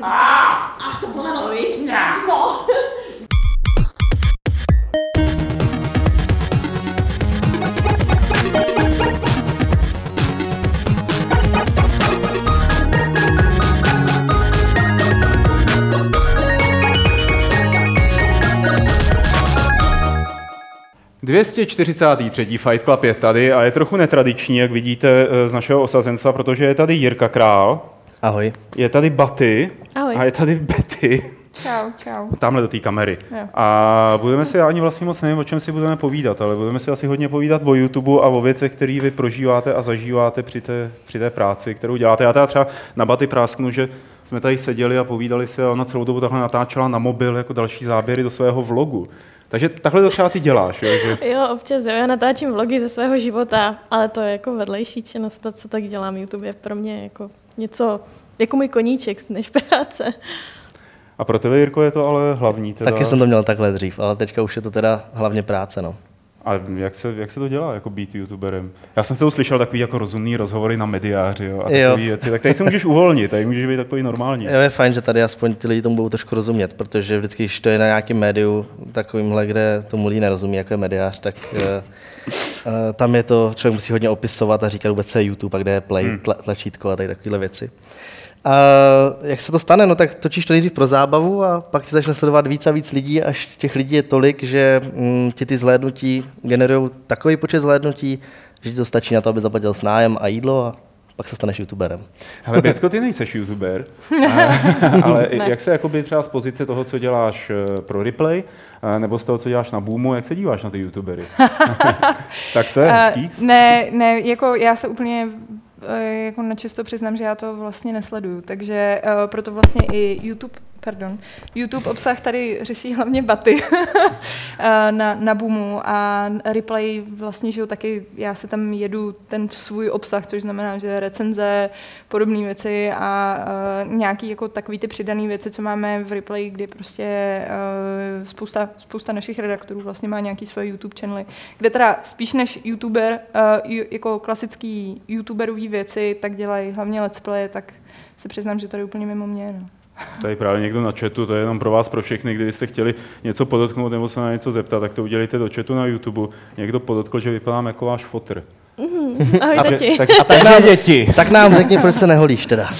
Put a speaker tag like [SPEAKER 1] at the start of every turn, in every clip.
[SPEAKER 1] Ach, to bolelo, viď? No.
[SPEAKER 2] ...243. Fight Club je tady a je trochu netradiční, jak vidíte eh, z našeho osazenstva, protože je tady Jirka Král,
[SPEAKER 3] Ahoj.
[SPEAKER 2] je tady Baty
[SPEAKER 1] Ahoj.
[SPEAKER 2] a je tady Betty.
[SPEAKER 4] Čau, čau.
[SPEAKER 2] Tamhle do té kamery.
[SPEAKER 4] Jo.
[SPEAKER 2] A budeme si, já ani vlastně moc nevím, o čem si budeme povídat, ale budeme si asi hodně povídat o YouTube a o věcech, které vy prožíváte a zažíváte při té, při té práci, kterou děláte. Já teda třeba na baty prásknu, že jsme tady seděli a povídali se a ona celou dobu takhle natáčela na mobil jako další záběry do svého vlogu. Takže takhle to třeba ty děláš, jo? Že...
[SPEAKER 1] Jo, občas jo, já natáčím vlogy ze svého života, ale to je jako vedlejší činnost, to, co tak dělám. YouTube je pro mě jako něco, jako můj koníček než práce.
[SPEAKER 2] A pro tebe, Jirko, je to ale hlavní. Teda...
[SPEAKER 3] Taky jsem to měl takhle dřív, ale teďka už je to teda hlavně práce, no.
[SPEAKER 2] A jak se, jak se to dělá, jako být youtuberem? Já jsem s toho slyšel takový jako rozumný rozhovory na mediáři jo, a
[SPEAKER 3] Jo.
[SPEAKER 2] takové věci. Tak tady se můžeš uvolnit, tady můžeš být takový normální.
[SPEAKER 3] Jo, je fajn, že tady aspoň ty lidi tomu budou trošku rozumět, protože vždycky, když to je na nějakém médiu, takovýmhle, kde tomu lidi nerozumí, jako je mediář, tak uh, tam je to, člověk musí hodně opisovat a říkat vůbec, co je YouTube a kde je play,
[SPEAKER 2] Hmm.
[SPEAKER 3] tla, tlačítko a tady takovéhle věci. A jak se to stane? No tak točíš to nejdřív pro zábavu a pak ti začne sledovat víc a víc lidí, až těch lidí je tolik, že mm, ti ty zhlédnutí generují takový počet zhlédnutí, že ti to stačí na to, aby zaplatil snájem a jídlo a pak se staneš youtuberem.
[SPEAKER 2] Hele, Bětko, ty nejseš youtuber, a- ale
[SPEAKER 4] Ne.
[SPEAKER 2] jak se jakoby třeba z pozice toho, co děláš eh, pro replay, eh, nebo z toho, co děláš na Boomu, jak se díváš na ty youtubery? tak to je
[SPEAKER 4] Eh,
[SPEAKER 2] hezký.
[SPEAKER 4] ne, ne, jako já se úplně eh, jako načisto přiznám, že já to vlastně nesleduju, takže uh, proto vlastně i YouTube, pardon, YouTube obsah tady řeší hlavně baty eh, na, na Boomu a replay vlastně, jo, taky já se tam jedu ten svůj obsah, což znamená, že recenze, podobné věci a uh, nějaký jako takový ty přidané věci, co máme v replay, kdy prostě uh, spousta, spousta našich redaktorů vlastně má nějaký svoje YouTube channely, kde teda spíš než YouTuber, uh, jako klasický YouTuberový věci, tak dělají hlavně let's play, tak se přiznám, že to je úplně mimo mě. No.
[SPEAKER 2] Tady právě někdo na chatu, to je jenom pro vás, pro všechny, kdybyste chtěli něco podotknout nebo se na něco zeptat, tak to udělejte do chatu na YouTube. Někdo podotkl, že vypadám jako váš fotr.
[SPEAKER 1] Ahoj, tati.
[SPEAKER 2] tak, tak nám děti.
[SPEAKER 3] Tak nám řekni, proč se neholíš teda.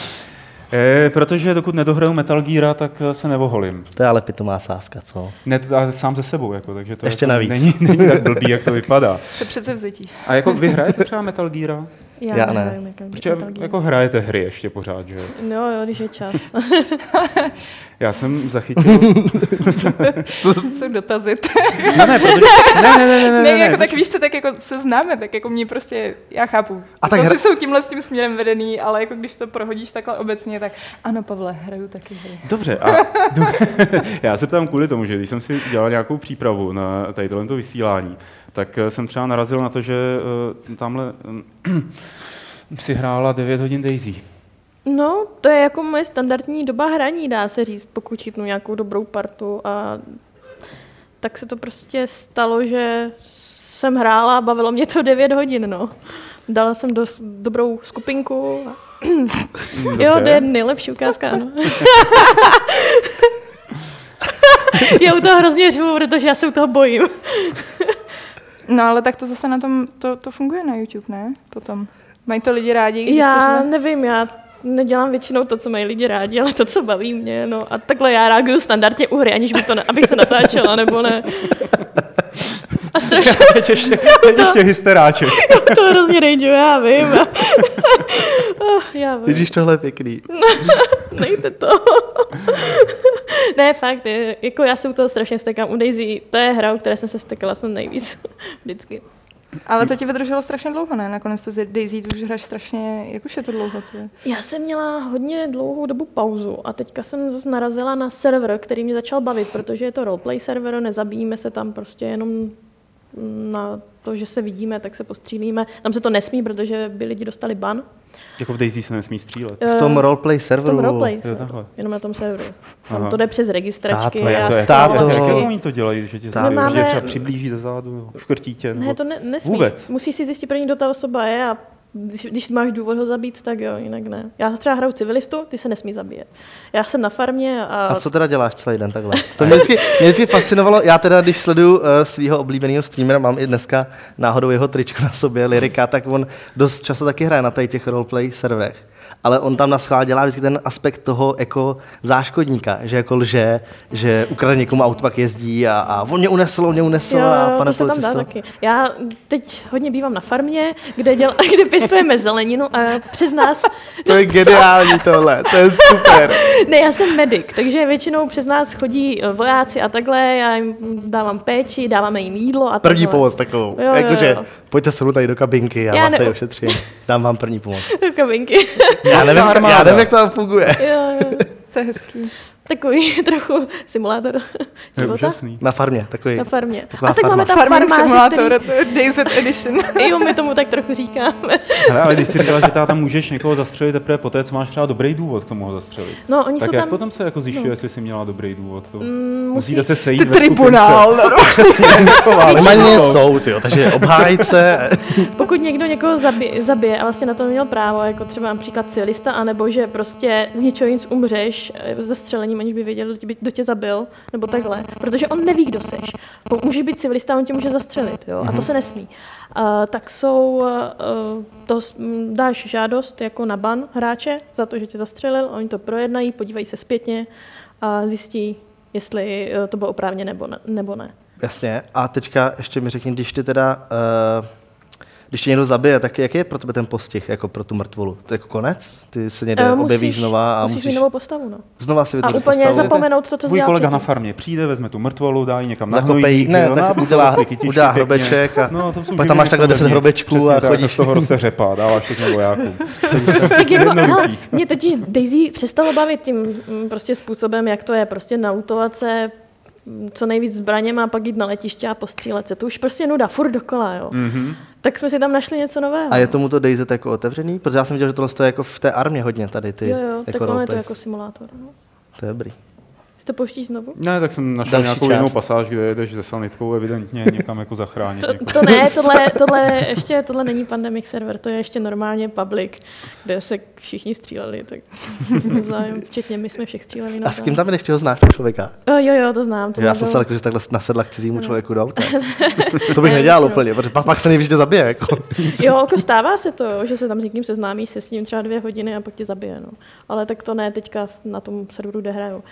[SPEAKER 2] E, protože dokud nedohraju Metal Geara, tak eh, se nevoholím.
[SPEAKER 3] To je ale pitomá sázka, co?
[SPEAKER 2] Ne, ale sám ze sebou, jako, takže to
[SPEAKER 3] Ještě
[SPEAKER 2] jako
[SPEAKER 3] navíc.
[SPEAKER 2] Není, není tak blbý, jak to vypadá.
[SPEAKER 4] To přece vzetí.
[SPEAKER 2] A jako vy hrajete třeba Metal Geara?
[SPEAKER 1] Já,
[SPEAKER 3] Já ne.
[SPEAKER 1] nevím, jak
[SPEAKER 2] Protože jako hrajete hry ještě pořád, že jo?
[SPEAKER 1] No jo, když je čas.
[SPEAKER 2] Já jsem zachytil...
[SPEAKER 4] To jsou dotazy.
[SPEAKER 2] ne, ne, protože... Ne, ne, ne, ne, ne,
[SPEAKER 4] ne,
[SPEAKER 2] ne,
[SPEAKER 4] jako
[SPEAKER 2] ne,
[SPEAKER 4] tak víš co, tak jako se známe, tak jako mě prostě, já chápu.
[SPEAKER 3] A tak
[SPEAKER 4] tak
[SPEAKER 3] hra-
[SPEAKER 4] jsou tímhle s tím směrem vedený, ale jako když to prohodíš takhle obecně, tak ano, Pavle, hraju taky hry.
[SPEAKER 2] Dobře, a já se ptám kvůli tomu, že když jsem si dělal nějakou přípravu na tady tohle vysílání, tak eh, jsem třeba narazil na to, že uh, tamhle um, si hrála 9 hodin Daisy.
[SPEAKER 1] No, to je jako moje standardní doba hraní, dá se říct, pokud chytnu nějakou dobrou partu a tak se to prostě stalo, že jsem hrála a bavilo mě to 9 hodin, no. Dala jsem dost dobrou skupinku. A... Jo, to je nejlepší ukázka, ano. já u toho hrozně řvu, protože já se u toho bojím.
[SPEAKER 4] No ale tak to zase na tom, to, to funguje na YouTube, ne? Potom. Mají to lidi rádi, když
[SPEAKER 1] Já nevím, já nedělám většinou to, co mají lidi rádi, ale to, co baví mě. No. A takhle já reaguju standardně u hry, aniž by to ne, abych se natáčela, nebo ne. A strašně
[SPEAKER 2] Teď ještě, teď ještě hysteráček.
[SPEAKER 1] to hrozně rage, já vím. Já vím.
[SPEAKER 3] Ježíš, tohle je pěkný.
[SPEAKER 1] Nejde to. ne, fakt, je, jako já se u toho strašně vztekám. U Daisy, to je hra, u které jsem se vztekala snad nejvíc. Vždycky.
[SPEAKER 4] Ale to ti vydrželo strašně dlouho, ne? Nakonec to z Daisy, už hraješ strašně, jak už je to dlouho? To je?
[SPEAKER 1] Já jsem měla hodně dlouhou dobu pauzu a teďka jsem zase narazila na server, který mě začal bavit, protože je to roleplay server, nezabíjíme se tam prostě jenom na to, že se vidíme, tak se postřílíme. Tam se to nesmí, protože by lidi dostali ban.
[SPEAKER 2] Jako v Daisy se nesmí střílet.
[SPEAKER 3] V tom
[SPEAKER 1] Eh,
[SPEAKER 3] roleplay
[SPEAKER 1] v
[SPEAKER 3] serveru.
[SPEAKER 1] tom roleplay,
[SPEAKER 2] Jo,
[SPEAKER 1] serveru,
[SPEAKER 2] takhle.
[SPEAKER 1] jenom na tom serveru. Tam
[SPEAKER 2] Aha.
[SPEAKER 1] to jde přes registračky.
[SPEAKER 3] Táto,
[SPEAKER 2] A to, jak,
[SPEAKER 3] Táto.
[SPEAKER 2] jak, oni to dělají, že tě zabijí,
[SPEAKER 1] No,
[SPEAKER 2] že
[SPEAKER 1] máme-
[SPEAKER 2] třeba přiblíží ze zádu, škrtí tě?
[SPEAKER 1] Ne,
[SPEAKER 2] nebo-
[SPEAKER 1] to ne, nesmíš.
[SPEAKER 2] Vůbec?
[SPEAKER 1] Musíš si zjistit první, kdo ta osoba je a když, když máš důvod ho zabít, tak jo, jinak ne. Já třeba hraju civilistu, ty se nesmí zabíjet. Já jsem na farmě a...
[SPEAKER 3] A co teda děláš celý den takhle? To mě vždycky, mě vždycky fascinovalo, já teda, když sleduju uh, svého oblíbeného streamera, mám i dneska náhodou jeho tričko na sobě, Lyrika, tak on dost často taky hraje na těch roleplay serverech ale on tam na schvál dělá vždycky ten aspekt toho jako záškodníka, že jako lže, že ukradne někomu auto, pak jezdí a, a on mě unesl, on mě unesl
[SPEAKER 1] Jo,
[SPEAKER 3] a
[SPEAKER 1] jo,
[SPEAKER 3] pane
[SPEAKER 1] to se tam dá taky. Já teď hodně bývám na farmě, kde, děl, kde pěstujeme zeleninu a přes nás...
[SPEAKER 3] To je geniální tohle, to je super.
[SPEAKER 1] Ne, já jsem medic, takže většinou přes nás chodí eh, vojáci a takhle, já jim dávám péči, dáváme jim jídlo a
[SPEAKER 3] První pomoc takovou.
[SPEAKER 1] Jo, jo,
[SPEAKER 3] Jakože
[SPEAKER 1] jo.
[SPEAKER 3] Pojďte se mnou tady do kabinky, já,
[SPEAKER 1] Já
[SPEAKER 3] vás tady
[SPEAKER 1] ne-
[SPEAKER 3] ošetřím. Dám vám první pomoc.
[SPEAKER 1] Kabinky.
[SPEAKER 3] Já nevím,
[SPEAKER 2] armáda.
[SPEAKER 3] já nevím, jak to tam funguje.
[SPEAKER 1] jo, jo.
[SPEAKER 4] To je hezký.
[SPEAKER 1] Takový trochu simulátor
[SPEAKER 2] To je
[SPEAKER 1] života
[SPEAKER 2] úžasný.
[SPEAKER 3] Na farmě, takový.
[SPEAKER 1] na farmě.
[SPEAKER 3] Taková
[SPEAKER 1] A tak
[SPEAKER 3] farma.
[SPEAKER 1] máme tam
[SPEAKER 4] Farming
[SPEAKER 1] farmáře,
[SPEAKER 4] Simulator,
[SPEAKER 1] který...
[SPEAKER 4] to je DayZ Edition.
[SPEAKER 1] Jo, my tomu tak trochu říkáme.
[SPEAKER 2] Hele, ale když si říkala, že tam můžeš někoho zastřelit teprve poté, co máš třeba dobrý důvod k tomu ho zastřelit.
[SPEAKER 1] No, oni
[SPEAKER 2] tak
[SPEAKER 1] jsou
[SPEAKER 2] jak
[SPEAKER 1] tam...
[SPEAKER 2] potom se jako zjišťuje, jestli jsi měla dobrý důvod? To...
[SPEAKER 1] Mm,
[SPEAKER 2] Musíte
[SPEAKER 1] musí-
[SPEAKER 2] se sejít
[SPEAKER 4] Ty
[SPEAKER 2] ve skupince.
[SPEAKER 4] tribunál. no.
[SPEAKER 3] Normálně jsou, tyjo, takže obhájce.
[SPEAKER 1] Pokud někdo někoho zabije, zabije a vlastně na to měl právo, jako třeba například civilista, anebo že prostě z ničeho nic umřeš eh, zastřelením, aniž by věděl, kdo tě, by- kdo tě zabil, nebo takhle. Protože on neví, kdo seš. Může být civilista, on tě může zastřelit, jo? a to se nesmí. Uh, tak jsou, uh, to dáš žádost jako na ban hráče za to, že tě zastřelil, oni to projednají, podívají se zpětně a zjistí, jestli eh, to bylo oprávně nebo ne. Nebo ne.
[SPEAKER 3] Jasně. A teďka ještě mi řekni, když ty teda, uh, když tě někdo zabije, tak jaký je pro tebe ten postih, jako pro tu mrtvolu? To je jako konec? Ty se někde
[SPEAKER 1] Eh,
[SPEAKER 3] objevíš znova a
[SPEAKER 1] musíš,
[SPEAKER 3] musíš,
[SPEAKER 1] mít novou postavu. No.
[SPEAKER 3] znova si
[SPEAKER 1] A
[SPEAKER 3] vytvořit
[SPEAKER 1] úplně
[SPEAKER 3] postavu.
[SPEAKER 1] zapomenout to, co jsi
[SPEAKER 2] Tvůj kolega na farmě přijde, vezme tu mrtvolu, dá ji někam na
[SPEAKER 3] Zakopejí,
[SPEAKER 2] hnojník,
[SPEAKER 3] ne, tak
[SPEAKER 2] a
[SPEAKER 3] udělá,
[SPEAKER 2] pěkně.
[SPEAKER 3] hrobeček a
[SPEAKER 2] No, tam jsou
[SPEAKER 3] pak tam máš takhle 10
[SPEAKER 2] vevnitř.
[SPEAKER 3] hrobečků a chodíš.
[SPEAKER 2] z toho roste řepa, dáváš všechno vojákům.
[SPEAKER 1] Tak jako, hele, mě totiž Daisy přestalo bavit tím mm, prostě způsobem, jak to je, prostě nalutovat se mm, co nejvíc zbraněm a pak jít na letiště a postřílet se. To už prostě nuda, furt dokola, jo.
[SPEAKER 2] Mhm.
[SPEAKER 1] Tak jsme si tam našli něco nového.
[SPEAKER 3] A je tomuto DayZ jako otevřený? Protože já jsem viděl, že tohle je jako v té armě hodně tady ty
[SPEAKER 1] jo, jo, tak
[SPEAKER 3] jako
[SPEAKER 1] ono je to jako simulátor. No.
[SPEAKER 3] To je dobrý.
[SPEAKER 1] To pouštíš znovu?
[SPEAKER 2] Ne, tak jsem našel
[SPEAKER 3] Další
[SPEAKER 2] nějakou
[SPEAKER 3] část.
[SPEAKER 2] jinou pasáž, kde jedeš se sanitkou evidentně někam jako zachránit.
[SPEAKER 1] To, to ne, tohle, tohle, ještě, tohle není pandemic server, to je ještě normálně public, kde se všichni stříleli, tak navzájem, včetně my jsme všech stříleli
[SPEAKER 3] A s kým tam jdeš, čeho znáš toho člověka?
[SPEAKER 1] Jo, jo, jo, to znám. To
[SPEAKER 3] Já jsem se že takhle nasedla k cizímu člověku do auta. To bych nedělal úplně, protože pak, pak se nejvíc zabije. Jako.
[SPEAKER 1] Jo, jako stává se to, že se tam s někým seznámíš se s ním třeba dvě hodiny a pak tě zabije. No. Ale tak to ne teďka na tom serveru, kde hraju.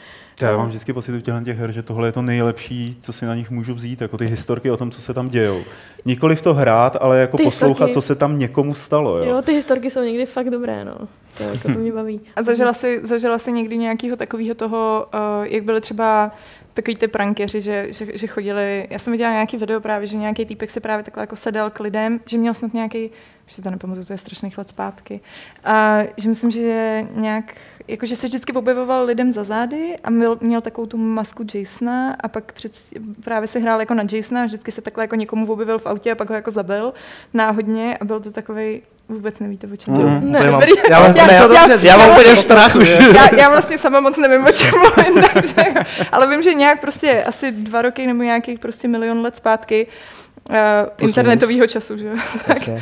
[SPEAKER 2] Já mám vždycky pocit u těchto těch her, že tohle je to nejlepší, co si na nich můžu vzít, jako ty historky o tom, co se tam dějou. Nikoli v to hrát, ale jako
[SPEAKER 1] Ty
[SPEAKER 2] poslouchat,
[SPEAKER 1] historky-
[SPEAKER 2] co se tam někomu stalo. Jo.
[SPEAKER 1] Jo, ty historky jsou někdy fakt dobré, no. To, jako to mě baví.
[SPEAKER 4] A zažila jsi, zažila jsi někdy nějakého takového toho, uh, jak byly třeba takový ty prankeři, že, že, že, chodili, já jsem viděla nějaký video právě, že nějaký týpek si právě takhle jako sedal k lidem, že měl snad nějaký, už si to nepamatuju, to je strašných let zpátky, a že myslím, že nějak, jakože se vždycky objevoval lidem za zády a měl, měl takovou tu masku Jasona a pak před, právě si hrál jako na Jasona a vždycky se takhle jako někomu objevil v autě a pak ho jako zabil náhodně a byl to takový, vůbec nevíte, o čem
[SPEAKER 3] Mm, úplně mám, já, mám,
[SPEAKER 4] Já-
[SPEAKER 3] ne, já,
[SPEAKER 4] já-
[SPEAKER 3] já mám úplně strach už.
[SPEAKER 4] já, já vlastně sama moc nevím, o čem mluvím, takže, ale vím, že nějak prostě asi dva roky nebo nějakých prostě milion let zpátky uh, internetového času, že jo, tak, uh,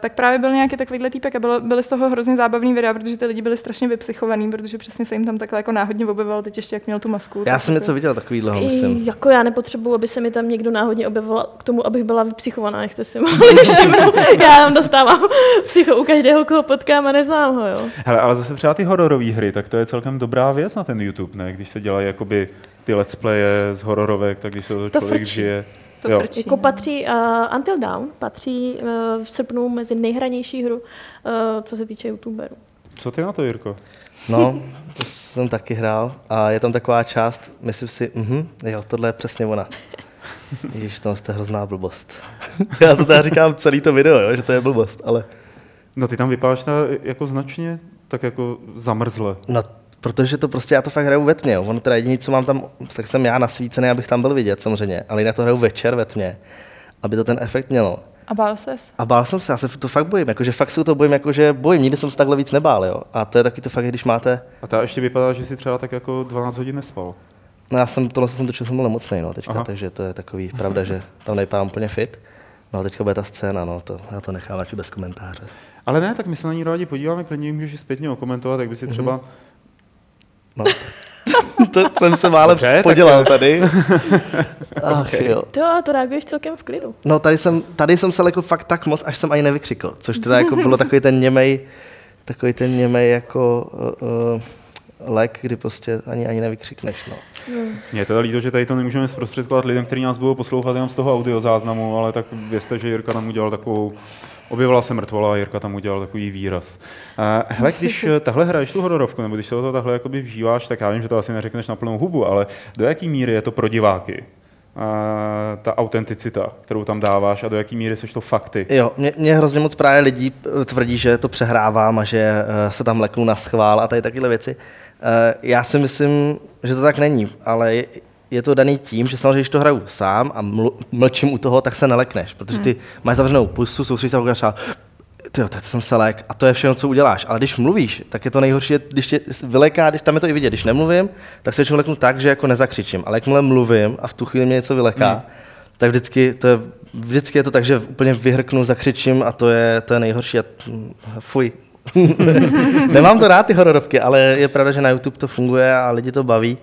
[SPEAKER 4] tak právě byl nějaký takovýhle týpek a bylo, byly z toho hrozně zábavný videa, protože ty lidi byli strašně vypsychovaný, protože přesně se jim tam takhle jako náhodně objevil, teď ještě jak měl tu masku.
[SPEAKER 3] Já jsem
[SPEAKER 4] jako-
[SPEAKER 3] něco viděl takovýhleho,
[SPEAKER 1] I,
[SPEAKER 3] myslím.
[SPEAKER 1] jako já nepotřebuji, aby se mi tam někdo náhodně objevil k tomu, abych byla vypsychovaná, jak jste si mohli všimnout. Já tam dostávám psycho u každého, koho potkám a neznám ho, jo.
[SPEAKER 2] Hele, ale zase třeba ty hororové hry, tak to je celkem dobrá věc na ten YouTube, ne? Když se dělají jakoby ty let's playe z hororovek, tak když se to
[SPEAKER 1] To
[SPEAKER 2] člověk
[SPEAKER 1] frčí.
[SPEAKER 2] žije.
[SPEAKER 4] To
[SPEAKER 2] jo.
[SPEAKER 4] frčí.
[SPEAKER 1] Jako patří, uh, Until Dawn patří uh, v srpnu mezi nejhranější hru, uh, co se týče youtuberů.
[SPEAKER 2] Co ty na to, Jirko?
[SPEAKER 3] No, to jsem taky hrál a je tam taková část, myslím si, mhm, jo, tohle je přesně ona. Ježíš, to je hrozná blbost. Já to teda říkám celý to video, jo, že to je blbost, ale
[SPEAKER 2] No ty tam vypadáš ta, jako značně, tak jako zamrzle.
[SPEAKER 3] no, protože to prostě, já to fakt hraju ve tmě, jo. ono teda jediný, co mám tam, tak jsem já nasvícený, abych tam byl vidět samozřejmě, ale jinak to hraju večer ve tmě, aby to ten efekt mělo.
[SPEAKER 4] A bál ses?
[SPEAKER 3] A bál jsem se, já se to fakt bojím, jakože fakt se toho bojím, jakože bojím, nikdy jsem se takhle víc nebál, jo. A to je taky to fakt, když máte,
[SPEAKER 2] A ta ještě vypadá, že si třeba tak jako 12 hodin nespal.
[SPEAKER 3] no já jsem, tohle jsem točil, jsem byl nemocný, no, teďka,
[SPEAKER 2] Aha.
[SPEAKER 3] takže to je takový, pravda, že tam nevypadám úplně fit. No teďka bude ta scéna, no, to, já to nechám radši bez komentáře.
[SPEAKER 2] Ale ne, tak my se na ní rádi podíváme, klidně můžeš zpětně okomentovat, jak by si třeba...
[SPEAKER 3] No. to jsem se málem
[SPEAKER 2] Dobře, tak-
[SPEAKER 3] podělal tady. Ach,
[SPEAKER 2] Okay.
[SPEAKER 3] jo.
[SPEAKER 1] To a to reaguješ celkem v klidu.
[SPEAKER 3] No tady jsem, tady jsem se lekl fakt tak moc, až jsem ani nevykřikl, což teda jako bylo takový ten němej, takový ten němej jako uh, uh, lek, kdy prostě ani, ani nevykřikneš, no.
[SPEAKER 2] Mně je teda líto, že tady to nemůžeme zprostředkovat lidem, kteří nás budou poslouchat jenom z toho audiozáznamu, ale tak vězte, že Jirka tam udělal takovou Objevila se mrtvola a Jirka tam udělal takový výraz. Uh, hele, když eh, tahle hraješ tu hororovku, nebo když se o to takhle jakoby vžíváš, tak já vím, že to asi neřekneš na plnou hubu, ale do jaký míry je to pro diváky? Uh, ta autenticita, kterou tam dáváš a do jaký míry seš to fakty.
[SPEAKER 3] Jo, mě, mě hrozně moc právě lidí eh, tvrdí, že to přehrávám a že se tam leknu na schvál a tady takové věci. Já si myslím, že to tak není, ale je, to daný tím, že samozřejmě, když to hraju sám a ml- mlčím u toho, tak se nelekneš, protože ty máš zavřenou pusu, soustředíš se a třeba Tyjo, tak jsem se lek a to je všechno, co uděláš. Ale když mluvíš, tak je to nejhorší, když tě vyleká, když tam je to i vidět. Když nemluvím, tak se většinou leknu tak, že jako nezakřičím. Ale jakmile mluvím a v tu chvíli mě něco vyleká,
[SPEAKER 2] Hmm.
[SPEAKER 3] tak vždycky, to je, vždycky je to tak, že úplně vyhrknu, zakřičím a to je, to je nejhorší. A, hm, fuj. Nemám to rád, ty hororovky, ale je pravda, že na YouTube to funguje a lidi to baví.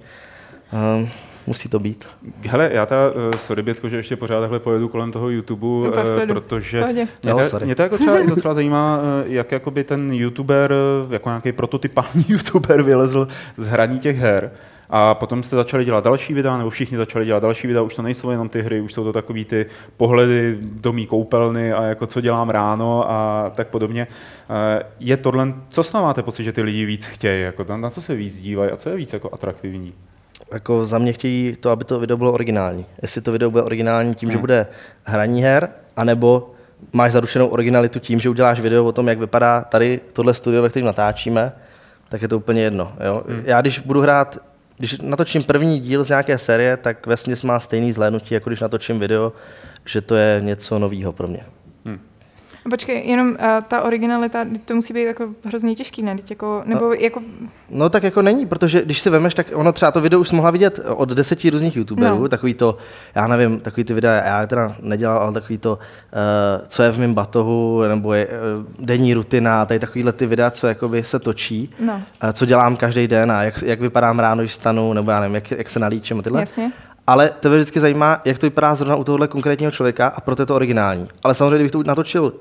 [SPEAKER 3] Um, musí to být.
[SPEAKER 2] Hele, já ta, uh, sorry Bětko, že ještě pořád takhle pojedu kolem toho YouTube,
[SPEAKER 4] No,
[SPEAKER 2] uh,
[SPEAKER 4] klidu.
[SPEAKER 2] protože
[SPEAKER 4] Pohodě.
[SPEAKER 2] mě,
[SPEAKER 3] sorry.
[SPEAKER 2] mě to jako třeba docela zajímá, uh, jak jakoby ten YouTuber, jako nějaký prototypální YouTuber vylezl z hraní těch her. A potom jste začali dělat další videa, nebo všichni začali dělat další videa, už to nejsou jenom ty hry, už jsou to takový ty pohledy do mý koupelny a jako co dělám ráno a tak podobně. Eh, Je tohle, co s máte pocit, že ty lidi víc chtějí, jako na, na co se víc dívají a co je víc jako atraktivní?
[SPEAKER 3] Jako za mě chtějí to, aby to video bylo originální. Jestli to video bude originální tím, že bude hraní her, anebo máš zaručenou originalitu tím, že uděláš video o tom, jak vypadá tady tohle studio, ve kterém natáčíme, tak je to úplně jedno. Jo? Já když budu hrát, když natočím první díl z nějaké série, tak vesměs má stejný zhlédnutí, jako když natočím video, že to je něco nového pro mě.
[SPEAKER 4] Počkej, jenom uh, ta originalita, to musí být jako hrozně těžký, ne? Teď Jako, nebo no. jako,
[SPEAKER 3] No tak jako není, protože když si vemeš, tak ono třeba to video už mohla vidět od deseti různých youtuberů,
[SPEAKER 4] No.
[SPEAKER 3] takový to, já nevím, takový ty videa, já teda nedělal, ale takový to, uh, co je v mém batohu, nebo je, uh, denní rutina, tady takovýhle ty videa, co jakoby se točí,
[SPEAKER 4] no,
[SPEAKER 3] uh, co dělám každý den a jak, jak vypadám ráno, když stanu, nebo já nevím, jak, jak se nalíčím a tyhle.
[SPEAKER 4] jasně.
[SPEAKER 3] Ale tebe vždycky zajímá, jak to vypadá zrovna u tohohle konkrétního člověka a proto je to originální. Ale samozřejmě, kdybych to natočil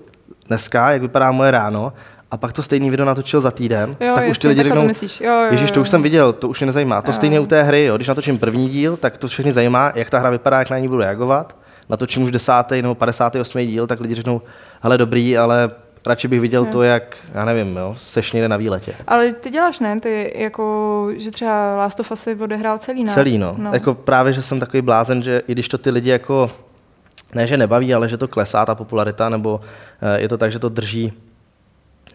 [SPEAKER 3] dneska, jak vypadá moje ráno, a pak to stejný video natočil za týden,
[SPEAKER 4] Jo,
[SPEAKER 3] tak už
[SPEAKER 4] jasně,
[SPEAKER 3] ty lidi
[SPEAKER 4] to
[SPEAKER 3] řeknou.
[SPEAKER 4] Jo, jo,
[SPEAKER 3] Ježíš, to už jsem viděl, to už mě nezajímá. To
[SPEAKER 4] Jo.
[SPEAKER 3] stejně u té hry, jo. když natočím první díl, tak to všechny zajímá, jak ta hra vypadá, jak na ní budu reagovat. Natočím už desátý nebo 58. díl, tak lidi řeknou, hele dobrý, ale radši bych viděl
[SPEAKER 4] Jo.
[SPEAKER 3] to, jak, já nevím, jo, seš někde na výletě.
[SPEAKER 4] Ale ty děláš, ne? Ty jako, že třeba Last of Us odehrál celý, ne?
[SPEAKER 3] Celý, no. no. Jako právě, že jsem takový blázen, že i když to ty lidi jako, ne, že nebaví, ale že to klesá ta popularita, nebo eh, je to tak, že to drží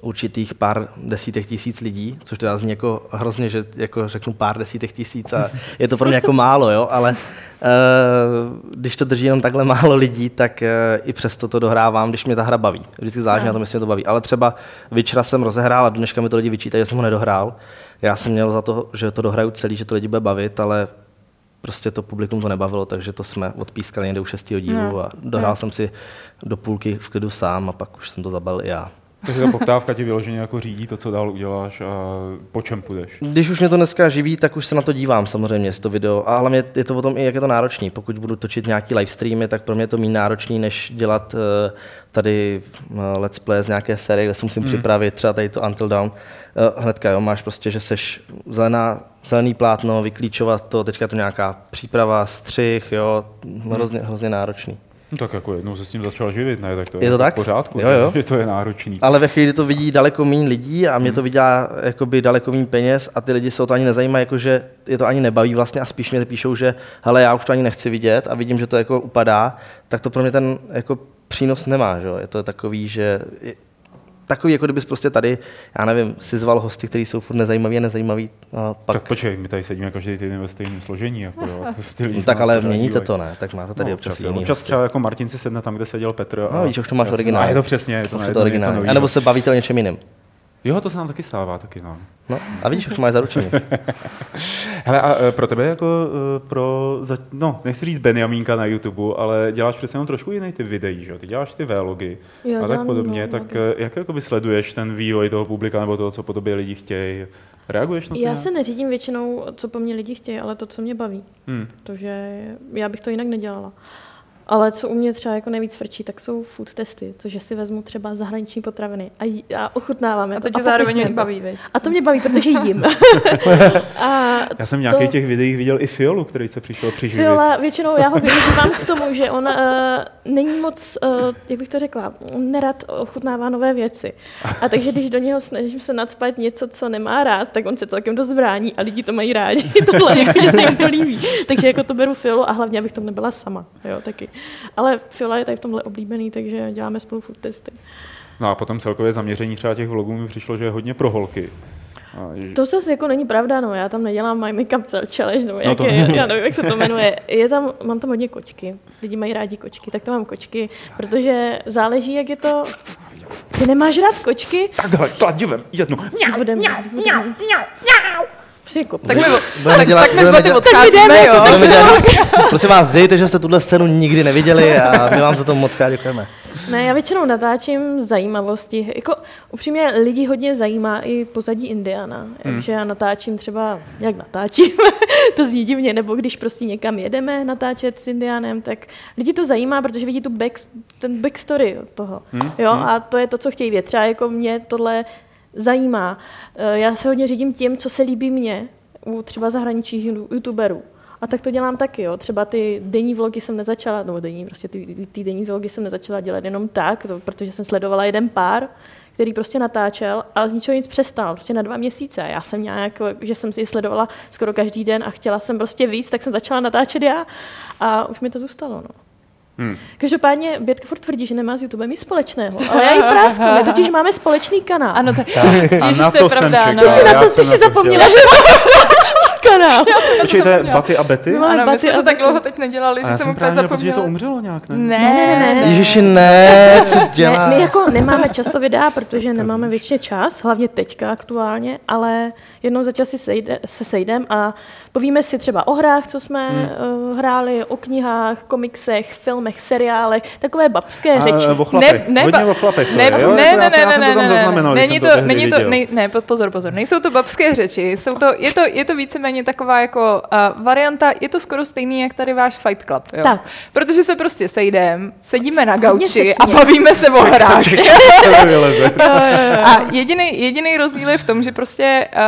[SPEAKER 3] určitých pár desítek tisíc lidí, což teda zní jako hrozně, že jako řeknu pár desítek tisíc a je to pro mě jako málo, jo, ale eh, když to drží jenom takhle málo lidí, tak eh, i přesto to dohrávám, když mě ta hra baví. Vždycky záleží
[SPEAKER 4] No.
[SPEAKER 3] na tom, jestli mě to baví. Ale třeba Witchera jsem rozehrál a dneška mi to lidi vyčítají, že jsem ho nedohrál. Já jsem měl za to, že to dohraju celý, že to lidi bude bavit, ale prostě to publikum to nebavilo, takže to jsme odpískali někde u šestého dílu
[SPEAKER 4] No.
[SPEAKER 3] a dohrál
[SPEAKER 4] No.
[SPEAKER 3] jsem si do půlky v klidu sám a pak už jsem to zabalil i já.
[SPEAKER 2] Takže ta poptávka ti vyloženě jako řídí to, co dál uděláš a po čem půjdeš.
[SPEAKER 3] Když už mě to dneska živí, tak už se na to dívám samozřejmě, jestli to video. A hlavně je to o tom i, jak je to náročný. Pokud budu točit nějaký live streamy, tak pro mě je to méně náročný, než dělat eh, tady eh, let's play z nějaké série, kde se musím
[SPEAKER 2] Hmm.
[SPEAKER 3] připravit, třeba tady to Until Dawn. Eh, Hnedka, jo, máš prostě, že seš zelená, zelený plátno, vyklíčovat to, teďka to nějaká příprava, střih, jo, hrozně, hrozně náročný.
[SPEAKER 2] No tak jako jednou se s tím začal živit, ne? Tak to je,
[SPEAKER 3] Je to
[SPEAKER 2] jako
[SPEAKER 3] tak?
[SPEAKER 2] v pořádku,
[SPEAKER 3] Jo, jo.
[SPEAKER 2] že to je náročný.
[SPEAKER 3] Ale ve chvíli, kdy to vidí daleko méně lidí a mě to vydělá jakoby daleko méně peněz a ty lidi se o to ani nezajímají, jakože je to ani nebaví vlastně a spíš mě píšou, že hele, já už to ani nechci vidět a vidím, že to jako upadá, tak to pro mě ten jako přínos nemá, že? jo. Je to takový, že takový, jako kdybys prostě tady, já nevím, si zval hosty, kteří jsou furt nezajímaví a nezajímaví a pak...
[SPEAKER 2] Tak počkej, my tady sedíme každý týden ve stejném složení. Jako, jo. a ty lidi
[SPEAKER 3] no, tak ale měníte
[SPEAKER 2] dívají.
[SPEAKER 3] to, ne? Tak máte tady
[SPEAKER 2] no,
[SPEAKER 3] občas jiný
[SPEAKER 2] občas
[SPEAKER 3] hosty.
[SPEAKER 2] třeba jako Martin si sedne tam, kde seděl Petr.
[SPEAKER 3] No, víš, už to máš originál.
[SPEAKER 2] A je to přesně, je to,
[SPEAKER 3] Už
[SPEAKER 2] je to
[SPEAKER 3] to
[SPEAKER 2] novýho.
[SPEAKER 3] A nebo se bavíte o něčem jiném.
[SPEAKER 2] Jo, to se nám taky stává, taky no.
[SPEAKER 3] No, a vidíš, už to máš zaručený.
[SPEAKER 2] Hele, a e, pro tebe jako e, pro, za- no, nechci říct Benjamínka na YouTube, ale děláš přece jenom trošku jiný typ videí, že jo? Ty děláš ty vlogy
[SPEAKER 1] Jo,
[SPEAKER 2] a tak podobně, tak
[SPEAKER 1] vlogy.
[SPEAKER 2] e, jak jakoby sleduješ ten vývoj toho publika nebo toho, co po tobě lidi chtějí? Reaguješ na to
[SPEAKER 1] Já
[SPEAKER 2] nějak?
[SPEAKER 1] se neřídím většinou, co po mně lidi chtějí, ale to, co mě baví.
[SPEAKER 2] Hmm.
[SPEAKER 1] Protože já bych to jinak nedělala. Ale co u mě třeba jako nejvíc frčí, tak jsou food testy, což si vezmu třeba zahraniční potraviny a, jí, a ochutnávám je
[SPEAKER 4] A to tě
[SPEAKER 1] popisuju
[SPEAKER 4] zároveň
[SPEAKER 1] to.
[SPEAKER 4] baví, veď?
[SPEAKER 1] A to mě baví, protože jim. a
[SPEAKER 2] Já jsem v nějakých
[SPEAKER 1] to-
[SPEAKER 2] těch videích viděl i Fiolu, který se přišel přiživit.
[SPEAKER 1] Fiola, většinou já ho využívám k tomu, že on uh, není moc, uh, jak bych to řekla, on nerad ochutnává nové věci. A takže když do něho snažím se nadspat něco, co nemá rád, tak on se celkem dost brání a lidi to mají rádi. Tohle, jako, že se jim to líbí. Takže jako to beru Fiolu a hlavně, abych tam nebyla sama. Jo, taky. Ale Fiola je tady v tomhle oblíbený, takže děláme spolu food testy.
[SPEAKER 2] No a potom celkově zaměření třeba těch vlogů mi přišlo, že je hodně pro holky. A, že-
[SPEAKER 1] To zase jako není pravda, no, já tam nedělám My Makeup Challenge, nebo
[SPEAKER 2] No
[SPEAKER 1] jak
[SPEAKER 2] to-
[SPEAKER 1] je, já nevím, jak se to jmenuje. Je tam, mám tam hodně kočky, lidi mají rádi kočky, tak tam mám kočky, protože záleží, jak je to, ty nemáš rád kočky,
[SPEAKER 2] Takhle, kladivem, jednu.
[SPEAKER 1] budem, budem, Prostě kopu.
[SPEAKER 4] Tak my, tak,
[SPEAKER 3] dělat-
[SPEAKER 4] tak my boty
[SPEAKER 3] dělat-
[SPEAKER 4] odcházíme, jo.
[SPEAKER 3] Budeme dělat, prosím vás, dejte, že jste tuhle scénu nikdy neviděli a my vám za to moc krát děkujeme.
[SPEAKER 1] Ne, já většinou natáčím zajímavosti. Jako upřímně lidi hodně zajímá i pozadí Indiana.
[SPEAKER 2] Hmm.
[SPEAKER 1] Takže já natáčím třeba, jak natáčím, to zní divně, nebo když prostě někam jedeme natáčet s Indianem, tak lidi to zajímá, protože vidí tu back, ten backstory toho.
[SPEAKER 2] Hmm,
[SPEAKER 1] Jo, a to je to, co chtějí vědět. Třeba jako mě tohle zajímá. Eh, Já se hodně řídím tím, co se líbí mně u třeba zahraničních youtuberů. A tak to dělám taky, jo. Třeba ty denní vlogy jsem nezačala, nebo denní, prostě ty, ty denní vlogy jsem nezačala dělat jenom tak, to, protože jsem sledovala jeden pár, který prostě natáčel a z ničeho nic přestal, prostě na dva měsíce. Já jsem nějak, že jsem si ji sledovala skoro každý den a chtěla jsem prostě víc, tak jsem začala natáčet já a už mi to zůstalo, no.
[SPEAKER 2] Hmm.
[SPEAKER 1] Každopádně Bětka furt tvrdí, že nemá s YouTubem nic společného, ale já jí prásknu, my totiž máme společný kanál.
[SPEAKER 4] Ano, tak,
[SPEAKER 2] A
[SPEAKER 4] ježiš,
[SPEAKER 2] na
[SPEAKER 4] to je
[SPEAKER 2] to jsem
[SPEAKER 4] pravda,
[SPEAKER 2] čekal.
[SPEAKER 4] no.
[SPEAKER 1] ty si na to, ty
[SPEAKER 2] na
[SPEAKER 1] si
[SPEAKER 2] to
[SPEAKER 1] zapomněla, že máme společný kanál.
[SPEAKER 2] Počkejte, Baty a Betty?
[SPEAKER 1] No,
[SPEAKER 4] Ano, my jsme
[SPEAKER 1] a
[SPEAKER 4] to tak dlouho teď nedělali, že jsem
[SPEAKER 2] jsem
[SPEAKER 4] úplně
[SPEAKER 2] právě měl pocit, že to
[SPEAKER 4] zapomněla.
[SPEAKER 2] umřelo nějak, ne?
[SPEAKER 4] Ne,
[SPEAKER 1] Ne, ne, ne, ne.
[SPEAKER 3] Ježiši, ne, co
[SPEAKER 1] Ne,
[SPEAKER 3] dělá?
[SPEAKER 1] my jako nemáme často videa, protože nemáme většině čas, hlavně teďka aktuálně, ale jednou za čas si sejde, se sejdem a povíme si třeba o hrách, co jsme hmm. uh, hráli, o knihách, komiksech, filmech, seriálech, takové babské řeči.
[SPEAKER 2] A, o chlapech,
[SPEAKER 4] Ne, ne,
[SPEAKER 2] hodně
[SPEAKER 4] ba-
[SPEAKER 2] o chlapech to
[SPEAKER 4] Ne,
[SPEAKER 2] je,
[SPEAKER 4] ne,
[SPEAKER 2] jo?
[SPEAKER 4] ne, ne, ne,
[SPEAKER 2] to
[SPEAKER 4] ne, ne,
[SPEAKER 2] zaznamenal, když
[SPEAKER 4] není to,
[SPEAKER 2] tehdy
[SPEAKER 4] není to, nej, ne, po- pozor, pozor, nejsou to babské řeči, jsou to, je to, je to víceméně taková jako uh, varianta, je to skoro stejný, jak tady váš Fight Club, jo?
[SPEAKER 1] Tak.
[SPEAKER 4] Protože se prostě sejdem, sedíme na gauči a bavíme se o hrách.
[SPEAKER 2] To.
[SPEAKER 4] A jediný, jediný rozdíl je v tom, že prostě uh,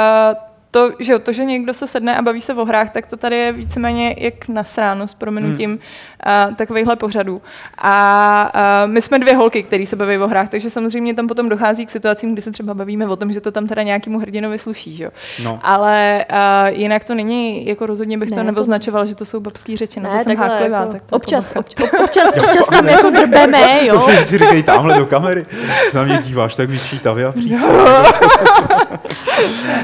[SPEAKER 4] to, že, jo, to, že někdo se sedne a baví se o hrách, tak to tady je víceméně jak nasráno s prominutím hmm. uh, takovýchhle pořadů. A uh, my jsme dvě holky, které se baví o hrách, takže samozřejmě tam potom dochází k situacím, kdy se třeba bavíme o tom, že to tam teda nějakému hrdinovi sluší. Že? jo.
[SPEAKER 2] No.
[SPEAKER 4] Ale uh, jinak to není, jako rozhodně bych
[SPEAKER 1] Ne,
[SPEAKER 4] to
[SPEAKER 1] to-
[SPEAKER 4] neoznačovala, že to jsou babský řeči, na to jsem háklivá.
[SPEAKER 1] jako
[SPEAKER 4] tak to
[SPEAKER 1] občas, občas, občas, tam jako drbeme, jo.
[SPEAKER 2] To si říkají tamhle do kamery. Se na mě díváš tak vyšítavě a přísně.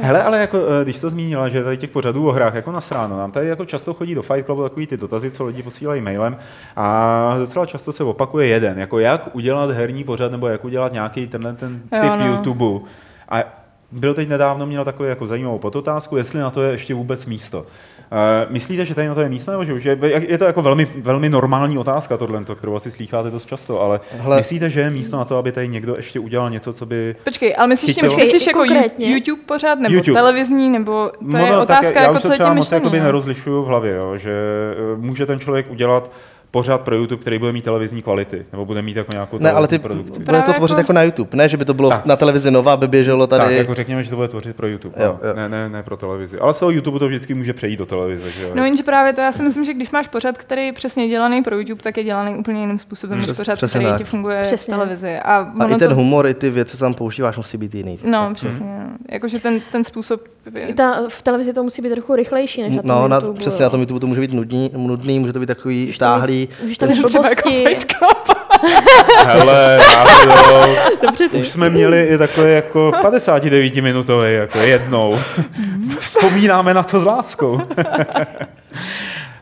[SPEAKER 2] Hele, ale jako, eh, když jsi to zmínila, že tady těch pořadů o hrách jako nasráno, nám tady jako často chodí do Fight Clubu takový ty dotazy, co lidi posílají mailem a docela často se opakuje jeden, jako jak udělat herní pořad nebo jak udělat nějaký tenhle ten
[SPEAKER 4] Jo,
[SPEAKER 2] typ
[SPEAKER 4] no.
[SPEAKER 2] YouTube. A byl teď nedávno, měl takovou jako zajímavou podotázku, jestli na to je ještě vůbec místo. Uh, myslíte, že tady na to je místo, nebo že už je, je to jako velmi, velmi normální otázka tohle, kterou asi slýcháte dost často, ale
[SPEAKER 3] Hele.
[SPEAKER 2] myslíte, že je místo na to, aby tady někdo ještě udělal něco, co by...
[SPEAKER 4] Počkej, ale myslíš, tím, myslíš jako
[SPEAKER 1] Konkrétně.
[SPEAKER 4] YouTube pořád, nebo
[SPEAKER 2] YouTube.
[SPEAKER 4] televizní, nebo to je
[SPEAKER 2] tak
[SPEAKER 4] otázka,
[SPEAKER 2] já
[SPEAKER 4] jako
[SPEAKER 2] už to
[SPEAKER 4] co je tím
[SPEAKER 2] moc
[SPEAKER 4] no?
[SPEAKER 2] nerozlišuju v hlavě, jo, že eh, může ten člověk udělat pořád pro YouTube, který bude mít televizní kvality, nebo bude mít jako nějakou
[SPEAKER 3] Ne, ale ty
[SPEAKER 2] produkci.
[SPEAKER 3] bude to tvořit
[SPEAKER 4] jako-
[SPEAKER 3] jako na YouTube, ne, že by to bylo
[SPEAKER 2] Tak.
[SPEAKER 3] na televizi Nova, aby běželo tady.
[SPEAKER 2] Tak, jako řekněme, že to bude tvořit pro YouTube,
[SPEAKER 3] Jo,
[SPEAKER 2] no.
[SPEAKER 3] jo.
[SPEAKER 2] Ne, ne, ne pro televizi. Ale z toho YouTube to vždycky může přejít do televize, že jo?
[SPEAKER 4] No jenže právě to, já si myslím, že když máš pořad, který je přesně dělaný pro YouTube, tak je dělaný úplně jiným způsobem, než
[SPEAKER 3] Přes-
[SPEAKER 4] pořad,
[SPEAKER 3] přesně
[SPEAKER 4] který
[SPEAKER 3] tak.
[SPEAKER 4] ti funguje
[SPEAKER 1] Přesně.
[SPEAKER 4] v televizi. A,
[SPEAKER 3] A i ten
[SPEAKER 4] to,
[SPEAKER 3] humor, i ty věci, co tam používáš, musí být jiný.
[SPEAKER 4] No, přesně. No. Jakože ten, ten způsob je,
[SPEAKER 1] I ta, v televizi to musí být trochu rychlejší než na tom
[SPEAKER 3] No, na, přesně na tom YouTube to může být nudný, nudný může to být takový
[SPEAKER 1] Můžeš Můžeš tam mít
[SPEAKER 4] třeba jako. Fight Club.
[SPEAKER 2] Hele, náhodou. Už jsme měli i takový jako 59 minutový, jako jednou. Vzpomínáme na to s láskou.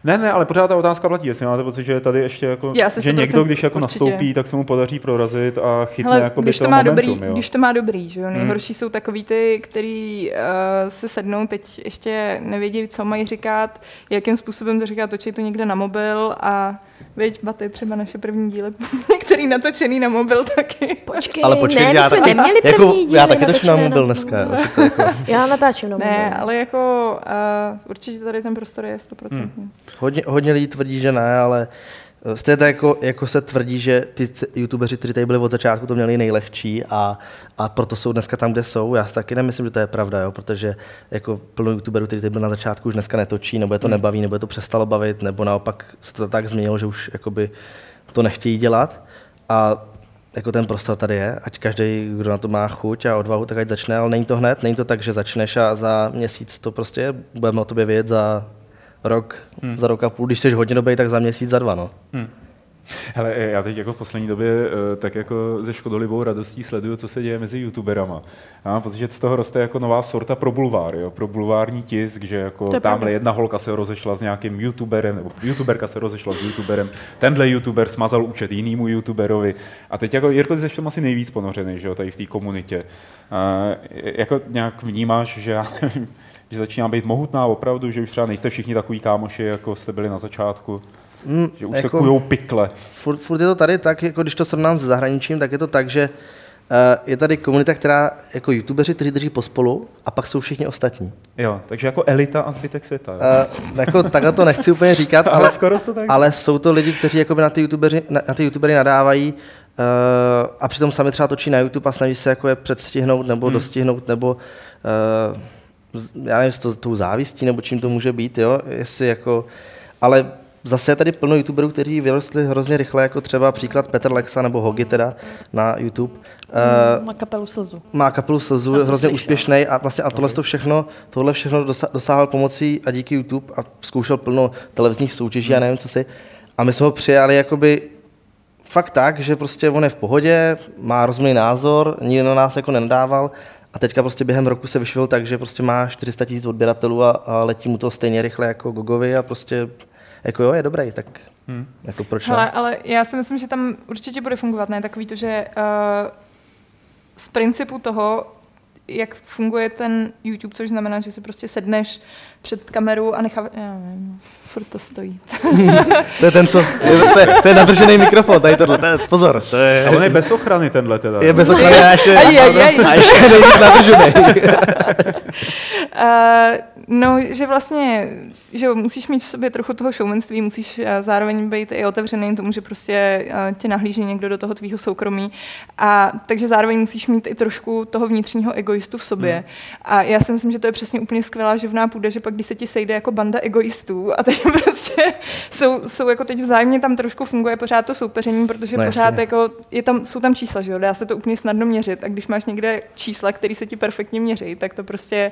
[SPEAKER 2] Ne, ne, ale pořád ta otázka platí, jestli máte pocit, že je tady ještě jako,
[SPEAKER 4] Já si
[SPEAKER 2] že
[SPEAKER 4] 100%
[SPEAKER 2] někdo, když jako
[SPEAKER 4] určitě.
[SPEAKER 2] nastoupí, tak se mu podaří prorazit a chytne
[SPEAKER 4] Hele,
[SPEAKER 2] jako
[SPEAKER 4] když to
[SPEAKER 2] to
[SPEAKER 4] má
[SPEAKER 2] momentum,
[SPEAKER 4] dobrý,
[SPEAKER 2] jo.
[SPEAKER 4] když to má dobrý, že jo?
[SPEAKER 2] Hmm.
[SPEAKER 4] Nejhorší jsou takový ty, který uh, se sednou, teď ještě nevědí, co mají říkat, jakým způsobem to říkat, točí to někde na mobil a Věď, baty, třeba naše první díly, některý natočený na mobil taky.
[SPEAKER 1] Počkej,
[SPEAKER 3] Ale počkej,
[SPEAKER 1] ne,
[SPEAKER 3] já
[SPEAKER 1] my jsme
[SPEAKER 3] taky-
[SPEAKER 1] neměli
[SPEAKER 3] jako,
[SPEAKER 1] první díly
[SPEAKER 3] já taky točím na mobil dneska. jo, že to jako,
[SPEAKER 1] Já natáčím na mobil.
[SPEAKER 4] Ne, ale jako uh, určitě tady ten prostor je 100%. Hmm.
[SPEAKER 3] hodně, hodně lidí tvrdí, že ne, ale stejně tak jako, jako se tvrdí, že ty youtubeři, kteří tady byli od začátku, to měli nejlehčí a, a proto jsou dneska tam, kde jsou. Já si taky nemyslím, že to je pravda, jo, protože jako plno youtuberů, kteří tady byli na začátku, už dneska netočí, nebo je to nebaví, nebo je to přestalo bavit, nebo naopak se to tak změnilo, že už jakoby to nechtějí dělat. A jako ten prostor tady je, ať každý, kdo na to má chuť a odvahu, tak ať začne, ale není to hned, není to tak, že začneš a za měsíc to prostě budeme o tobě vědět za rok, hmm. za rok a půl, když jsi hodně dobrý, tak za měsíc, za dva, no.
[SPEAKER 2] Hele, já teď jako v poslední době eh, tak jako ze škodolibou radostí sleduju, co se děje mezi youtuberama. Já mám pocit, že z toho roste jako nová sorta pro bulvár, jo? pro bulvární tisk, že jako tamhle
[SPEAKER 1] pravda.
[SPEAKER 2] jedna holka se rozešla s nějakým youtuberem, nebo youtuberka se rozešla s youtuberem, tenhle youtuber smazal účet jinému youtuberovi. A teď jako Jirko, ty jsi v tom asi nejvíc ponořený, že jo, tady v té komunitě. Uh, jako nějak vnímáš, že já nevím, že začíná být mohutná opravdu, že už třeba nejste všichni takový kámoši, jako jste byli na začátku.
[SPEAKER 3] Mm,
[SPEAKER 2] Že už jako... pikle.
[SPEAKER 3] furt, furt je to tady tak, jako když to srovnám s zahraničím, tak je to tak, že uh, je tady komunita, která jako youtubeři, kteří drží pospolu a pak jsou všichni ostatní.
[SPEAKER 2] Jo, takže jako elita a zbytek světa. Jo.
[SPEAKER 3] Uh, jako takhle to nechci úplně říkat,
[SPEAKER 2] ale,
[SPEAKER 3] ale,
[SPEAKER 2] skoro to tak.
[SPEAKER 3] ale jsou to lidi, kteří jakoby na ty, youtubeři, na, na ty youtubery nadávají uh, a přitom sami třeba točí na YouTube a snaží se jako je předstihnout nebo hmm. dostihnout nebo uh, já nevím, s to, tou závistí nebo čím to může být, jo, jestli jako, ale zase je tady plno youtuberů, kteří vyrostli hrozně rychle, jako třeba příklad Petr Lexa nebo Hogi teda na YouTube. Uh,
[SPEAKER 1] Má kapelu slzu.
[SPEAKER 3] má kapelu Slzu, je hrozně úspěšný a vlastně a tohle to všechno, tohle všechno dosáhl pomocí a díky YouTube a zkoušel plno televizních soutěží a nevím co si. A my jsme ho přijali jakoby fakt tak, že prostě on je v pohodě, má rozumný názor, nikdo na nás jako nenadával a teďka prostě během roku se vyšvil tak, že prostě má 400 tisíc odběratelů a, a letí mu to stejně rychle jako Gogovi a prostě jako jo, je dobrý, tak
[SPEAKER 2] Hmm.
[SPEAKER 3] jako proč ne?
[SPEAKER 4] Hele, ale já si myslím, že tam určitě bude fungovat, ne takový to, že uh, z principu toho, jak funguje ten YouTube, což znamená, že si prostě sedneš před kameru a necháváš, já nevím, furt to stojí.
[SPEAKER 3] To je ten, co, je, to, je, to je nadržený mikrofon, tady tohle, to je, pozor, to je,
[SPEAKER 2] A on je bez ochrany tenhle teda.
[SPEAKER 3] je bez ochrany a ještě,
[SPEAKER 4] Aj, aj, aj.
[SPEAKER 3] a ještě nejvíc nadržený.
[SPEAKER 4] Uh, no, že vlastně, že musíš mít v sobě trochu toho showmanství, musíš uh, zároveň být i otevřený tomu, že prostě uh, tě nahlíží někdo do toho tvýho soukromí. A takže zároveň musíš mít i trošku toho vnitřního egoistu v sobě. Hmm. A já si myslím, že to je přesně úplně skvělá živná půda, že pak když se ti sejde jako banda egoistů a teď prostě jsou, jsou jako teď vzájemně tam trošku funguje pořád to soupeření, protože
[SPEAKER 3] No
[SPEAKER 4] no,
[SPEAKER 3] jasně.
[SPEAKER 4] pořád jako je tam, jsou tam čísla, že jo, dá se to úplně snadno měřit a když máš někde čísla, které se ti perfektně měří, tak to prostě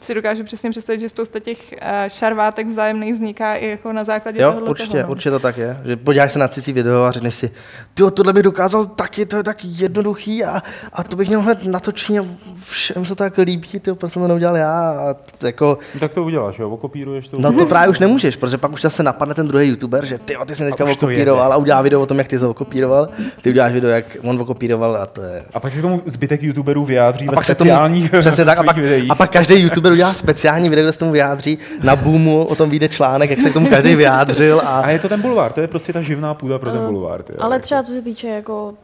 [SPEAKER 4] si dokážu přesně představit, že spousta těch uh, šarvátek vzájemných vzniká i jako na základě
[SPEAKER 3] Jo,
[SPEAKER 4] tohohle
[SPEAKER 3] určitě,
[SPEAKER 4] toho, no.
[SPEAKER 3] určitě to tak je. Že podíváš se na cizí video a řekneš si, ty tohle bych dokázal taky, to je tak jednoduchý a, a to bych měl hned natočení a všem se to tak líbí, ty, proč jsem to neudělal já. A t- jako,
[SPEAKER 2] Tak to uděláš, jo, okopíruješ to.
[SPEAKER 3] no to právě už nemůžeš, protože pak už zase napadne ten druhý youtuber, že ty, ty jsi teďka
[SPEAKER 2] to
[SPEAKER 3] okopíroval a udělá video o tom, jak ty jsi ho okopíroval, ty uděláš video, jak on okopíroval a to je...
[SPEAKER 2] A pak si k tomu zbytek youtuberů vyjádří
[SPEAKER 3] A
[SPEAKER 2] ve
[SPEAKER 3] pak se tomu,
[SPEAKER 2] speciálních
[SPEAKER 3] přesně tak, a pak,
[SPEAKER 2] videích.
[SPEAKER 3] a pak každý youtuber udělá speciální video, kde se tomu vyjádří, na Boomu o tom vyjde článek, jak se k tomu každý vyjádřil a,
[SPEAKER 2] A je to ten bulvár, to je prostě ta živná půda pro ten bulvár. ty
[SPEAKER 1] Ale
[SPEAKER 2] jako.
[SPEAKER 1] třeba co se týče jako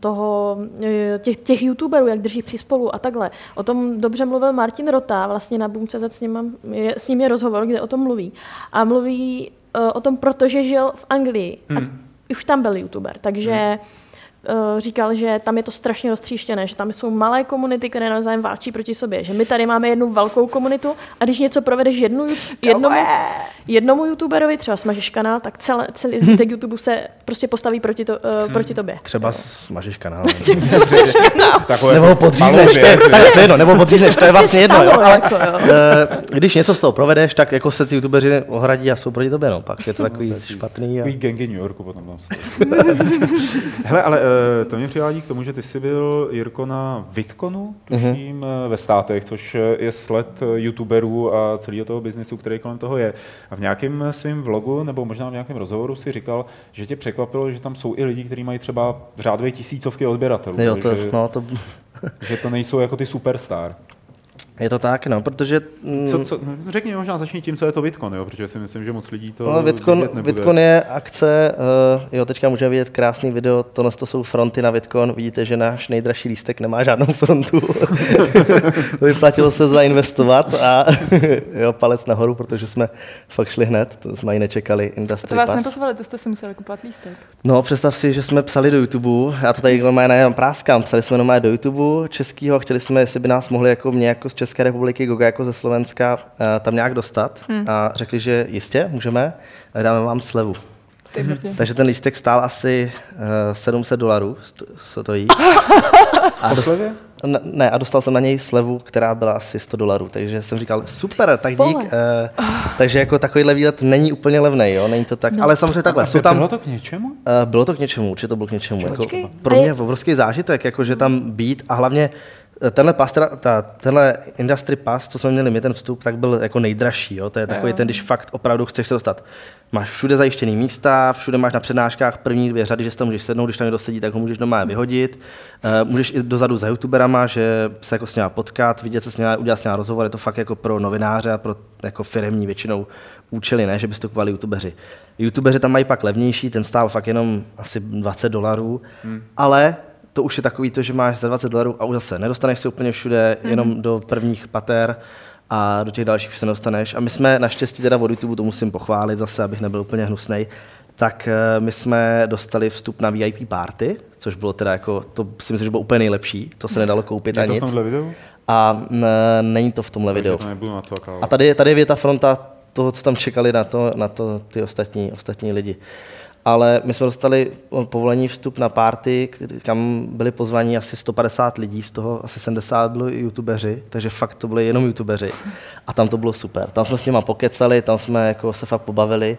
[SPEAKER 1] toho, eh, těch, těch youtuberů, jak drží při spolu a takhle. O tom dobře mluvil Martin Rota, vlastně na Boom.cz s ním, je, s ním je rozhovor, kde o tom mluví. A mluví uh, o tom, protože žil v Anglii. A
[SPEAKER 2] Hmm.
[SPEAKER 1] už tam byl youtuber, takže hmm. říkal, že tam je to strašně roztříštěné, že tam jsou malé komunity, které navzájem válčí proti sobě. Že my tady máme jednu velkou komunitu a když něco provedeš jednu, jednomu, jednomu youtuberovi, třeba smažeš kanál, tak celé, celý zbytek YouTube se prostě postaví proti, to, uh, proti tobě.
[SPEAKER 3] třeba smažeš kanál.
[SPEAKER 2] Takové
[SPEAKER 3] Nebo
[SPEAKER 2] jako
[SPEAKER 3] podřízneš, to je, tak, to je jedno, nebo podřízneš, to je vlastně jedno, jo, ale
[SPEAKER 1] jako, jo.
[SPEAKER 3] eh, když něco z toho provedeš, tak jako se ty youtubeři ohradí a jsou proti tobě, no, pak je to takový špatný. A...
[SPEAKER 2] Takový gangy New Yorku potom tam. Hele, ale eh, to mě přivádí k tomu, že ty jsi byl, Jirko, na tuším,
[SPEAKER 3] Mhm.
[SPEAKER 2] eh, ve státech, což je sled youtuberů a celého toho biznesu, který kolem toho je. A A v nějakém svém vlogu, nebo možná v nějakém rozhovoru si říkal, že tě překvapilo, že tam jsou i lidi, kteří mají třeba řádově tisícovky odběratelů.
[SPEAKER 3] Jo, to,
[SPEAKER 2] že,
[SPEAKER 3] no, to,
[SPEAKER 2] že to nejsou jako ty superstar.
[SPEAKER 3] Je to tak, no, protože... mm,
[SPEAKER 2] Co, co, řekni možná začni tím, co je to Bitcoin, jo, protože si myslím, že moc lidí to
[SPEAKER 3] No, Bitcoin. Bitcoin je akce, uh, jo, teďka můžeme vidět krásný video, tohle to jsou fronty na Bitcoin, vidíte, že náš nejdražší lístek nemá žádnou frontu. Vyplatilo se zainvestovat a jo, palec nahoru, protože jsme fakt šli hned, to jsme ani nečekali
[SPEAKER 4] A
[SPEAKER 3] Industry
[SPEAKER 4] to vás
[SPEAKER 3] Pass.
[SPEAKER 4] neposovali, to jste si museli kupovat lístek.
[SPEAKER 3] No, představ si, že jsme psali do YouTube, já to tady normálně nejenom práskám, psali jsme normálně do YouTube českýho, chtěli jsme, jestli by nás mohli jako mě jako z České republiky, Goga jako ze Slovenska, eh, tam nějak dostat
[SPEAKER 4] Hmm.
[SPEAKER 3] a řekli, že jistě, můžeme, a dáme vám slevu.
[SPEAKER 4] Brdě.
[SPEAKER 3] Takže ten lístek stál asi uh, 700 dolarů, st- stojí. A
[SPEAKER 2] Po
[SPEAKER 3] dost,
[SPEAKER 2] slevě?
[SPEAKER 3] ne, ne, a dostal jsem na něj slevu, která byla asi 100 dolarů, takže jsem říkal, super, tak dík. Uh, takže jako takovýhle výlet není úplně levný, jo, není to tak,
[SPEAKER 1] No.
[SPEAKER 3] ale samozřejmě takhle,
[SPEAKER 2] A
[SPEAKER 3] jsou tam...
[SPEAKER 2] Bylo to k něčemu?
[SPEAKER 3] Uh, bylo to k něčemu, určitě to bylo k něčemu. Jako, pro
[SPEAKER 1] a
[SPEAKER 3] mě
[SPEAKER 1] je-
[SPEAKER 3] obrovský zážitek, jako, že tam být a hlavně eh, tenhle, pas, teda, ta, tenhle industry pass, co jsme měli my, ten vstup, tak byl jako nejdražší. Jo? To je takový
[SPEAKER 4] Jo.
[SPEAKER 3] ten, když fakt opravdu chceš se dostat. Máš všude zajištěný místa, všude máš na přednáškách první dvě řady, že si tam můžeš sednout, když tam někdo sedí, tak ho můžeš doma vyhodit. Uh, můžeš i dozadu za youtuberama, že se jako s ním potkat, vidět se s ním, udělat s ním rozhovor, je to fakt jako pro novináře a pro jako firmní většinou účely, ne, že bys to kupovali youtubeři. Youtubeři tam mají pak levnější, ten stál fakt jenom asi 20 dolarů, hmm. ale to už je takový to, že máš za 20 dolarů a už zase nedostaneš se úplně všude,
[SPEAKER 1] Mhm.
[SPEAKER 3] jenom do prvních pater a do těch dalších už se nedostaneš. A my jsme naštěstí teda od YouTube, to musím pochválit zase, abych nebyl úplně hnusnej, tak eh, my jsme dostali vstup na VIP party, což bylo teda jako, to si myslím, že bylo úplně nejlepší, to se nedalo koupit
[SPEAKER 2] Je
[SPEAKER 3] a
[SPEAKER 2] to v
[SPEAKER 3] nic.
[SPEAKER 2] tomhle videu?
[SPEAKER 3] A ne, není to v tomhle
[SPEAKER 2] Takže
[SPEAKER 3] videu.
[SPEAKER 2] to nebudu nacakat.
[SPEAKER 3] A tady, tady je věta fronta toho, co tam čekali na to, na to ty ostatní, ostatní lidi. Ale my jsme dostali povolení vstup na party, k- kam byli pozvaní asi 150 lidí, z toho asi 70 bylo youtubeři, takže fakt to byli jenom youtubeři. A tam to bylo super. Tam jsme s nima pokecali, tam jsme jako se fakt pobavili.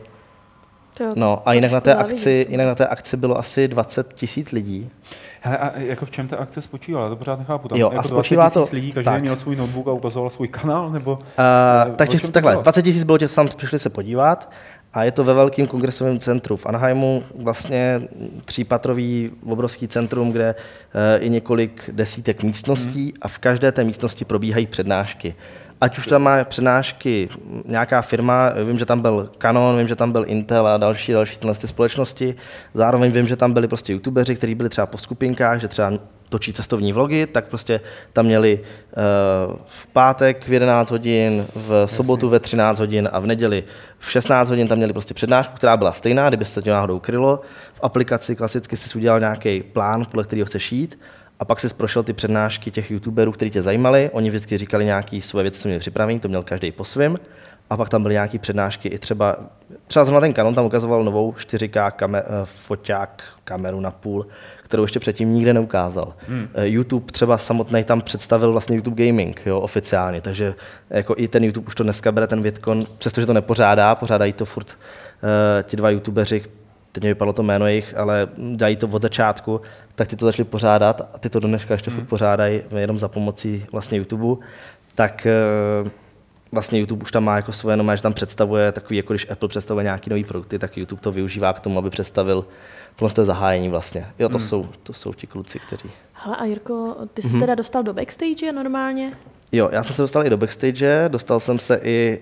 [SPEAKER 1] To,
[SPEAKER 3] No a
[SPEAKER 1] to
[SPEAKER 3] jinak na té akci, jinak na té akci bylo asi 20 tisíc lidí.
[SPEAKER 2] Hele, a jako v čem ta akce spočívala? Já to pořád nechápu. Tam
[SPEAKER 3] Jo, a
[SPEAKER 2] jako
[SPEAKER 3] spočívá
[SPEAKER 2] 20
[SPEAKER 3] to-
[SPEAKER 2] tisíc lidí, každý
[SPEAKER 3] tak.
[SPEAKER 2] měl svůj notebook a ukazoval svůj kanál, nebo...
[SPEAKER 3] Uh,
[SPEAKER 2] Eh,
[SPEAKER 3] tak
[SPEAKER 2] o
[SPEAKER 3] těch,
[SPEAKER 2] čem to
[SPEAKER 3] takhle,
[SPEAKER 2] bylo?
[SPEAKER 3] 20 tisíc bylo těch, co tam přišli se podívat a je to ve velkém kongresovém centru v Anaheimu, vlastně třípatrový obrovský centrum, kde je několik desítek místností
[SPEAKER 2] Mhm.
[SPEAKER 3] a v každé té místnosti probíhají přednášky. Ať už tam má přednášky nějaká firma, vím, že tam byl Canon, vím, že tam byl Intel a další, další tyhle ty společnosti. Zároveň vím, že tam byli prostě youtubeři, kteří byli třeba po skupinkách, že třeba točí cestovní vlogy, tak prostě tam měli uh, v pátek v 11 hodin, v sobotu ve 13 hodin a v neděli v 16 hodin tam měli prostě přednášku, která byla stejná, kdyby se to náhodou krylo. V aplikaci klasicky si udělal nějaký plán, podle kterého chceš jít a pak si prošel ty přednášky těch youtuberů, kteří tě zajímali. Oni vždycky říkali nějaké svoje věci, co měli připravené, to měl každý po svém. A pak tam byly nějaké přednášky i třeba, třeba zrovna ten Canon tam ukazoval novou 4K kamer, eh, foťák, kameru na půl, kterou ještě předtím nikde neukázal. Hmm. YouTube třeba samotný tam představil vlastně YouTube Gaming jo, oficiálně, takže jako i ten YouTube už to dneska bere ten Vidcon, přestože to nepořádá, pořádají to furt uh, ti dva YouTubeři, teď mě vypadlo to jméno jejich, ale dělají to od začátku, tak ty to začali pořádat a ty to do dneška ještě hmm. furt pořádají jenom za pomocí vlastně YouTube, tak eh, vlastně YouTube už tam má jako svoje, no, že tam představuje takový, jako když Apple představuje nějaký nový produkty, tak YouTube to využívá k tomu, aby představil tohle to je zahájení vlastně. Jo, to, hmm. jsou, to jsou ti kluci, kteří...
[SPEAKER 1] Hele a Jirko, ty jsi teda dostal do backstage normálně?
[SPEAKER 3] Jo, já jsem se dostal i do backstage, dostal jsem se i,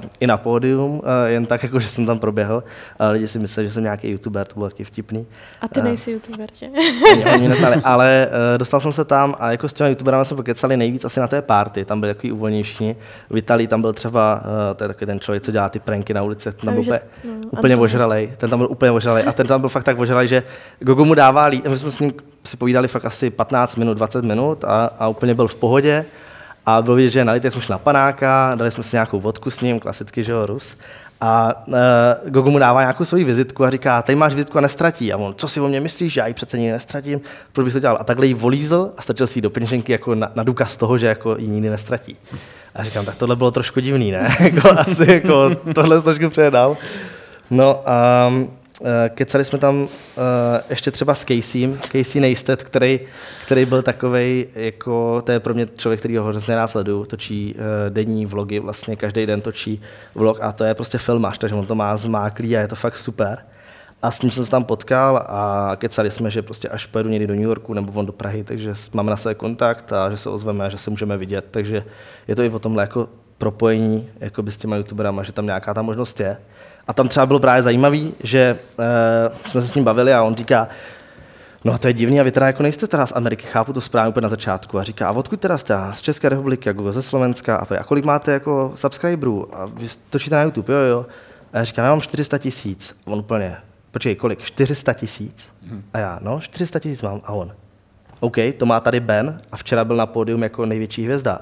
[SPEAKER 3] uh, i na pódium, uh, jen tak, jako že jsem tam proběhl. Uh, lidi si mysleli, že jsem nějaký youtuber, to bylo taky vtipný.
[SPEAKER 1] A ty
[SPEAKER 3] Eh.
[SPEAKER 1] nejsi youtuber, že?
[SPEAKER 3] Oni, oni neznali, ale uh, dostal jsem se tam a jako s těmi youtuberami jsme pokecali nejvíc asi na té party, tam byli takový uvolnější. Vitalí tam byl třeba, uh, to je takový ten člověk, co dělá ty pranky na ulici, ten byl
[SPEAKER 1] Takže-
[SPEAKER 3] úplně,
[SPEAKER 1] no,
[SPEAKER 3] úplně
[SPEAKER 1] Anton.
[SPEAKER 3] ožralej, ten tam byl úplně ožralej a ten tam byl fakt tak ožralej, že Gogo mu dává, lí, my jsme s ním si povídali fakt asi 15 minut, 20 minut a, a úplně byl v pohodě. A bylo vidět, že nalitý, jsme šli na panáka, dali jsme si nějakou vodku s ním, klasicky, že jo, Rus. A uh, Gogo mu dává nějakou svoji vizitku a říká, tady máš vizitku a nestratí. A on, co si o mě myslíš, já ji přece nikdy nestratím, proč bych to dělal? A takhle ji volízl a strčil si ji do peněženky jako na, na důkaz toho, že jako ji nikdy nestratí. A říkám, tak tohle bylo trošku divný, ne? jako, asi jako, tohle trošku předal. No, um, eh, kecali jsme tam eh, ještě třeba s Caseym, Casey Neistat, který, který byl takový, jako, to je pro mě člověk, který ho hrozně rád točí eh, denní vlogy, vlastně každý den točí vlog a to je prostě filmař, takže on to má zmáklý a je to fakt super. A s ním jsem se tam potkal a kecali jsme, že prostě až pojedu někdy do New Yorku nebo on do Prahy, takže máme na sebe kontakt a že se ozveme, že se můžeme vidět. Takže je to i o tomhle jako propojení jako s těma youtuberama, že tam nějaká ta možnost je. A tam třeba bylo právě zajímavý, že uh, jsme se s ním bavili a on říká, No a to je divný a vy teda jako nejste teda z Ameriky, chápu to správně úplně na začátku. A říká, a odkud teda jste? Z České republiky, jako ze Slovenska. A, a kolik máte jako subscriberů? A vy točíte na YouTube, jo, jo. A já říkám, já mám 400 tisíc. On úplně, počkej, kolik? 400 tisíc? A já, no, 400 tisíc mám. A on, OK, to má tady Ben a včera byl na pódium jako největší hvězda.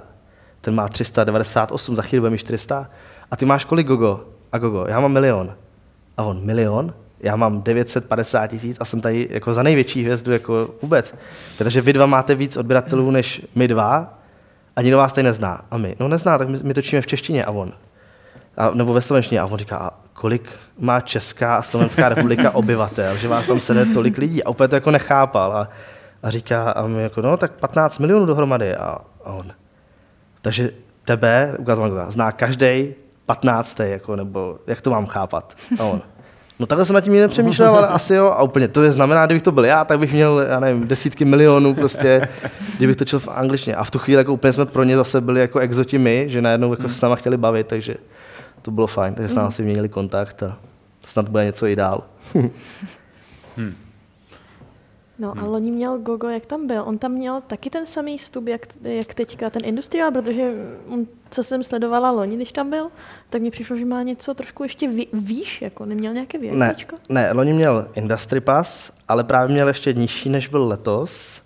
[SPEAKER 3] Ten má 398, za chvíli bude mít 400. A ty máš kolik, Gogo? A Gogo, já mám milion. A on, milion? Já mám 950 tisíc a jsem tady jako za největší hvězdu jako vůbec. Protože vy dva máte víc odběratelů než my dva a nikdo vás tady nezná. A my, no nezná, tak my, my točíme v češtině a on. A, nebo ve slovenštině. A on říká, a kolik má Česká a Slovenská republika obyvatel, že vás tam sede tolik lidí. A úplně to jako nechápal. A, a říká, a my jako, no tak 15 milionů dohromady. A, a on, takže tebe, ukázal zná každý 15. Jako, nebo jak to mám chápat? On, no takhle jsem nad tím nepřemýšlel, ale asi jo. A úplně to je znamená, kdybych to byl já, tak bych měl, já nevím, desítky milionů prostě, kdybych točil v angličtině. A v tu chvíli jako úplně jsme pro ně zase byli jako exoti my, že najednou jako s náma chtěli bavit, takže to bylo fajn, takže s námi si měnili kontakt a snad bude něco i dál.
[SPEAKER 1] No a loni měl Gogo, jak tam byl? On tam měl taky ten samý vstup, jak, jak teďka, ten industriál, protože on, co jsem sledovala loni, když tam byl, tak mi přišlo, že má něco trošku ještě vý, výš, jako neměl nějaké
[SPEAKER 3] Ne,
[SPEAKER 1] vějíčko?
[SPEAKER 3] ne, loni měl Industry Pass, ale právě měl ještě nižší, než byl letos.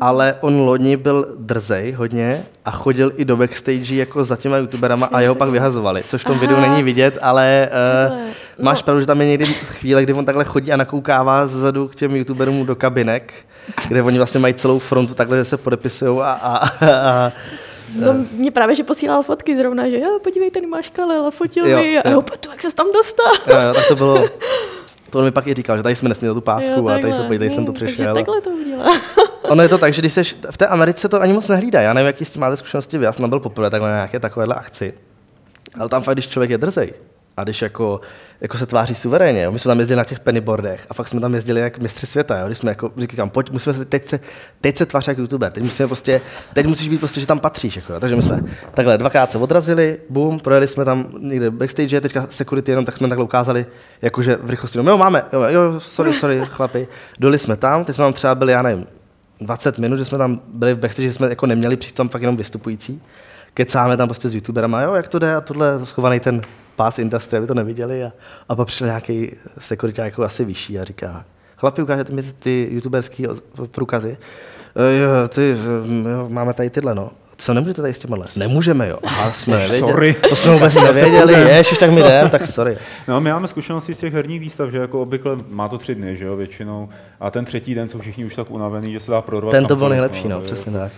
[SPEAKER 3] Ale on loni byl drzej hodně a chodil i do backstage jako za těma youtuberama a jeho pak vyhazovali, což v tom
[SPEAKER 1] Aha.
[SPEAKER 3] videu není vidět, ale uh,
[SPEAKER 1] Takhle.
[SPEAKER 3] máš
[SPEAKER 1] No.
[SPEAKER 3] pravdu, že tam je někdy chvíle, kdy on takhle chodí a nakoukává zezadu k těm youtuberům do kabinek, kde oni vlastně mají celou frontu takhle, že se podepisují a, a, a,
[SPEAKER 1] No, mě právě, že posílal fotky zrovna, že jo, podívej, tady máš kalel a fotil
[SPEAKER 3] Jo,
[SPEAKER 1] mi a
[SPEAKER 3] jo.
[SPEAKER 1] jo. tu, jak se tam dostal.
[SPEAKER 3] jo, jo, tak to bylo, to on mi pak i říkal, že tady jsme nesměli tu pásku
[SPEAKER 1] Jo,
[SPEAKER 3] a tady, se, tady jsem to přešel.
[SPEAKER 1] Takže takhle to udělá.
[SPEAKER 3] Ono je to tak, že když seš, v té Americe to ani moc nehlídá. Já nevím, jaký s tím máte zkušenosti vy. Já jsem byl poprvé takhle na nějaké takovéhle akci. Ale tam fakt, když člověk je drzej a když jako, jako se tváří suverénně, jo. my jsme tam jezdili na těch pennyboardech a fakt jsme tam jezdili jak mistři světa, jo. když jsme jako říkám, pojď, musíme se, teď se, teď se tvářit jako youtuber, teď musíme prostě, teď musíš být prostě, že tam patříš, jako, takže my jsme takhle dvakrát se odrazili, boom, projeli jsme tam někde backstage, teďka security jenom tak jsme takhle ukázali, jakože v rychlosti, no jo, máme, jo, jo, sorry, sorry, chlapi, doli jsme tam, teď jsme tam třeba byli, já nevím, 20 minut, že jsme tam byli v backstage, že jsme jako neměli přitom fakt jenom vystupující. Kecáme tam prostě s youtuberama, jo, jak to jde, a tohle schovaný ten pás industry, aby to neviděli. A, a pak přišel nějaký security jako asi vyšší a říká, chlapi, ukážete mi ty youtuberský o- průkazy? "E, Jo, ty, jo, máme tady tyhle, no. Co nemůžete tady s těmahle? Nemůžeme, jo. Aha, jsme nevěděli.
[SPEAKER 2] Sorry.
[SPEAKER 3] To jsme vůbec nevěděli, ježiš, tak mi jdem, tak sorry.
[SPEAKER 2] No, my máme zkušenosti z těch herních výstav, že jako obvykle má to tři dny, že jo, většinou. A ten třetí den jsou všichni už tak unavený, že se dá prorvat.
[SPEAKER 3] Ten to byl nejlepší, no,
[SPEAKER 2] jo.
[SPEAKER 3] přesně tak.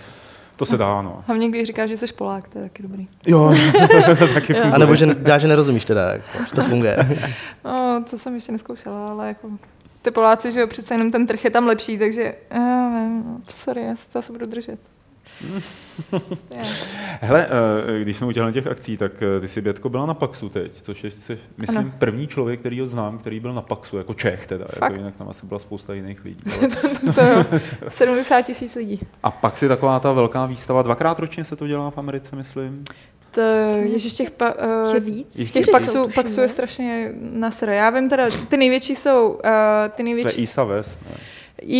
[SPEAKER 2] To se dá, no.
[SPEAKER 4] Hlavně, když říkáš, že jsi Polák, to je taky dobrý.
[SPEAKER 2] Jo, taky funguje.
[SPEAKER 3] A nebo že, já, že nerozumíš teda, jako, že to funguje.
[SPEAKER 4] No, to jsem ještě neskoušela, ale jako ty Poláci, že jo, přece jenom ten trh je tam lepší, takže já nevím, no, sorry, já se to asi budu držet.
[SPEAKER 2] Hele, eh, když jsme u těchto těch akcí, tak eh, ty jsi Bětko byla na Paxu teď, což je, jsi, myslím,
[SPEAKER 4] Ano.
[SPEAKER 2] první člověk, který ho znám, který byl na Paxu, jako Čech teda,
[SPEAKER 4] Fakt?
[SPEAKER 2] jako jinak tam asi byla spousta jiných lidí. Ale...
[SPEAKER 4] to jo, 70 tisíc lidí.
[SPEAKER 2] A pak si taková ta velká výstava, dvakrát ročně se to dělá v Americe, myslím.
[SPEAKER 4] To, ježiš, těch, pa,
[SPEAKER 1] Je
[SPEAKER 4] uh,
[SPEAKER 1] víc?
[SPEAKER 2] Těch
[SPEAKER 4] těch paxů,
[SPEAKER 1] tuším,
[SPEAKER 4] paxů je strašně nasr. Já vím teda, ty největší jsou, uh, ty
[SPEAKER 2] To je
[SPEAKER 4] největší
[SPEAKER 2] East a West, ne?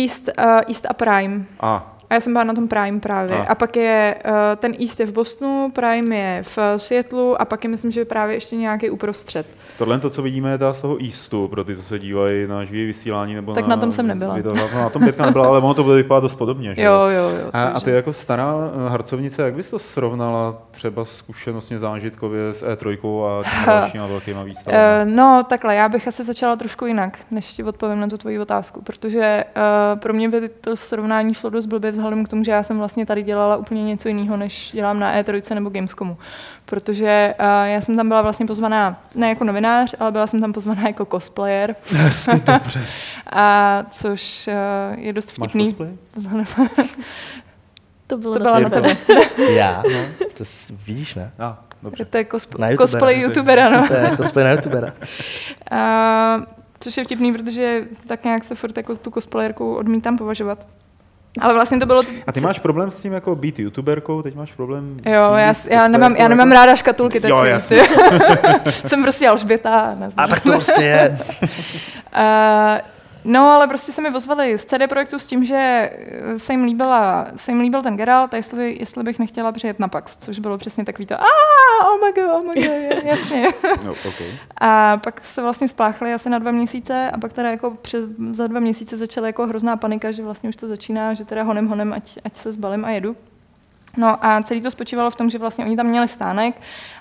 [SPEAKER 4] East, uh, East a Prime.
[SPEAKER 2] A,
[SPEAKER 4] A já jsem byla na tom Prime právě.
[SPEAKER 2] A.
[SPEAKER 4] A, pak je, uh, ten East je v Bostonu, Prime je v Seattlu a pak je myslím, že je právě ještě nějaký uprostřed.
[SPEAKER 2] Tohle to, co vidíme, je teda z toho Eastu, pro ty, co se dívají na živý vysílání. Nebo
[SPEAKER 4] Tak na tom jsem nebyla.
[SPEAKER 2] Video, na, na tom Bětka nebyla, ale ono to bude vypadat dost podobně. Že?
[SPEAKER 4] Jo, jo, jo.
[SPEAKER 2] A, a ty jako stará eh, harcovnice, jak bys to srovnala třeba zkušenostně zážitkově s E3 a těmi dalšíma velkýma výstavami?
[SPEAKER 4] Uh, no, takhle, já bych asi začala trošku jinak, než ti odpovím na tu tvoji otázku, protože uh, pro mě by to srovnání šlo dost blbě vzhledem k tomu, že já jsem vlastně tady dělala úplně něco jiného, než dělám na E3 nebo Gamescomu. Protože uh, já jsem tam byla vlastně pozvaná ne jako novinář, ale byla jsem tam pozvaná jako cosplayer.
[SPEAKER 2] Hezky, dobře.
[SPEAKER 4] A což uh, je dost
[SPEAKER 2] Máš
[SPEAKER 4] vtipný.
[SPEAKER 2] cosplay?
[SPEAKER 4] Vzhledem,
[SPEAKER 1] To bylo
[SPEAKER 4] to
[SPEAKER 1] na
[SPEAKER 4] byla na
[SPEAKER 1] tebe.
[SPEAKER 3] Já, no, to s- vidíš, ne?
[SPEAKER 2] A, dobře.
[SPEAKER 4] To je cosp-
[SPEAKER 3] Na youtubera.
[SPEAKER 4] cosplay youtubera, no.
[SPEAKER 3] To je cosplay na youtubera.
[SPEAKER 4] A, což je vtipný, protože tak nějak se furt jako tu cosplayerku odmítám považovat. Ale vlastně to bylo...
[SPEAKER 2] A ty máš problém s tím jako být youtuberkou, teď máš problém s
[SPEAKER 4] Jo,
[SPEAKER 2] tím
[SPEAKER 4] já, já, nemám, já nemám ráda škatulky, tak
[SPEAKER 2] Jo,
[SPEAKER 4] si
[SPEAKER 2] jasně.
[SPEAKER 4] Jsem prostě Alžběta.
[SPEAKER 3] A tak to prostě je.
[SPEAKER 4] Uh, no, ale prostě se mi ozvali z CD Projektu s tím, že eh, se jim, líbila, se jim líbil ten Geralt a jestli, jestli bych nechtěla přijet na PAX, což bylo přesně takový to, ah, oh my god, oh my god, jasně.
[SPEAKER 2] No, okay.
[SPEAKER 4] A pak se vlastně spláchli asi na dva měsíce a pak teda jako přes, za dva měsíce začala jako hrozná panika, že vlastně už to začíná, že teda honem honem, ať, ať se zbalím a jedu. No a celý to spočívalo v tom, že vlastně oni tam měli stánek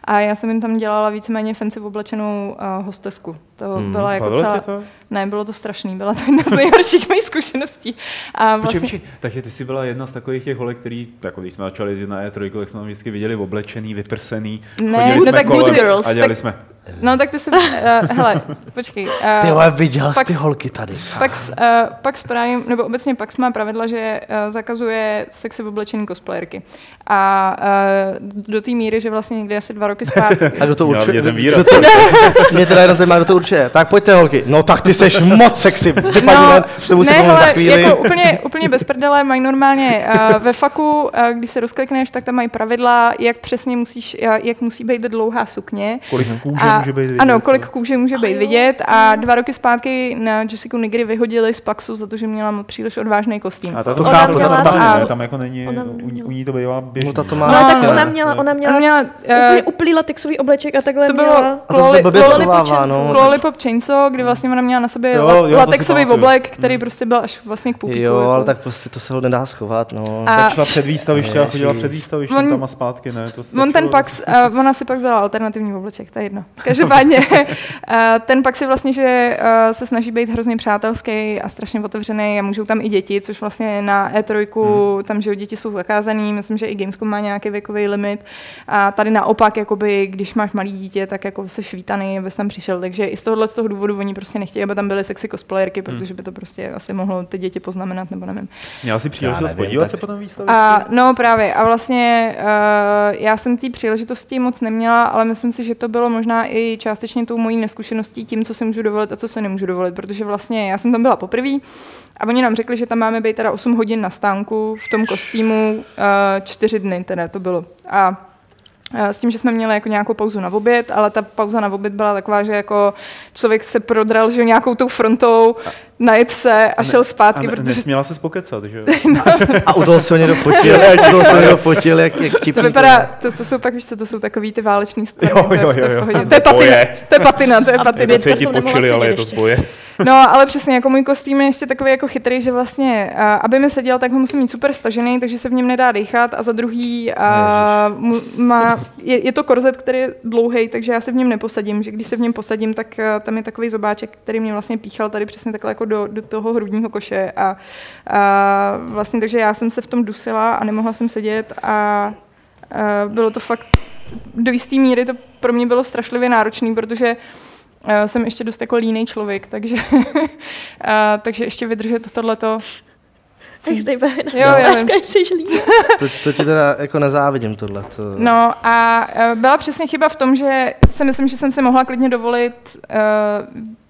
[SPEAKER 4] a já jsem jim tam dělala víceméně fancy oblečenou uh, hostesku. To
[SPEAKER 3] Hmm,
[SPEAKER 4] byla jako celá...
[SPEAKER 2] to?
[SPEAKER 4] Ne, bylo to strašný, byla to jedna z nejhorších mých zkušeností. A
[SPEAKER 2] Počkej,
[SPEAKER 4] vlastně...
[SPEAKER 2] počkej, takže ty jsi byla jedna z takových těch holek, který, jako když jsme začali na E3, tak jsme tam vždycky viděli oblečený, vyprsený,
[SPEAKER 4] Ne,
[SPEAKER 2] chodili
[SPEAKER 4] no
[SPEAKER 2] jsme
[SPEAKER 4] tak
[SPEAKER 2] kolem
[SPEAKER 4] Good Girls,
[SPEAKER 2] a dělali
[SPEAKER 4] tak-
[SPEAKER 2] jsme.
[SPEAKER 4] No tak ty se... Uh, hele, počkej. Uh,
[SPEAKER 3] Ty vole, viděla jsi
[SPEAKER 4] pak
[SPEAKER 3] ty holky tady.
[SPEAKER 4] Pax, uh, Pax Prime, nebo obecně Pax má pravidla, že uh, zakazuje sexy oblečený cosplayerky. A uh, do té míry, že vlastně někdy asi dva roky zpátky.
[SPEAKER 3] A kdo to určuje?
[SPEAKER 2] mě výraz.
[SPEAKER 3] to- Mě teda jenom zajímá, kdo to určuje. Tak pojďte holky. No tak ty seš moc sexy. Vypadni ven, s tebou se
[SPEAKER 4] ne,
[SPEAKER 3] pomluvím za
[SPEAKER 4] hele,
[SPEAKER 3] chvíli.
[SPEAKER 4] jako úplně, úplně bez prdele mají normálně uh, ve faku, uh, když se rozklikneš, tak tam mají pravidla, jak přesně musíš, uh, jak musí být dlouhá sukně.
[SPEAKER 2] Kolik kůže
[SPEAKER 4] A,
[SPEAKER 2] může být vidět?
[SPEAKER 4] ano, kolik kůže může být vidět a dva roky zpátky na Jessica Nigry vyhodili z Paxu za to, že měla příliš odvážný kostým.
[SPEAKER 2] A ta
[SPEAKER 3] To
[SPEAKER 2] to
[SPEAKER 3] chápu, ta-
[SPEAKER 2] tam, jako není, u, ní to bývá běžný.
[SPEAKER 3] No, ta to
[SPEAKER 2] že?
[SPEAKER 3] má-
[SPEAKER 1] No,
[SPEAKER 3] Ale
[SPEAKER 1] tak
[SPEAKER 3] ne.
[SPEAKER 1] ona měla, ona měla
[SPEAKER 4] Ona měla,
[SPEAKER 1] úplně uplý latexový obleček a takhle
[SPEAKER 4] to
[SPEAKER 1] měla...
[SPEAKER 4] bylo
[SPEAKER 3] A to se blbě
[SPEAKER 4] Loli-
[SPEAKER 3] schovává,
[SPEAKER 1] Lollipop
[SPEAKER 3] no.
[SPEAKER 4] Lollipop Chainsaw, kdy vlastně ona měla na sobě
[SPEAKER 2] Jo,
[SPEAKER 4] la-
[SPEAKER 2] jo, to si
[SPEAKER 4] latexový oblek, který prostě byl až vlastně k pupíku.
[SPEAKER 3] Jo,
[SPEAKER 4] jako.
[SPEAKER 3] ale tak prostě to se ho nedá schovat, no.
[SPEAKER 4] A-
[SPEAKER 2] Tak šla před výstaviště a chodila před výstavištěm
[SPEAKER 4] On-
[SPEAKER 2] tam a zpátky, ne? To
[SPEAKER 4] On ten Pax, uh, ona si pak vzala alternativní obleček, to je jedno. Každopádně, uh, ten Pax je vlastně, že uh, se snaží být hrozně přátelský a strašně otevřený a můžou tam i děti, což vlastně na E3, tam, že děti jsou zakázaný, myslím, že i Gamescom má nějaký věkový limit a tady naopak, jakoby, když máš malý dítě, tak jako se švítaný, abys tam přišel, takže i z tohohle z toho důvodu oni prostě nechtějí, aby tam byly sexy cosplayerky, protože by to prostě asi mohlo ty děti poznamenat, nebo nevím.
[SPEAKER 2] Měla jsi příležitost podívat
[SPEAKER 3] tak-
[SPEAKER 2] se po tom výstavišti?
[SPEAKER 4] A, no právě, a vlastně uh, já jsem té příležitosti moc neměla, ale myslím si, že to bylo možná i částečně tou mojí neskušeností tím, co si můžu dovolit a co se nemůžu dovolit, protože vlastně já jsem tam byla poprvé a oni nám řekli, že tam máme být teda 8 hodin na stánku v tom kostýmu, uh, 4 dny teda to bylo. A Eh, S tím, že jsme měli jako nějakou pauzu na oběd, ale ta pauza na oběd byla taková, že jako člověk se prodral že nějakou tou frontou, najet se a šel zpátky,
[SPEAKER 2] a ne,
[SPEAKER 4] protože
[SPEAKER 2] nesměla se spokecat, že jo?
[SPEAKER 3] A u toho se ho někdo fotil, u toho se někdo fotil, jak, jak vtipný
[SPEAKER 4] To vypadá, to, to jsou pak, víš co, to jsou takový ty váleční strany.
[SPEAKER 2] Jo,
[SPEAKER 4] to je-
[SPEAKER 2] jo,
[SPEAKER 4] to je
[SPEAKER 2] jo, jo.
[SPEAKER 4] To je patina, to je patina, to je
[SPEAKER 1] A
[SPEAKER 4] patina.
[SPEAKER 1] jako cítit počuli, ale je to
[SPEAKER 2] zboje.
[SPEAKER 4] No, ale přesně, jako můj kostým je ještě takový jako chytrý, že vlastně, uh, aby mi seděl, tak ho musím mít super stažený, takže se v něm nedá dýchat a za druhý uh, má, je, je, to korzet, který je dlouhý, takže já se v něm neposadím, že když se v něm posadím, tak uh, tam je takový zobáček, který mě vlastně píchal tady přesně takhle jako do, do toho hrudního koše a, a vlastně takže já jsem se v tom dusila a nemohla jsem sedět a uh, bylo to fakt do jisté míry to pro mě bylo strašlivě náročné, protože uh, jsem ještě dost jako línej člověk, takže, uh, takže ještě vydržet tohleto.
[SPEAKER 1] Jak jste právě na
[SPEAKER 4] Jo, jo,
[SPEAKER 1] jo, jsi líný.
[SPEAKER 3] To, to ti teda jako nezávidím tohle. To...
[SPEAKER 4] No a uh, byla přesně chyba v tom, že si myslím, že jsem si mohla klidně dovolit uh,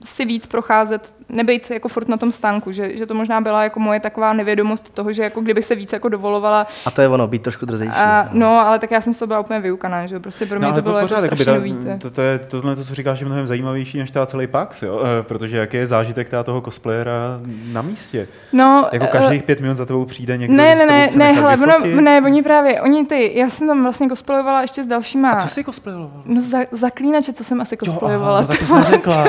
[SPEAKER 4] si víc procházet, nebejt jako furt na tom stánku, že, že to možná byla jako moje taková nevědomost toho, že jako kdybych se víc jako dovolovala.
[SPEAKER 3] A to je ono, být trošku drzejší.
[SPEAKER 4] A, no, ale tak já jsem z toho byla úplně vyukaná, že jo, prostě pro mě to bylo jako strašně nový. to je-
[SPEAKER 2] to, to, je, tohle, to, co říkáš, je mnohem zajímavější než ta celý Pax, jo? Eh, protože jaký je zážitek teda toho cosplayera na místě.
[SPEAKER 4] No,
[SPEAKER 2] Jako
[SPEAKER 4] eh,
[SPEAKER 2] každých pět minut za tebou přijde někdo,
[SPEAKER 4] Ne, ne, ne, ne, hele, ono, ne, oni právě, oni ty, já jsem tam vlastně cosplayovala ještě s dalšíma.
[SPEAKER 2] A co jsi cosplayoval?
[SPEAKER 4] No za, zaklínače, co jsem asi cosplayovala.
[SPEAKER 2] no, tak to jsi neřekla.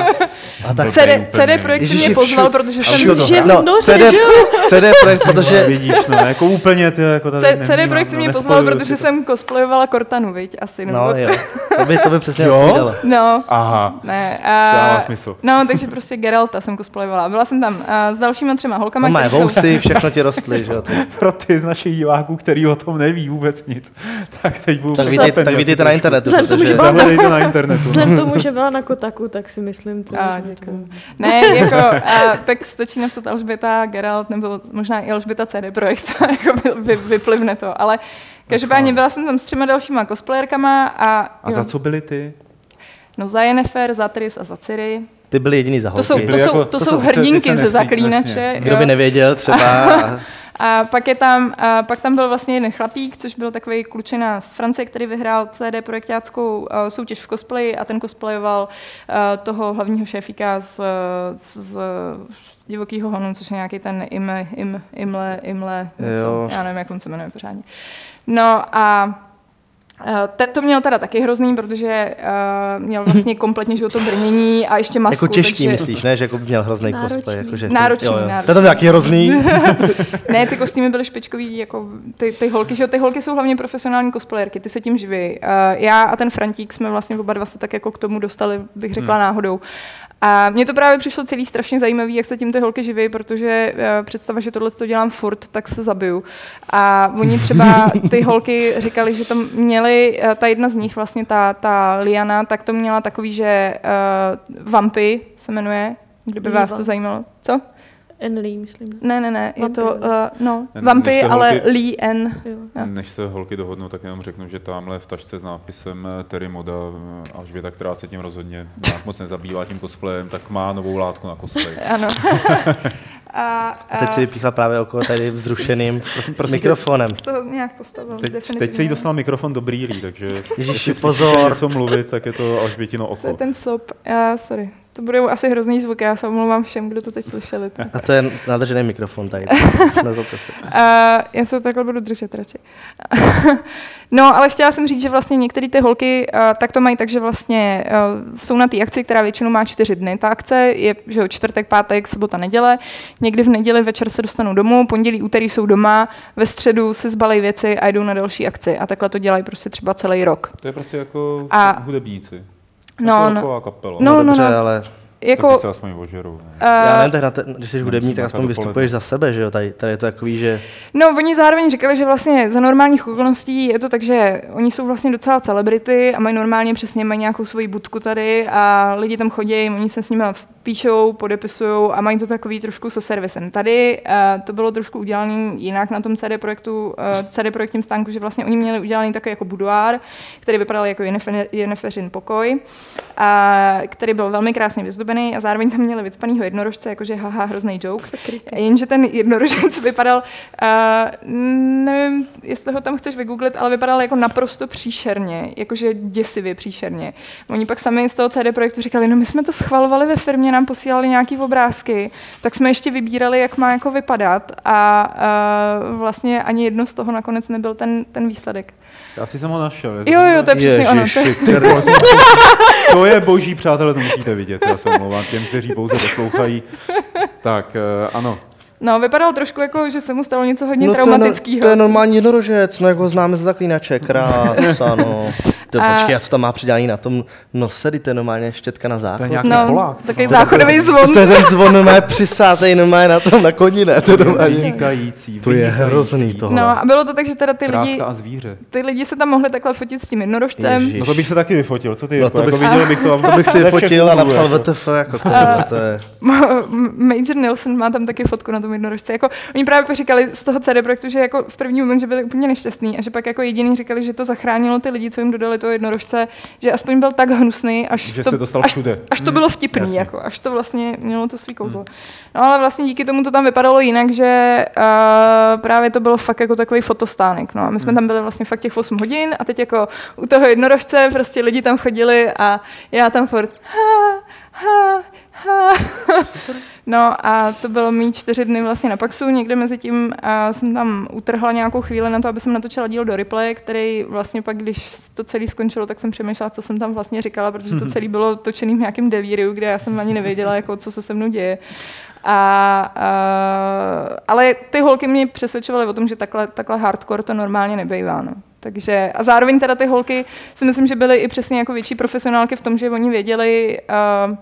[SPEAKER 3] A tak
[SPEAKER 4] CD, CD projekt mě pozval, protože jsem...
[SPEAKER 3] to
[SPEAKER 1] v
[SPEAKER 3] no, CD, projekt, protože
[SPEAKER 2] Vidíš, no, jako úplně ty, jako tady
[SPEAKER 4] CD projekt si
[SPEAKER 2] no,
[SPEAKER 4] mě pozval, protože
[SPEAKER 2] to.
[SPEAKER 4] jsem cosplayovala Cortanu, viď, asi. Nebo...
[SPEAKER 3] No jo, to by, to by přesně
[SPEAKER 2] Jo?
[SPEAKER 4] No,
[SPEAKER 2] Aha,
[SPEAKER 4] ne.
[SPEAKER 2] dává
[SPEAKER 4] A,
[SPEAKER 2] smysl.
[SPEAKER 4] no, takže prostě Geralta jsem cosplayovala. Byla jsem tam a, s dalšíma třema holkama,
[SPEAKER 3] No
[SPEAKER 4] jsou...
[SPEAKER 3] vousy, všechno ti rostly, že jo. to-
[SPEAKER 2] Pro ty z našich diváků, který o tom neví vůbec nic, tak teď budu
[SPEAKER 3] Tak vidíte, tak vidíte na internetu,
[SPEAKER 1] Vzhledem tomu, že
[SPEAKER 3] protože
[SPEAKER 1] byla-
[SPEAKER 2] Zahledejte na internetu. no.
[SPEAKER 1] Vzhledem k tomu, že byla na Kotaku, tak si myslím to.
[SPEAKER 4] Děkuju. Ne, jako, a, tak stačí napsat Alžběta, Geralt, nebo možná i Alžběta CD Projekt, jako vy, vy, vyplivne to, ale každopádně byla jsem tam s třema dalšíma cosplayerkama a,
[SPEAKER 2] A za co byly ty?
[SPEAKER 4] no za Yennefer, za Tris a za Ciri.
[SPEAKER 3] ty byly jediný za
[SPEAKER 4] To jsou,
[SPEAKER 3] holky.
[SPEAKER 4] to jsou,
[SPEAKER 2] jako-
[SPEAKER 4] to
[SPEAKER 2] to
[SPEAKER 4] jsou
[SPEAKER 2] jsou- ty se- ty
[SPEAKER 4] hrdinky
[SPEAKER 2] se
[SPEAKER 4] ze zaklínače.
[SPEAKER 2] jasně.
[SPEAKER 3] Kdo by
[SPEAKER 4] jo.
[SPEAKER 3] nevěděl třeba,
[SPEAKER 4] A pak je tam, a pak tam byl vlastně jeden chlapík, což byl takový klučina z Francie, který vyhrál CD projektáckou uh, soutěž v cosplayi a ten cosplayoval uh, toho hlavního šéfíka z, z, z divokýho honu, což je nějaký ten Im, Im, Imle, Imle, něco.
[SPEAKER 3] Jo.
[SPEAKER 4] já nevím, jak on se jmenuje pořádně. No a ten to měl teda taky hrozný, protože uh, měl vlastně kompletně že jo, to brnění a ještě masku.
[SPEAKER 3] jako těžký
[SPEAKER 4] takže...
[SPEAKER 3] myslíš, ne? Že jako měl hrozný
[SPEAKER 1] Náročný.
[SPEAKER 3] cosplay. Jako, že,
[SPEAKER 4] Náročný,
[SPEAKER 3] jo, jo.
[SPEAKER 4] náročný.
[SPEAKER 3] To nějaký hrozný.
[SPEAKER 4] Ne, ty kostýmy byly špičkový, jako ty, ty holky, že jo, ty holky jsou hlavně profesionální cosplayerky, ty se tím živí. Uh, já a ten Frantík jsme vlastně oba dva se tak jako k tomu dostali, bych řekla hmm. náhodou. A mně to právě přišlo celý strašně zajímavý, jak se tím ty holky živí, protože uh, představa, že tohle to dělám furt, tak se zabiju. A oni třeba, ty holky říkali, že tam měli, uh, ta jedna z nich, vlastně ta, ta Liana, tak to měla takový, že uh, Vampy se jmenuje, kdyby vás
[SPEAKER 1] Liva.
[SPEAKER 4] to zajímalo. Co?
[SPEAKER 1] Enlí, myslím.
[SPEAKER 4] Ne, ne, ne, je to, uh,
[SPEAKER 1] Vampy,
[SPEAKER 4] no,
[SPEAKER 2] Než
[SPEAKER 4] Vampy,
[SPEAKER 2] se
[SPEAKER 4] ale
[SPEAKER 2] holky-
[SPEAKER 4] Lee N.
[SPEAKER 1] Jo.
[SPEAKER 2] Než se holky dohodnou, tak jenom řeknu, že tamhle v tašce s nápisem eh, Terry Moda eh, Alžběta, která se tím rozhodně nějak moc nezabývá tím cosplayem, tak má novou látku na cosplay.
[SPEAKER 4] Ano. a,
[SPEAKER 3] A teď si vypíchla právě okolo tady vzrušeným
[SPEAKER 2] Prosím, prosím,
[SPEAKER 3] mikrofonem.
[SPEAKER 4] z toho nějak postavil.
[SPEAKER 2] Teď,
[SPEAKER 4] definitivně.
[SPEAKER 2] teď se jí dostal mikrofon do brýlí, takže
[SPEAKER 3] Ježiši, pozor.
[SPEAKER 2] něco mluvit, tak je to Alžbětino
[SPEAKER 4] To je
[SPEAKER 2] oko.
[SPEAKER 4] ten slop. Já, sorry. To bude asi hrozný zvuk, já se omlouvám všem, kdo to teď slyšeli.
[SPEAKER 3] A to je nadržený mikrofon tady. Nezlobte se.
[SPEAKER 4] Uh, já se to takhle budu držet radši. no, ale chtěla jsem říct, že vlastně některé ty holky uh, tak to mají tak, že vlastně uh, jsou na té akci, která většinou má čtyři dny. Ta akce je že jo, čtvrtek, pátek, sobota, neděle. Někdy v neděli večer se dostanou domů, pondělí, úterý jsou doma, ve středu si zbalej věci a jdou na další akci. A takhle to dělají prostě třeba celý rok.
[SPEAKER 2] To je prostě jako
[SPEAKER 4] A-
[SPEAKER 2] hudebníci.
[SPEAKER 4] No,
[SPEAKER 2] Jako
[SPEAKER 4] no.
[SPEAKER 2] kapela.
[SPEAKER 4] No,
[SPEAKER 3] No,
[SPEAKER 4] no,
[SPEAKER 3] dobře,
[SPEAKER 4] no.
[SPEAKER 3] ale
[SPEAKER 4] Jako,
[SPEAKER 2] Tak ty se aspoň ožerou. ne?
[SPEAKER 3] já
[SPEAKER 4] uh,
[SPEAKER 3] nevím, tak na te, když jsi hudebník, tak aspoň vystupuješ za sebe, že jo? Tady, tady je to takový, že
[SPEAKER 4] No, oni zároveň říkali, že vlastně za normálních okolností je to tak, že oni jsou vlastně docela celebrity a mají normálně přesně mají nějakou svoji budku tady a lidi tam chodí, oni se s nimi píšou, podepisují a mají to takový trošku se servisem. Tady uh, to bylo trošku udělané jinak na tom CD projektu, uh, CD projektním stánku, že vlastně oni měli udělaný takový jako buduár, který vypadal jako Yenneferin pokoj, a který byl velmi krásně vyzdobený a zároveň tam měli vycpanýho jednorožce, jakože haha, hrozný joke. Jenže ten jednorožec vypadal, uh, nevím, jestli ho tam chceš vygooglit, ale vypadal jako naprosto příšerně, jakože děsivě příšerně. Oni pak sami z toho CD projektu říkali, no my jsme to schvalovali ve firmě, nám posílali nějaký obrázky, tak jsme ještě vybírali, jak má jako vypadat a uh, vlastně ani jedno z toho nakonec nebyl ten, ten výsledek.
[SPEAKER 2] Já si jsem ho našel.
[SPEAKER 4] Jo, jo, to je přesně ono. To je,
[SPEAKER 3] Ježiši,
[SPEAKER 2] To je boží, přátelé, to musíte vidět. Já se omlouvám těm, kteří pouze poslouchají. Tak, eh, ano.
[SPEAKER 4] No, vypadal trošku jako, že se mu stalo něco hodně
[SPEAKER 3] no, to, je, no,
[SPEAKER 4] traumatického.
[SPEAKER 3] to je normální jednorožec, no jak ho známe z zaklínače, krás, ano. To
[SPEAKER 4] A-
[SPEAKER 3] počkej, a co tam má přidělaný na tom nose, to je normálně štětka na
[SPEAKER 2] To je
[SPEAKER 3] záchod.
[SPEAKER 2] nějaký
[SPEAKER 4] no,
[SPEAKER 2] Polák.
[SPEAKER 4] takový záchodový zvon.
[SPEAKER 3] To je ten zvon normálně přisátej normálně na tom, na koni, ne? To je normálně.
[SPEAKER 2] Vynikající.
[SPEAKER 3] To je hrozný tohle.
[SPEAKER 4] No a bylo to tak, že teda ty lidi,
[SPEAKER 2] a zvíře.
[SPEAKER 4] ty lidi se tam mohli takhle fotit s tím jednorožcem.
[SPEAKER 3] Ježiš.
[SPEAKER 2] No to bych se taky vyfotil, co ty?
[SPEAKER 3] No
[SPEAKER 2] jako,
[SPEAKER 3] to bych
[SPEAKER 2] jako
[SPEAKER 3] si-
[SPEAKER 2] viděl bych to,
[SPEAKER 3] To bych si
[SPEAKER 2] ze
[SPEAKER 3] fotil a napsal
[SPEAKER 2] jako.
[SPEAKER 3] VTF, jako tohle, to je...
[SPEAKER 4] Major Nilsson má tam taky fotku na tom jednorožce. Jako, oni právě říkali z toho CD projektu, že jako v první moment, že byli úplně nešťastní a že pak jako jediný říkali, že to zachránilo ty lidi, co jim dodali toho jednorožce, že aspoň byl tak hnusný, až
[SPEAKER 2] Že
[SPEAKER 4] to,
[SPEAKER 2] se dostal
[SPEAKER 4] až,
[SPEAKER 2] všude.
[SPEAKER 4] až to bylo vtipný,
[SPEAKER 2] jasně.
[SPEAKER 4] jako, až to vlastně mělo to svý kouzlo. No ale vlastně díky tomu to tam vypadalo jinak, že uh, právě to bylo fakt jako takový fotostánek. No. A my jsme tam byli vlastně fakt těch 8 hodin a teď jako u toho jednorožce prostě lidi tam chodili a já tam furt ha, ha, No a to bylo mít čtyři dny vlastně na Paxu, někde mezi tím a jsem tam utrhla nějakou chvíli na to, aby jsem natočila díl do replay, který vlastně pak, když to celé skončilo, tak jsem přemýšlela, co jsem tam vlastně říkala, protože to celé bylo točený v nějakém delíriu, kde já jsem ani nevěděla, jako, co se se mnou děje. A, a, ale ty holky mě přesvědčovaly o tom, že takhle, takhle hardcore to normálně nebejvá. No. Takže, a zároveň teda ty holky si myslím, že byly i přesně jako větší profesionálky v tom, že oni věděli, uh,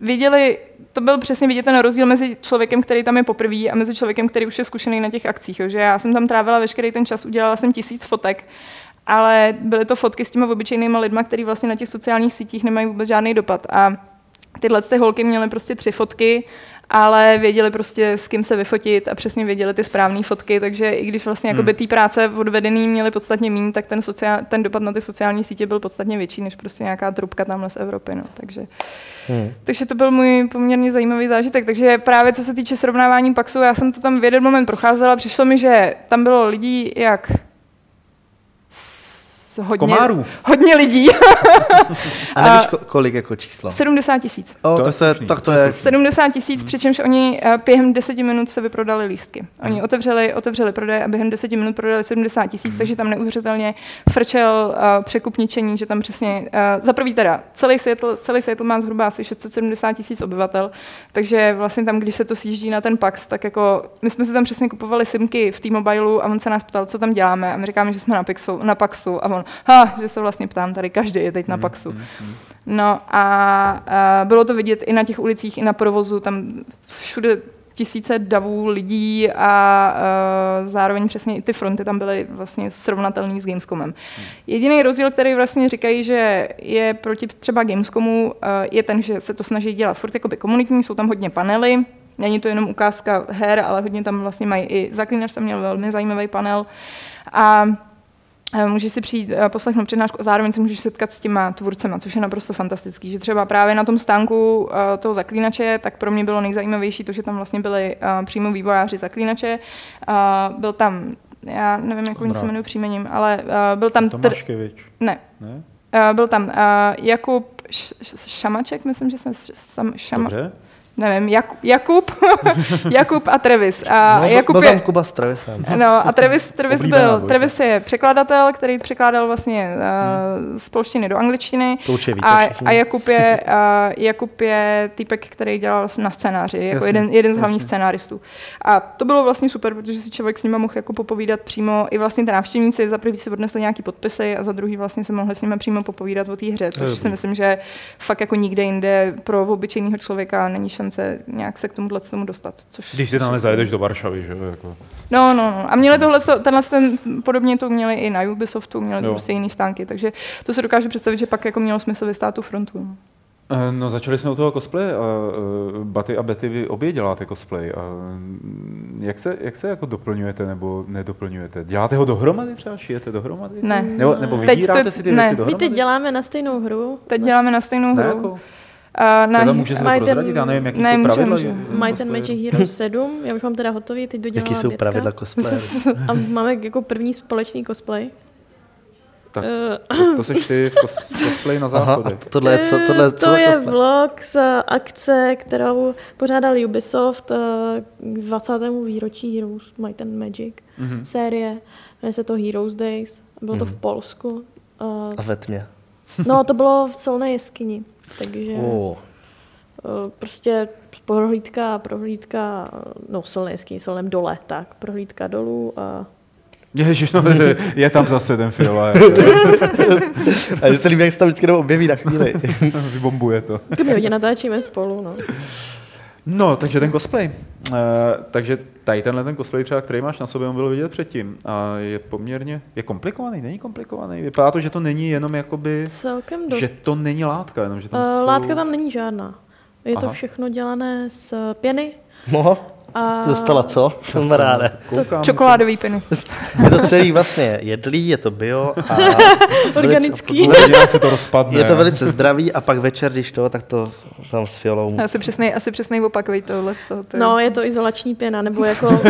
[SPEAKER 4] věděli, to byl přesně vidět ten rozdíl mezi člověkem, který tam je poprvé a mezi člověkem, který už je zkušený na těch akcích. Jo. Že já jsem tam trávila veškerý ten čas, udělala jsem tisíc fotek, ale byly to fotky s těmi obyčejnými lidmi, kteří vlastně na těch sociálních sítích nemají vůbec žádný dopad. A tyhle ty holky měly prostě tři fotky ale věděli prostě, s kým se vyfotit a přesně věděli ty správné fotky, takže i když vlastně hmm. ty práce odvedený měly podstatně méně, tak ten, sociál, ten dopad na ty sociální sítě byl podstatně větší, než prostě nějaká trubka tamhle z Evropy. No. Takže, hmm. takže to byl můj poměrně zajímavý zážitek. Takže právě co se týče srovnávání Paxu, já jsem to tam v jeden moment procházela, přišlo mi, že tam bylo lidí jak hodně,
[SPEAKER 2] Komárů.
[SPEAKER 4] hodně lidí.
[SPEAKER 3] a nevíš, kolik jako číslo?
[SPEAKER 4] 70 tisíc.
[SPEAKER 3] Oh, to, to, je, tak to je...
[SPEAKER 4] 70 tisíc, hmm. přičemž oni uh, během 10 minut se vyprodali lístky. Oni hmm. otevřeli, otevřeli prodej a během 10 minut prodali 70 tisíc, hmm. takže tam neuvěřitelně frčel uh, překupničení, že tam přesně, uh, za prvý teda, celý Seattle, celý Seattle má zhruba asi 670 tisíc obyvatel, takže vlastně tam, když se to sjíždí na ten Pax, tak jako my jsme si tam přesně kupovali simky v T-Mobileu a on se nás ptal, co tam děláme a my říkáme, že jsme na, Pixu, na Paxu a on, ha, že se vlastně ptám, tady každý je teď na hmm, Paxu. Hmm, hmm. No a, a bylo to vidět i na těch ulicích, i na provozu, tam všude tisíce davů lidí a, a zároveň přesně i ty fronty tam byly vlastně srovnatelné s Gamescomem. Jediný rozdíl, který vlastně říkají, že je proti třeba Gamescomu, je ten, že se to snaží dělat furt jakoby komunitní, jsou tam hodně panely, není to jenom ukázka her, ale hodně tam vlastně mají i Zaklínač tam měl velmi zajímavý panel. A můžeš si přijít eh, poslechnout přednášku a zároveň se můžeš setkat s těma tvůrcema, což je naprosto fantastický. Že třeba právě na tom stánku eh, toho zaklínače, tak pro mě bylo nejzajímavější to, že tam vlastně byli přímo vývojáři zaklínače. Byl tam, já nevím, jak oni se jmenují příjmením, ale byl tam...
[SPEAKER 2] Tomáškevič.
[SPEAKER 4] Ne. ne? Byl tam Jakub Šamaček, myslím, že jsem... Šama...
[SPEAKER 2] Dobře
[SPEAKER 4] nevím, Jak, Jakub, Jakub a Travis. A
[SPEAKER 3] no,
[SPEAKER 4] Jakub
[SPEAKER 3] byl je, tam Kuba s Travisem.
[SPEAKER 4] No a Travis, Travis byl, Travis je překladatel, který překládal vlastně uh, z polštiny do angličtiny.
[SPEAKER 3] To víte
[SPEAKER 4] a, a Jakub je, uh, Jakub je týpek, který dělal na scénáři, jako jasně, jeden, jeden z hlavních jasně. scénáristů. A to bylo vlastně super, protože si člověk s nimi mohl jako popovídat přímo, i vlastně ty návštěvníci za prvý si odnesli nějaký podpisy a za druhý vlastně se mohli s nimi přímo popovídat o té hře, což si myslím, že fakt jako nikde jinde pro obyčejného člověka není šance nějak se k tomuhle tomu dostat. Což,
[SPEAKER 2] Když si tam zajedeš do Varšavy, že jako.
[SPEAKER 4] No, no, no. A měli tohle, tenhle ten, podobně to měli i na Ubisoftu, měli to prostě jiný stánky, takže to se dokážu představit, že pak jako mělo smysl vystát tu frontu. No.
[SPEAKER 2] Eh, no, začali jsme u toho cosplay a uh, Baty a Betty, vy obě děláte cosplay. A mm, jak se, jak se jako doplňujete nebo nedoplňujete? Děláte ho dohromady třeba? Šijete dohromady?
[SPEAKER 4] Ne.
[SPEAKER 2] Nebo, nebo vydíráte to, si ty ne. věci dohromady?
[SPEAKER 1] My teď děláme na stejnou hru.
[SPEAKER 4] Teď děláme na stejnou hru. Jako?
[SPEAKER 2] Uh, na, může se to prozradit? Já nevím, jaký ne, jsou pravidla.
[SPEAKER 1] Might ten Magic Hero 7, já už mám teda hotový, teď dodělala
[SPEAKER 3] Jaký jsou
[SPEAKER 1] bětka.
[SPEAKER 3] pravidla cosplay?
[SPEAKER 1] A máme jako první společný cosplay.
[SPEAKER 2] Tak eh. to, to seš ty v kos, cosplay na záchodě.
[SPEAKER 3] Aha, tohle je co? Tohle je co
[SPEAKER 1] to je cosplay? vlog z akce, kterou pořádal Ubisoft k 20. výročí Heroes Might and Magic mm-hmm. série. Jmenuje se to Heroes Days. Bylo mm-hmm. to v mhm. Polsku.
[SPEAKER 3] A ve tmě.
[SPEAKER 1] No, to bylo v Solné jeskyni. Takže oh. prostě prohlídka, prohlídka, no solné jeskyni, solném dole, tak prohlídka dolů a
[SPEAKER 2] Ježiš, no, je tam zase ten fiole.
[SPEAKER 3] a že se líbí, jak se tam vždycky objeví na chvíli.
[SPEAKER 2] Vybombuje to.
[SPEAKER 1] To my hodně natáčíme spolu, no.
[SPEAKER 2] No, takže ten cosplay. Uh, takže tady tenhle ten cosplay třeba, který máš na sobě, on byl vidět předtím. A je poměrně, je komplikovaný, není komplikovaný. Vypadá to, že to není jenom jakoby,
[SPEAKER 1] Celkem dost.
[SPEAKER 2] že to není látka, jenom že tam
[SPEAKER 1] uh,
[SPEAKER 2] jsou...
[SPEAKER 1] Látka tam není žádná. Je Aha. to všechno dělané z pěny.
[SPEAKER 3] No.
[SPEAKER 1] A
[SPEAKER 3] Dostala co? Kamaráde.
[SPEAKER 4] Čokoládový piny.
[SPEAKER 3] Je to celý vlastně jedlý, je to bio a
[SPEAKER 1] Organický.
[SPEAKER 3] velice-
[SPEAKER 2] Jak se to rozpadne.
[SPEAKER 3] Je to velice zdravý a pak večer, když to, tak to tam s fiolou.
[SPEAKER 4] Asi přesnej, asi přesnej opakový tohle. z toho, to je-
[SPEAKER 1] No, je to izolační pěna, nebo jako...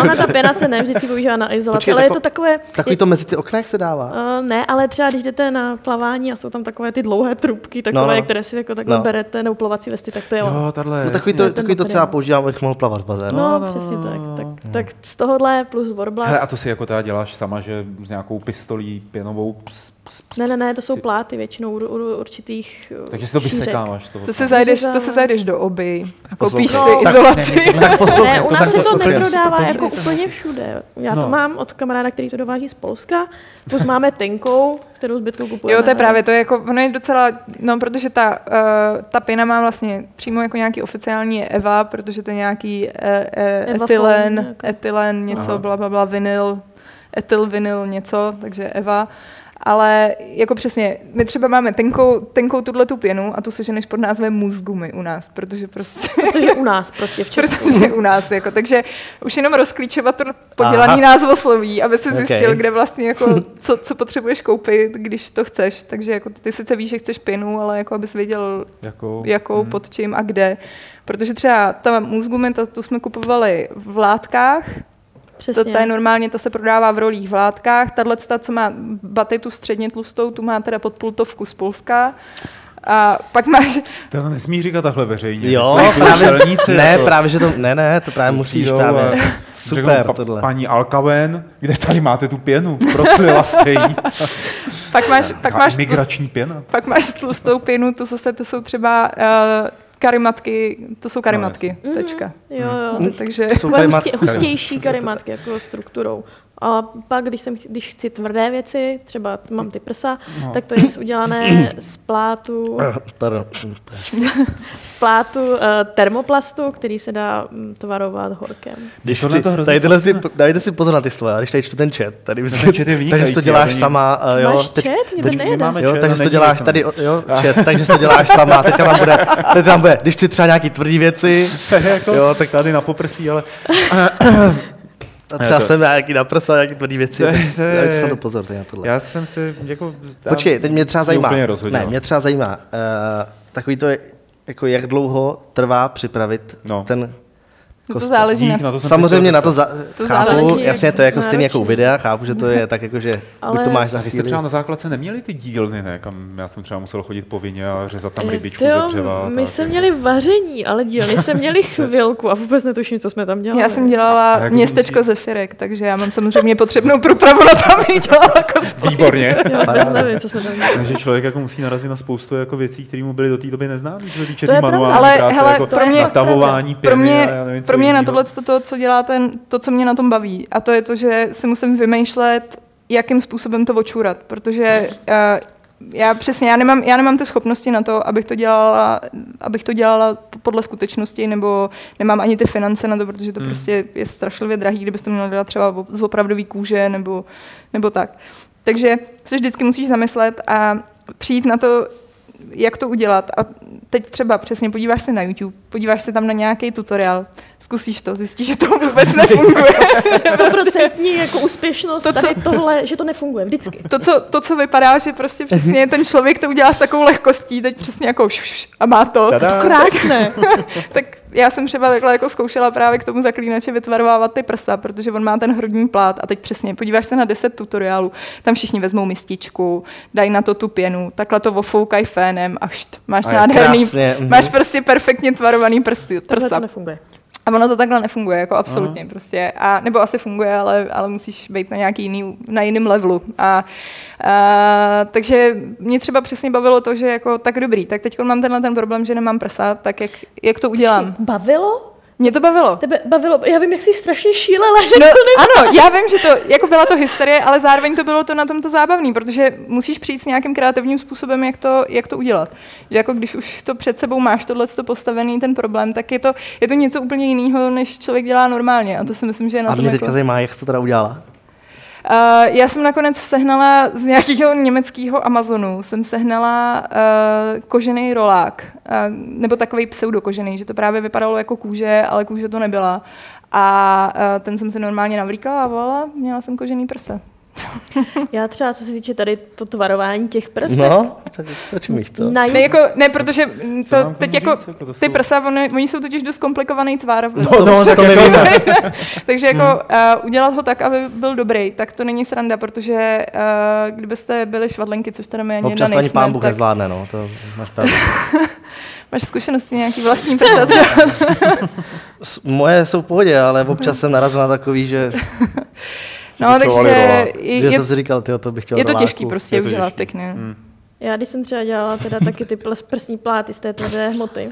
[SPEAKER 1] Ona ta pěna se ne vždycky používá na izolaci,
[SPEAKER 3] Počkej,
[SPEAKER 1] ale je
[SPEAKER 3] tako-
[SPEAKER 1] to takové...
[SPEAKER 3] Takový to mezi ty okna, jak se dává.
[SPEAKER 1] Uh, ne, ale třeba když jdete na plavání a jsou tam takové ty dlouhé trubky, takové,
[SPEAKER 3] No, no.
[SPEAKER 1] které si jako takhle
[SPEAKER 3] No.
[SPEAKER 1] berete, nebo plovací vesty, tak to je ono.
[SPEAKER 2] Jo, tahle,
[SPEAKER 3] No, takový to, takový to třeba používám, abych mohl plavat v bazénu.
[SPEAKER 1] No,
[SPEAKER 2] No, no,
[SPEAKER 1] přesně
[SPEAKER 2] no,
[SPEAKER 1] tak.
[SPEAKER 2] no.
[SPEAKER 1] Tak, tak z tohohle plus Warblast.
[SPEAKER 2] Hele, a to si jako teda děláš sama, že s nějakou pistolí pěnovou ps,
[SPEAKER 1] Ne, ne, ne, to jsou pláty většinou u, u určitých
[SPEAKER 2] Takže si to
[SPEAKER 1] šířek.
[SPEAKER 2] vysekáváš.
[SPEAKER 4] To si,
[SPEAKER 2] sama.
[SPEAKER 4] zajdeš, to si
[SPEAKER 1] za-
[SPEAKER 4] zajdeš do oby a koupíš si
[SPEAKER 1] No.
[SPEAKER 4] izolaci.
[SPEAKER 3] Tak poslouchej,
[SPEAKER 1] Ne, u
[SPEAKER 3] to
[SPEAKER 1] nás
[SPEAKER 3] tak
[SPEAKER 1] se to neprodává
[SPEAKER 2] To
[SPEAKER 1] jako úplně všude. Já
[SPEAKER 2] No.
[SPEAKER 1] to mám od kamaráda, který to dováží z Polska, plus máme tenkou, kterou zbytku kupujeme.
[SPEAKER 4] Jo, to je právě, to je jako, ono je docela, no protože ta, uh, ta pěna má vlastně přímo jako nějaký oficiální EVA, protože to je nějaký uh, uh, etylen,
[SPEAKER 1] jako.
[SPEAKER 4] etylen, něco,
[SPEAKER 2] Aha.
[SPEAKER 4] bla, bla, bla, vinyl, etyl, vinyl, něco, takže EVA. Ale jako přesně, my třeba máme tenkou, tenkou tuhle tu pěnu a tu seženeš pod názvem musgumy u nás, protože prostě
[SPEAKER 1] Protože u nás prostě v Česku.
[SPEAKER 4] protože u nás, jako, takže už jenom rozklíčovat to podělaný
[SPEAKER 3] Aha.
[SPEAKER 4] názvosloví, aby si zjistil,
[SPEAKER 3] Okay.
[SPEAKER 4] kde vlastně jako, co, co potřebuješ koupit, když to chceš. Takže jako ty sice víš, že chceš pěnu, ale jako abys věděl,
[SPEAKER 2] Jako,
[SPEAKER 4] jakou,
[SPEAKER 2] hm.
[SPEAKER 4] pod čím a kde. Protože třeba ta muzgumenta, tu jsme kupovali v látkách,
[SPEAKER 1] Přesně.
[SPEAKER 4] to, ta je normálně, to se prodává v rolích v látkách. Tahle, co má baty, tu středně tlustou, tu má teda podpultovku z Polska. A pak máš,
[SPEAKER 2] To nesmí říkat takhle veřejně.
[SPEAKER 3] Jo,
[SPEAKER 2] To jsou
[SPEAKER 3] právě,
[SPEAKER 2] celníci,
[SPEAKER 3] ne,
[SPEAKER 2] jako-
[SPEAKER 3] právě, že to, ne, ne, to právě musíš
[SPEAKER 2] Přijdou
[SPEAKER 3] právě. Super,
[SPEAKER 2] řeknou, pa-
[SPEAKER 3] tohle.
[SPEAKER 2] Paní Alkaven, kde tady máte tu pěnu? Proclila jste jí.
[SPEAKER 4] pak máš, pak máš
[SPEAKER 2] Migrační pěna.
[SPEAKER 4] Pak máš tlustou pěnu, to zase to jsou třeba uh, karimatky, to jsou karimatky,
[SPEAKER 1] Mhm.
[SPEAKER 4] tečka.
[SPEAKER 1] Jo, jo.
[SPEAKER 4] No, takže
[SPEAKER 3] Jsou
[SPEAKER 1] Takové
[SPEAKER 3] karimat-
[SPEAKER 1] hustě, hustější karimatky jako strukturou. A pak, když, jsem, když chci tvrdé věci, třeba mám ty prsa,
[SPEAKER 2] No.
[SPEAKER 1] tak to je udělané z plátu,
[SPEAKER 3] Pardon.
[SPEAKER 1] z plátu uh, termoplastu, který se dá mm, tvarovat horkem.
[SPEAKER 3] Když chci,
[SPEAKER 2] to hrozně
[SPEAKER 3] tady tyhle, ty, dajte si pozor na ty slova, když tady čtu ten chat. Tady
[SPEAKER 2] Ten chat je
[SPEAKER 3] takže si to děláš sama. a jo,
[SPEAKER 1] Máš
[SPEAKER 3] teď,
[SPEAKER 1] čet? Mě
[SPEAKER 3] teď-
[SPEAKER 1] nejde.
[SPEAKER 2] máme
[SPEAKER 3] Jo,
[SPEAKER 2] chat,
[SPEAKER 3] takže si to děláš tady, jo, chat, takže si to děláš sama, teďka tam bude, teď tam bude, když chci třeba nějaký tvrdý věci,
[SPEAKER 2] jako, jo, tak tady na poprsí, ale
[SPEAKER 3] a třeba
[SPEAKER 2] to-
[SPEAKER 3] jsem nějaký naprsa, nějaký tvrdý věci,
[SPEAKER 2] To to
[SPEAKER 3] se na to pozor, na tohle.
[SPEAKER 2] já jsem si jako...
[SPEAKER 3] Počkej, teď mě třeba zajímá, ne, mě třeba zajímá, uh, takový to je, jako jak dlouho trvá připravit
[SPEAKER 2] No.
[SPEAKER 3] ten
[SPEAKER 4] No to záleží na
[SPEAKER 2] Dík, na to
[SPEAKER 3] Samozřejmě na to, za,
[SPEAKER 4] To
[SPEAKER 3] chápu,
[SPEAKER 4] záleží,
[SPEAKER 3] jasně, to je jako stejně jako u videa, chápu, že to je tak jako, že
[SPEAKER 1] Ale-
[SPEAKER 3] buď to máš za
[SPEAKER 2] vy jste třeba na základce neměli ty dílny, ne? Kam já jsem třeba musel chodit povinně a řezat tam
[SPEAKER 1] Eh,
[SPEAKER 2] rybičku
[SPEAKER 1] tyjo,
[SPEAKER 2] ze dřeva.
[SPEAKER 1] My
[SPEAKER 2] tak.
[SPEAKER 1] jsme měli vaření, ale dílny jsme měli chvilku a vůbec netuším, co jsme tam dělali.
[SPEAKER 4] já jsem dělala městečko
[SPEAKER 2] musí-
[SPEAKER 4] ze syrek, takže já mám samozřejmě potřebnou průpravu na to, abych dělala jako spojit.
[SPEAKER 2] Výborně.
[SPEAKER 1] Já vůbec nevím, co jsme tam dělali.
[SPEAKER 2] Takže člověk jako musí narazit na spoustu jako věcí, které mu byly do té doby neznámé, co se týče manuální
[SPEAKER 4] Ale
[SPEAKER 2] práce, jako
[SPEAKER 4] pro
[SPEAKER 2] natahování
[SPEAKER 4] mě,
[SPEAKER 2] co
[SPEAKER 4] pro mě na
[SPEAKER 2] jinýho.
[SPEAKER 4] tohle to, co dělá ten, to, co mě na tom baví. A to je to, že si musím vymýšlet, jakým způsobem to očurat, protože uh, já přesně, já nemám, já nemám ty schopnosti na to, abych to dělala, abych to dělala podle skutečnosti, nebo nemám ani ty finance na to, protože to
[SPEAKER 2] Hmm.
[SPEAKER 4] prostě je strašlivě drahý, kdybyste to měla dělat třeba z opravdový kůže, nebo, nebo tak. Takže se vždycky musíš zamyslet a přijít na to, jak to udělat. A teď třeba přesně podíváš se na YouTube, podíváš se tam na nějaký tutoriál, zkusíš to, zjistíš, že to vůbec nefunguje.
[SPEAKER 1] Stoprocentní jako úspěšnost
[SPEAKER 4] To, co-
[SPEAKER 1] tady tohle, že to nefunguje vždycky.
[SPEAKER 4] To co, to, co vypadá, že prostě přesně ten člověk to udělá s takovou lehkostí, teď přesně jako š, š, a má to.
[SPEAKER 2] Tada.
[SPEAKER 1] Krásné.
[SPEAKER 4] tak já jsem třeba takhle jako zkoušela právě k tomu zaklínače vytvarovávat ty prsa, protože on má ten hrudní plát a teď přesně podíváš se na 10 tutoriálů, tam všichni vezmou mističku, dají na to tu pěnu, takhle to ofoukají fénem a št, máš
[SPEAKER 3] A
[SPEAKER 4] nádherný,
[SPEAKER 3] krásně, mhm.
[SPEAKER 4] máš prostě perfektně tvarovaný
[SPEAKER 1] Takhle
[SPEAKER 4] prsa.
[SPEAKER 1] to nefunguje.
[SPEAKER 4] A ono to takhle nefunguje, jako absolutně prostě. A, nebo asi funguje, ale, ale musíš být na nějaký jiný, na jiném levelu. A, a, takže mě třeba přesně bavilo to, že jako tak dobrý, tak teď mám tenhle ten problém, že nemám prsa, tak jak, jak to udělám?
[SPEAKER 1] Bavilo?
[SPEAKER 4] Mě to bavilo.
[SPEAKER 1] Tebe bavilo? Já vím, jak jsi strašně šílela, že
[SPEAKER 4] No,
[SPEAKER 1] to ne...
[SPEAKER 4] ano, já vím, že to, jako byla to hysterie, ale zároveň to bylo to na tomto zábavný, protože musíš přijít s nějakým kreativním způsobem, jak to, jak to udělat. Že jako když už to před sebou máš tohle postavený, ten problém, tak je to, je to něco úplně jiného, než člověk dělá normálně. A to si myslím, že je na
[SPEAKER 3] A
[SPEAKER 4] tom
[SPEAKER 3] mě
[SPEAKER 4] jako...
[SPEAKER 3] teďka zajímá, jak jsi to teda udělala.
[SPEAKER 4] Uh, já jsem nakonec sehnala z nějakého německého Amazonu, jsem sehnala uh, kožený rolák, uh, nebo takový pseudokožený, že to právě vypadalo jako kůže, ale kůže to nebyla. A uh, ten jsem si normálně navlíkla a volala, měla jsem kožený prsa.
[SPEAKER 1] Já třeba, co se týče tady to tvarování těch prst,
[SPEAKER 3] No, tak to čím to?
[SPEAKER 1] na
[SPEAKER 4] Ne, jako, ne, protože
[SPEAKER 2] Co
[SPEAKER 4] to teď jako,
[SPEAKER 2] říct, jako to
[SPEAKER 4] ty
[SPEAKER 2] jsou-
[SPEAKER 4] prsa, oni, oni jsou totiž dost komplikovaný tvar.
[SPEAKER 3] No, no, to nevíme.
[SPEAKER 4] Takže jako uh, udělat ho tak, aby byl dobrý, tak to není sranda, protože uh, kdybyste byli švadlenky, což teda my ani jedna
[SPEAKER 3] Občas to ani pán Bůh
[SPEAKER 4] tak
[SPEAKER 3] nezvládne, no, to máš pravdu.
[SPEAKER 4] máš zkušenosti nějaký vlastní prsa
[SPEAKER 3] Moje jsou v pohodě, ale občas jsem narazil na takový, že,
[SPEAKER 4] No, takže je,
[SPEAKER 3] že jsem si říkal, tyjo, to bych chtěl
[SPEAKER 4] je to
[SPEAKER 3] roláku.
[SPEAKER 4] těžký prostě
[SPEAKER 2] Je to
[SPEAKER 4] udělat
[SPEAKER 2] těžký.
[SPEAKER 4] pěkně.
[SPEAKER 2] Hmm.
[SPEAKER 1] Já když jsem třeba dělala teda taky ty prsní pláty z té tvrdé hmoty,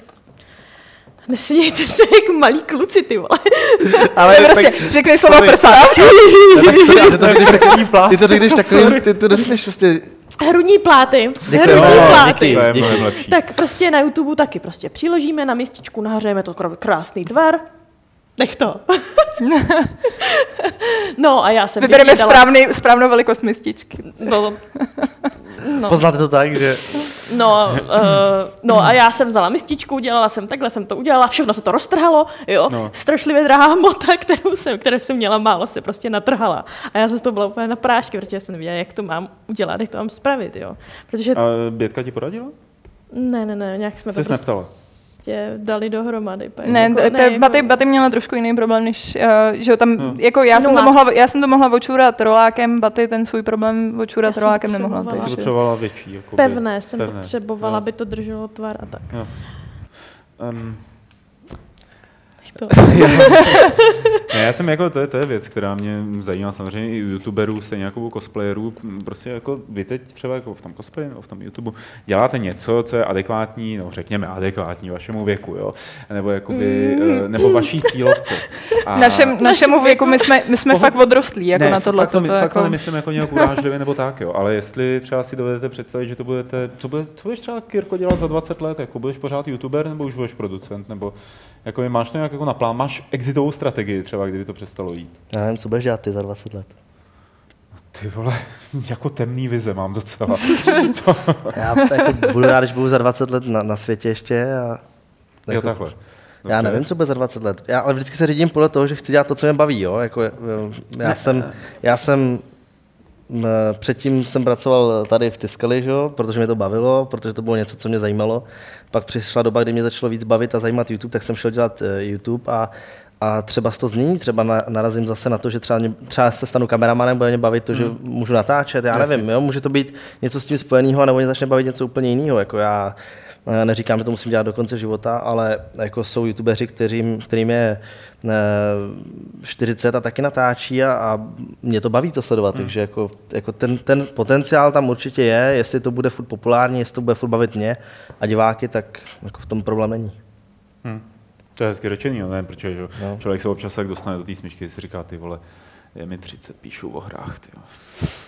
[SPEAKER 1] Nesmějte se jako malí kluci, ty vole.
[SPEAKER 3] Ale
[SPEAKER 4] Ale prostě, řekni slovo
[SPEAKER 3] sorry.
[SPEAKER 4] prsa.
[SPEAKER 3] Ne, tak ty to řekneš,
[SPEAKER 2] Prsní plát.
[SPEAKER 3] ty to řekneš takovým, ty to řekneš prostě,
[SPEAKER 1] Hrudní pláty.
[SPEAKER 3] Děkuji.
[SPEAKER 1] Hrudní
[SPEAKER 3] No,
[SPEAKER 1] pláty.
[SPEAKER 3] díky. Díky.
[SPEAKER 2] lepší.
[SPEAKER 1] Tak prostě na YouTube taky prostě přiložíme na mističku, nahřejeme to kr- krásný tvar. Nech to. no a já jsem
[SPEAKER 4] Vybereme
[SPEAKER 1] dala-
[SPEAKER 4] správný, správnou velikost mističky.
[SPEAKER 1] No, no,
[SPEAKER 3] poznáte to tak, že
[SPEAKER 1] no, uh, no a já jsem vzala mističku, dělala jsem takhle, jsem to udělala, všechno se to roztrhalo, jo,
[SPEAKER 2] No.
[SPEAKER 1] strašlivě drahá hmota, kterou jsem, které jsem měla málo, se prostě natrhala. A já jsem z toho byla úplně na prášky, protože jsem nevěděla, jak to mám udělat, jak to mám spravit, jo. Protože,
[SPEAKER 2] A Bětka ti poradila?
[SPEAKER 1] ne, ne, ne, nějak jsme
[SPEAKER 2] Jsi
[SPEAKER 1] to
[SPEAKER 2] neptala?
[SPEAKER 1] Prostě dali dohromady. pak
[SPEAKER 4] Ne,
[SPEAKER 1] jako-
[SPEAKER 4] t-
[SPEAKER 1] jako-
[SPEAKER 4] Baty, Baty měla trošku jiný problém, než, uh, že jo, tam,
[SPEAKER 2] No.
[SPEAKER 4] jako já jsem, to mohla, já jsem to mohla očůrat rolákem, Baty ten svůj problém očůrat
[SPEAKER 1] Já jsem
[SPEAKER 4] rolákem nemohla.
[SPEAKER 2] jsi
[SPEAKER 4] Takže.
[SPEAKER 2] potřebovala větší. Jako
[SPEAKER 1] Pevné jsem
[SPEAKER 2] pevné.
[SPEAKER 1] potřebovala,
[SPEAKER 2] Jo.
[SPEAKER 1] aby to drželo tvar a tak.
[SPEAKER 2] Um,
[SPEAKER 1] To.
[SPEAKER 2] ne, já jsem jako, to je, to je věc, která mě zajímá samozřejmě i youtuberů, stejně jako u cosplayerů. Prostě jako vy teď třeba jako v tom cosplayi nebo v tom YouTube děláte něco, co je adekvátní, no řekněme adekvátní vašemu věku, jo? Nebo jakoby,
[SPEAKER 1] Mm.
[SPEAKER 2] eh, nebo vaší cílovce. A-
[SPEAKER 4] Našem, našemu věku my jsme, my jsme
[SPEAKER 2] Pohled-
[SPEAKER 4] fakt odrostlí jako
[SPEAKER 2] ne,
[SPEAKER 4] na tohle.
[SPEAKER 2] Fakt to,
[SPEAKER 4] to,
[SPEAKER 2] fakt
[SPEAKER 4] jako...
[SPEAKER 2] to nemyslím jako nějak urážlivě nebo tak, jo. Ale jestli třeba si dovedete představit, že to budete, co, bude, co budeš třeba Kirko dělat za 20 let, jako budeš pořád youtuber nebo už budeš producent, nebo jako máš to nějak jako na plán, máš exitovou strategii třeba, kdyby to přestalo jít.
[SPEAKER 3] já nevím, co budeš dělat ty za 20 let.
[SPEAKER 2] Ty vole, jako temný vize mám docela.
[SPEAKER 3] Já jako budu rád, když budu za 20 let na, na světě ještě a
[SPEAKER 2] jo,
[SPEAKER 3] jako,
[SPEAKER 2] takhle.
[SPEAKER 3] Já
[SPEAKER 2] Dobře.
[SPEAKER 3] nevím, co bude za 20 let. Já ale vždycky se řídím podle toho, že chci dělat to, co mě baví. Jo? Jako, eh, já, jsem, já jsem m, předtím jsem pracoval tady v Tiskali, že? protože mě to bavilo, protože to bylo něco, co mě zajímalo. Pak přišla doba, kdy mě začalo víc bavit a zajímat YouTube, tak jsem šel dělat eh, YouTube a, a třeba se to změní, třeba na, narazím zase na to, že třeba, mě, třeba se stanu kameramanem, bude mě bavit to, že můžu natáčet, já nevím, jo? může to být něco s tím spojeného, nebo mě začne bavit něco úplně jiného. Jako já, Eh, Neříkám, že to musím dělat do konce života, ale jako jsou youtubeři, kterým, kterým je eh, 40 a taky natáčí a, a mě to baví to sledovat,
[SPEAKER 2] Hmm.
[SPEAKER 3] takže jako, jako ten, ten potenciál tam určitě je, jestli to bude furt populární, jestli to bude furt bavit mě a diváky, tak jako v tom problém není.
[SPEAKER 2] Hm. To je hezky řečený, jo, ne? protože že,
[SPEAKER 3] No.
[SPEAKER 2] člověk se občas tak dostane do té smyčky, si říká, ty vole, je mi 30, píšu o hrách, ty jo.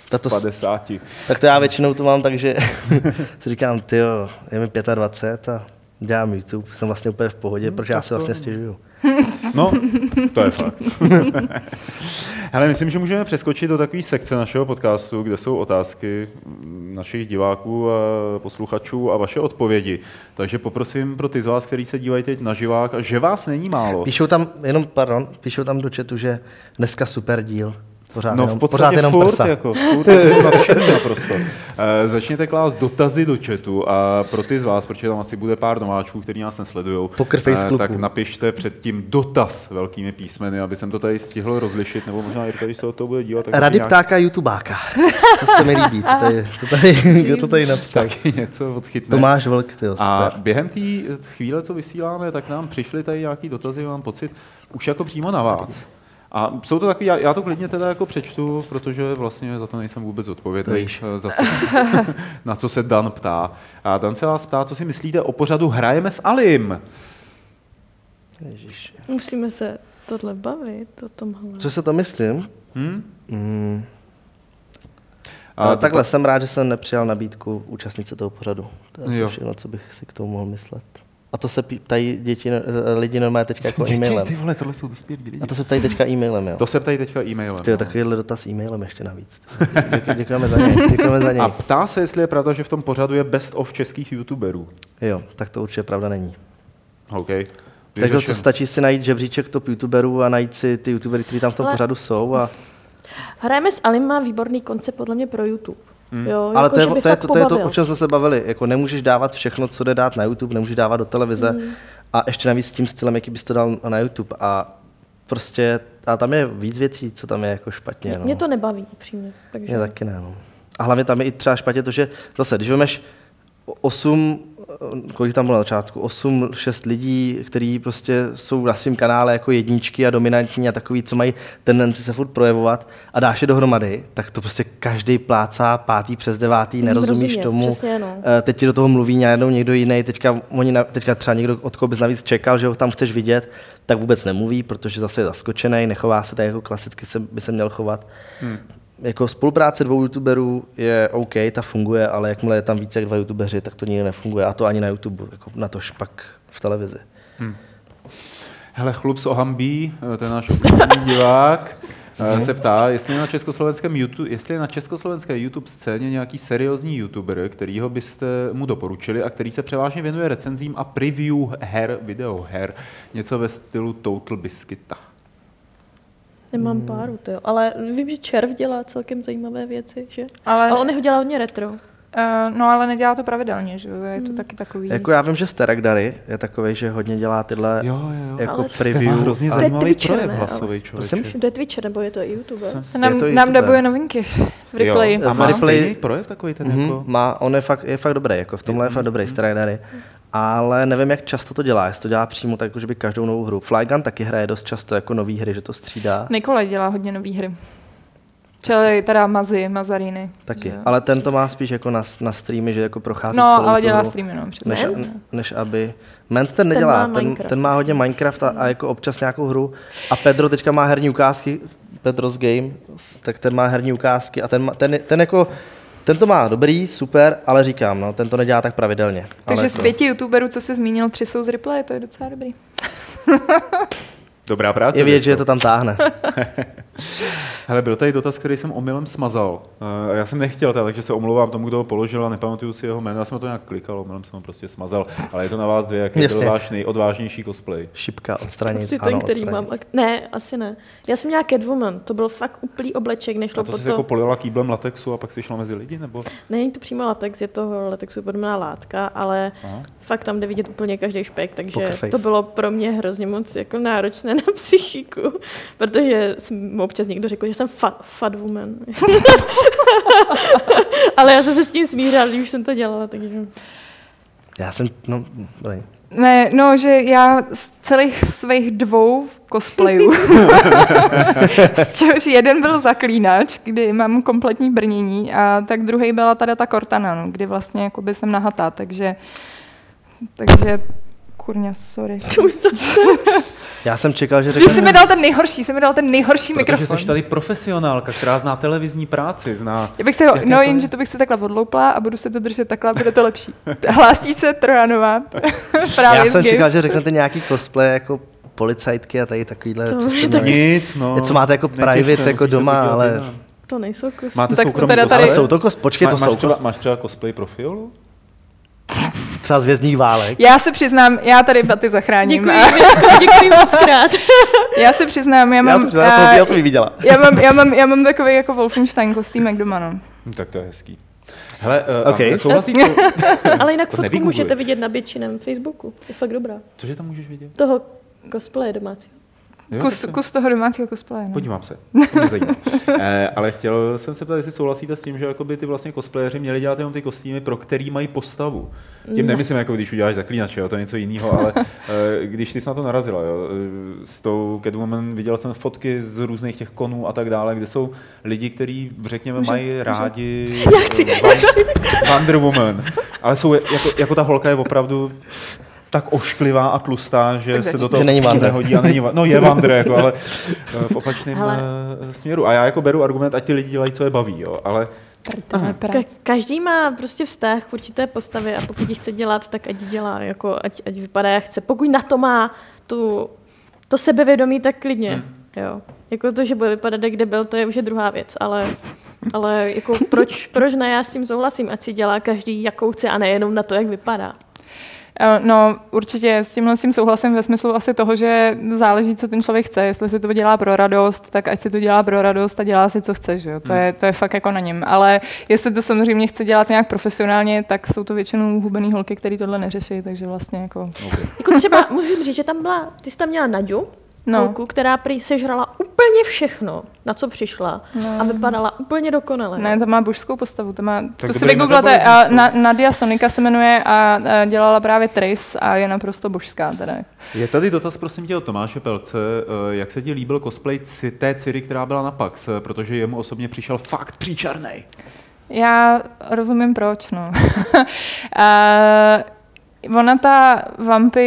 [SPEAKER 3] Tak to,
[SPEAKER 2] 50.
[SPEAKER 3] tak to já většinou to mám tak, že si říkám, ty jo, je mi 25 a dělám YouTube, jsem vlastně úplně v pohodě, protože já
[SPEAKER 2] to-
[SPEAKER 3] vlastně stěžuju.
[SPEAKER 2] No, to je fakt. Ale myslím, že můžeme přeskočit do takové sekce našeho podcastu, kde jsou otázky našich diváků a posluchačů a vaše odpovědi. Takže poprosím pro ty z vás, kteří se dívají teď na živák, že vás není málo.
[SPEAKER 3] Píšou tam, jenom, pardon, píšou tam do chatu, že dneska super díl. Pořád,
[SPEAKER 2] No
[SPEAKER 3] jenom,
[SPEAKER 2] v podstatě
[SPEAKER 3] pořád jenom
[SPEAKER 2] furt,
[SPEAKER 3] prsa.
[SPEAKER 2] jako, furt naprosto. Eh, začněte klást dotazy do chatu a pro ty z vás, protože tam asi bude pár nováčků, kteří nás nesledují,
[SPEAKER 3] face kluků.
[SPEAKER 2] tak napište předtím dotaz velkými písmeny, aby jsem to tady stihl rozlišit, nebo možná Jirka, když se o to bude dívat, tak
[SPEAKER 3] Rady
[SPEAKER 2] nějak-
[SPEAKER 3] ptáka YouTubáka. To se mi líbí. To tady, to tady, kdo to tady napsal?
[SPEAKER 2] taky něco odchytne.
[SPEAKER 3] Tomáš Vlk, tyjo,
[SPEAKER 2] A během té chvíle, co vysíláme, tak nám přišly tady nějaký dotazy, mám pocit, už jako přímo na vás. A jsou to takový, já, já to klidně teda jako přečtu, protože vlastně za to nejsem vůbec odpovědný,
[SPEAKER 3] Víš.
[SPEAKER 2] eh, za co, na co se Dan ptá. A Dan se vás ptá, co si myslíte o pořadu Hrajeme s Alim.
[SPEAKER 3] Ježiš.
[SPEAKER 1] Musíme se tohle bavit o tomhle.
[SPEAKER 3] Co se to myslím?
[SPEAKER 2] Hm?
[SPEAKER 3] Mm.
[SPEAKER 2] A
[SPEAKER 3] A takhle jsem rád, že jsem nepřijal nabídku účastnit se toho pořadu. To je asi
[SPEAKER 2] Jo.
[SPEAKER 3] všechno, co bych si k tomu mohl myslet. A to se ptají děti, eh, lidi normálně teďka jako e-mailem.
[SPEAKER 2] Ty vole, tohle jsou dospělí lidi.
[SPEAKER 3] A to se ptají teďka e-mailem, jo.
[SPEAKER 2] To se ptají teďka e-mailem.
[SPEAKER 3] Ty
[SPEAKER 2] no.
[SPEAKER 3] takovýhle dotaz e-mailem ještě navíc. Děku, děkujeme za něj. Děkujeme za něj.
[SPEAKER 2] A ptá se, jestli je pravda, že v tom pořadu je best of českých youtuberů.
[SPEAKER 3] Jo, tak to určitě pravda není.
[SPEAKER 2] OK.
[SPEAKER 3] Takže to stačí si najít žebříček top youtuberů a najít si ty youtubery, kteří tam v tom
[SPEAKER 1] Ale-
[SPEAKER 3] pořadu jsou. A,
[SPEAKER 1] Hrajeme s Alim má výborný koncept podle mě pro YouTube.
[SPEAKER 2] Hmm.
[SPEAKER 1] Jo,
[SPEAKER 3] ale
[SPEAKER 1] jako,
[SPEAKER 3] to je, to, je, to, to je to, o čem jsme se bavili. Jako nemůžeš dávat všechno, co jde dát na YouTube, nemůžeš dávat do televize
[SPEAKER 1] Hmm.
[SPEAKER 3] a ještě navíc s tím stylem, jaký bys to dal na YouTube. A prostě, a tam je víc věcí, co tam je jako špatně.
[SPEAKER 1] Mě,
[SPEAKER 3] no.
[SPEAKER 1] mě to nebaví, upřímně. Takže...
[SPEAKER 3] Mě taky ne. No. A hlavně tam je i třeba špatně to, že zase, když vemeš 8, kolik tam bylo na začátku, 8, 6 lidí, kteří prostě jsou na svém kanále jako jedničky a dominantní a takový, co mají tendenci se furt projevovat a dáš je dohromady, tak to prostě každý plácá pátý přes devátý,
[SPEAKER 1] Umím
[SPEAKER 3] nerozumíš
[SPEAKER 1] rozumět,
[SPEAKER 3] tomu.
[SPEAKER 1] přesně, no.
[SPEAKER 3] Eh, Teď ti do toho mluví najednou někdo jiný, teďka, oni na, teďka třeba někdo, od koho bys navíc čekal, že ho tam chceš vidět, tak vůbec nemluví, protože zase je zaskočený, nechová se tak jako klasicky se, by se měl chovat. Hmm. Jako spolupráce dvou youtuberů je OK, ta funguje, ale jakmile je tam více jak dva youtubeři, tak to nikdy nefunguje. A to ani na YouTube, jako na to špak v televizi.
[SPEAKER 2] Hele, chlup z Ohambí, eh, ten náš oblíbený divák, eh, se ptá, jestli je na československém YouTube, jestli je na československé YouTube scéně nějaký seriózní YouTuber, kterýho byste mu doporučili a který se převážně věnuje recenzím a preview her, videoher, něco ve stylu Total Biscuita.
[SPEAKER 1] Nemám
[SPEAKER 3] Hmm.
[SPEAKER 1] páru, to jo. Ale vím, že Červ dělá celkem zajímavé věci, že?
[SPEAKER 4] Ale,
[SPEAKER 1] Ale on jeho dělá hodně retro.
[SPEAKER 4] uh, no ale nedělá to pravidelně, že jo? Je
[SPEAKER 1] Hmm.
[SPEAKER 4] to taky takový...
[SPEAKER 3] Jako já vím, že Sterak Dary je takový, že hodně dělá tyhle
[SPEAKER 2] Jo, jo,
[SPEAKER 3] jako
[SPEAKER 1] Ale-
[SPEAKER 3] preview.
[SPEAKER 2] Ten má hrozně
[SPEAKER 1] To je
[SPEAKER 2] zajímavý
[SPEAKER 1] Twitcher,
[SPEAKER 2] projev hlasový
[SPEAKER 3] Prosím?
[SPEAKER 2] člověče.
[SPEAKER 1] To je Twitcher, nebo je to YouTuber?
[SPEAKER 2] Jsem
[SPEAKER 3] Je
[SPEAKER 4] nám,
[SPEAKER 3] to
[SPEAKER 4] nám dabuje novinky v replay.
[SPEAKER 2] Jo, a má
[SPEAKER 3] replay-
[SPEAKER 2] projev takový ten
[SPEAKER 3] Mhm,
[SPEAKER 2] jako...
[SPEAKER 3] má, on je fakt, je fakt dobrý, jako v tomhle je fakt dobrý, Sterak Dary. Ale nevím, jak často to dělá, jestli to dělá přímo tak, jako, že by každou novou hru. Flygun taky hraje dost často jako nový hry, že to střídá.
[SPEAKER 4] Nikolaj dělá hodně nové hry. Čili teda Mazy, Mazaríny.
[SPEAKER 3] Taky,
[SPEAKER 4] že
[SPEAKER 3] ale ten to má spíš jako na, na streamy, že jako prochází
[SPEAKER 4] No,
[SPEAKER 3] celou
[SPEAKER 4] ale
[SPEAKER 3] tu
[SPEAKER 4] dělá
[SPEAKER 3] hru,
[SPEAKER 4] streamy, no, přesně.
[SPEAKER 3] než,
[SPEAKER 1] Ment?
[SPEAKER 3] než aby... Ment ten
[SPEAKER 1] má
[SPEAKER 3] nedělá, ten, ten,
[SPEAKER 1] Minecraft.
[SPEAKER 3] má hodně Minecraft a, a jako občas nějakou hru. A Pedro teďka má herní ukázky, Pedro's Game, tak ten má herní ukázky a ten, má, ten, ten jako... Ten to má dobrý, super, ale říkám, no, ten to nedělá tak pravidelně.
[SPEAKER 4] Takže
[SPEAKER 3] ale
[SPEAKER 4] z pěti youtuberů, co jsi zmínil, tři jsou z replay, to je docela dobrý.
[SPEAKER 2] Dobrá práce.
[SPEAKER 3] je vidět, že to tam táhne.
[SPEAKER 2] Hele, byl tady dotaz, který jsem omylem smazal. Uh, já jsem nechtěl, teda, takže se omlouvám tomu, kdo ho položil a nepamatuju si jeho jméno. Já jsem to nějak klikal, omylem jsem ho prostě smazal. Ale je to na vás dvě, jaký byl
[SPEAKER 3] Jasně.
[SPEAKER 2] váš nejodvážnější cosplay.
[SPEAKER 3] Šipka odstranit.
[SPEAKER 1] Asi
[SPEAKER 3] ano,
[SPEAKER 1] ten, který
[SPEAKER 3] odstranit.
[SPEAKER 1] mám. Ne, asi ne. Já jsem měla Catwoman, to byl fakt úplný obleček, nešlo
[SPEAKER 2] A to
[SPEAKER 1] po
[SPEAKER 2] jsi
[SPEAKER 1] to...
[SPEAKER 2] jako polila kýblem latexu a pak si šla mezi lidi, nebo?
[SPEAKER 1] Není to přímo latex, je to latexu podobná látka, ale
[SPEAKER 2] Aha.
[SPEAKER 1] fakt tam jde vidět úplně každý špek, takže to bylo pro mě hrozně moc jako náročné na psychiku, protože jsem občas někdo řekl, že jsem fa- fat woman. ale já jsem se s tím smířila, když už jsem to dělala, takže...
[SPEAKER 3] Já jsem, no, dobrý.
[SPEAKER 4] Ne, no, že já z celých svých dvou cosplayů, z čehož jeden byl zaklínač, kdy mám kompletní brnění, a tak druhý byla tady ta Cortana, no, kdy vlastně jakoby jsem nahatá, takže, takže kurňa, sorry.
[SPEAKER 3] Já jsem čekal, že
[SPEAKER 4] Ty
[SPEAKER 3] řekne...
[SPEAKER 4] jsi mi dal ten nejhorší, jsi mi dal ten nejhorší
[SPEAKER 2] Protože
[SPEAKER 4] mikrofon.
[SPEAKER 2] jsi tady profesionálka, která zná televizní práci, zná...
[SPEAKER 4] Já bych se, ho, no
[SPEAKER 2] to
[SPEAKER 4] jenže
[SPEAKER 2] je?
[SPEAKER 4] to bych se takhle odloupla a budu se to držet takhle bude to lepší. Hlásí se Trojanová. Právě
[SPEAKER 3] Já jsem čekal, že řeknete nějaký cosplay jako policajtky a tady takovýhle,
[SPEAKER 1] To
[SPEAKER 3] co jste
[SPEAKER 1] je
[SPEAKER 3] měli.
[SPEAKER 2] Nic, no.
[SPEAKER 3] Co máte jako
[SPEAKER 2] Netěš
[SPEAKER 3] private, jako doma, ale-.
[SPEAKER 1] To nejsou kus.
[SPEAKER 2] Máte
[SPEAKER 4] Tak to
[SPEAKER 2] soukromý
[SPEAKER 4] teda
[SPEAKER 2] cosplay?
[SPEAKER 4] tady-
[SPEAKER 3] Ale jsou to kos... Počkej, to
[SPEAKER 2] Má- máš,
[SPEAKER 3] jsou
[SPEAKER 2] třeba, máš třeba cosplay pro Fiolu?
[SPEAKER 3] Třeba z vězních válek.
[SPEAKER 4] Já se přiznám, já tady baty zachráním.
[SPEAKER 1] Děkuji,
[SPEAKER 4] A
[SPEAKER 1] děkuji moc krát.
[SPEAKER 4] já se přiznám, já
[SPEAKER 3] Já
[SPEAKER 4] mám,
[SPEAKER 3] já jsem,
[SPEAKER 4] a-
[SPEAKER 3] já jsem ji viděla.
[SPEAKER 4] já mám, já mám, já mám takový jako Wolfenstein kostýmek doma, no.
[SPEAKER 2] Hm, tak to je hezký. Hele, uh,
[SPEAKER 3] Okay.
[SPEAKER 2] souhlasíte?
[SPEAKER 1] Ale jinak
[SPEAKER 2] To
[SPEAKER 1] fotku můžete vidět na běčinem Facebooku. Je fakt dobrá.
[SPEAKER 2] Cože tam můžeš vidět?
[SPEAKER 1] Toho cosplaye domácího.
[SPEAKER 2] Jo,
[SPEAKER 4] Kus, kus toho domácího cosplaye. No.
[SPEAKER 2] Podívám se, to mě zajímá. eh, ale chtěl jsem se ptát, jestli souhlasíte s tím, že jakoby ty vlastně cosplayeři měli dělat jenom ty kostýmy, pro který mají postavu. Tím
[SPEAKER 1] Ne.
[SPEAKER 2] nemyslím, jako když uděláš zaklínače, jo, to je něco jiného, ale eh, když ty jsi na to narazila, jo, eh, s tou Catwoman viděl jsem fotky z různých těch konů a tak dále, kde jsou lidi, kteří, řekněme,
[SPEAKER 1] Můžu-
[SPEAKER 2] mají
[SPEAKER 1] můžu?
[SPEAKER 2] rádi
[SPEAKER 1] Já chci,
[SPEAKER 2] eh, Won- Wonder Woman, ale jsou jako, jako ta holka je opravdu tak ošklivá a tlustá, že
[SPEAKER 4] Tak
[SPEAKER 2] se do toho
[SPEAKER 3] Že není
[SPEAKER 2] nehodí a není, no je Wander, jako, ale eh, v opačném
[SPEAKER 1] Hele.
[SPEAKER 2] eh, směru. A já jako beru argument, ať ty lidi dělají, co je baví, jo, ale
[SPEAKER 1] Ka- každý má prostě vztah k určité postavy a pokud ji chce dělat, tak ať ji dělá, jako ať, ať vypadá jak chce. Pokud na to má tu, to sebevědomí, tak klidně. Jo. Jako to, že bude vypadat jak kde byl, to je už je druhá věc, ale, ale jako proč, proč ne, já s tím souhlasím, ať si dělá každý jakou chce a nejenom na to, jak vypadá.
[SPEAKER 4] Eh, No, určitě s tímhle tím souhlasím ve smyslu asi toho, že záleží, co ten člověk chce. Jestli si to dělá pro radost, tak ať si to dělá pro radost a dělá si, co chce. Že jo? To, je, to je fakt jako na něm. Ale jestli to samozřejmě chce dělat nějak profesionálně, tak jsou to většinou hubený holky, které tohle neřeší. Takže vlastně jako...
[SPEAKER 1] Jako třeba musím říct, že tam byla, ty jsi tam měla Naďu,
[SPEAKER 4] No.
[SPEAKER 1] holku, která prý sežrala úplně všechno, na co přišla
[SPEAKER 4] No.
[SPEAKER 1] a vypadala úplně dokonale.
[SPEAKER 4] Ne, to má božskou postavu, to má,
[SPEAKER 2] Tak
[SPEAKER 4] to si vygooglete, a na, Nadia Sonika se jmenuje a, a dělala právě Tris a je naprosto božská teda.
[SPEAKER 2] Je tady dotaz, prosím tě, od Tomáše Pelce. Eh, Jak se ti líbil cosplay té Ciri, která byla na PAX? Eh, Protože jemu osobně přišel fakt příčernej.
[SPEAKER 4] Já rozumím proč, no. a, ona ta vampy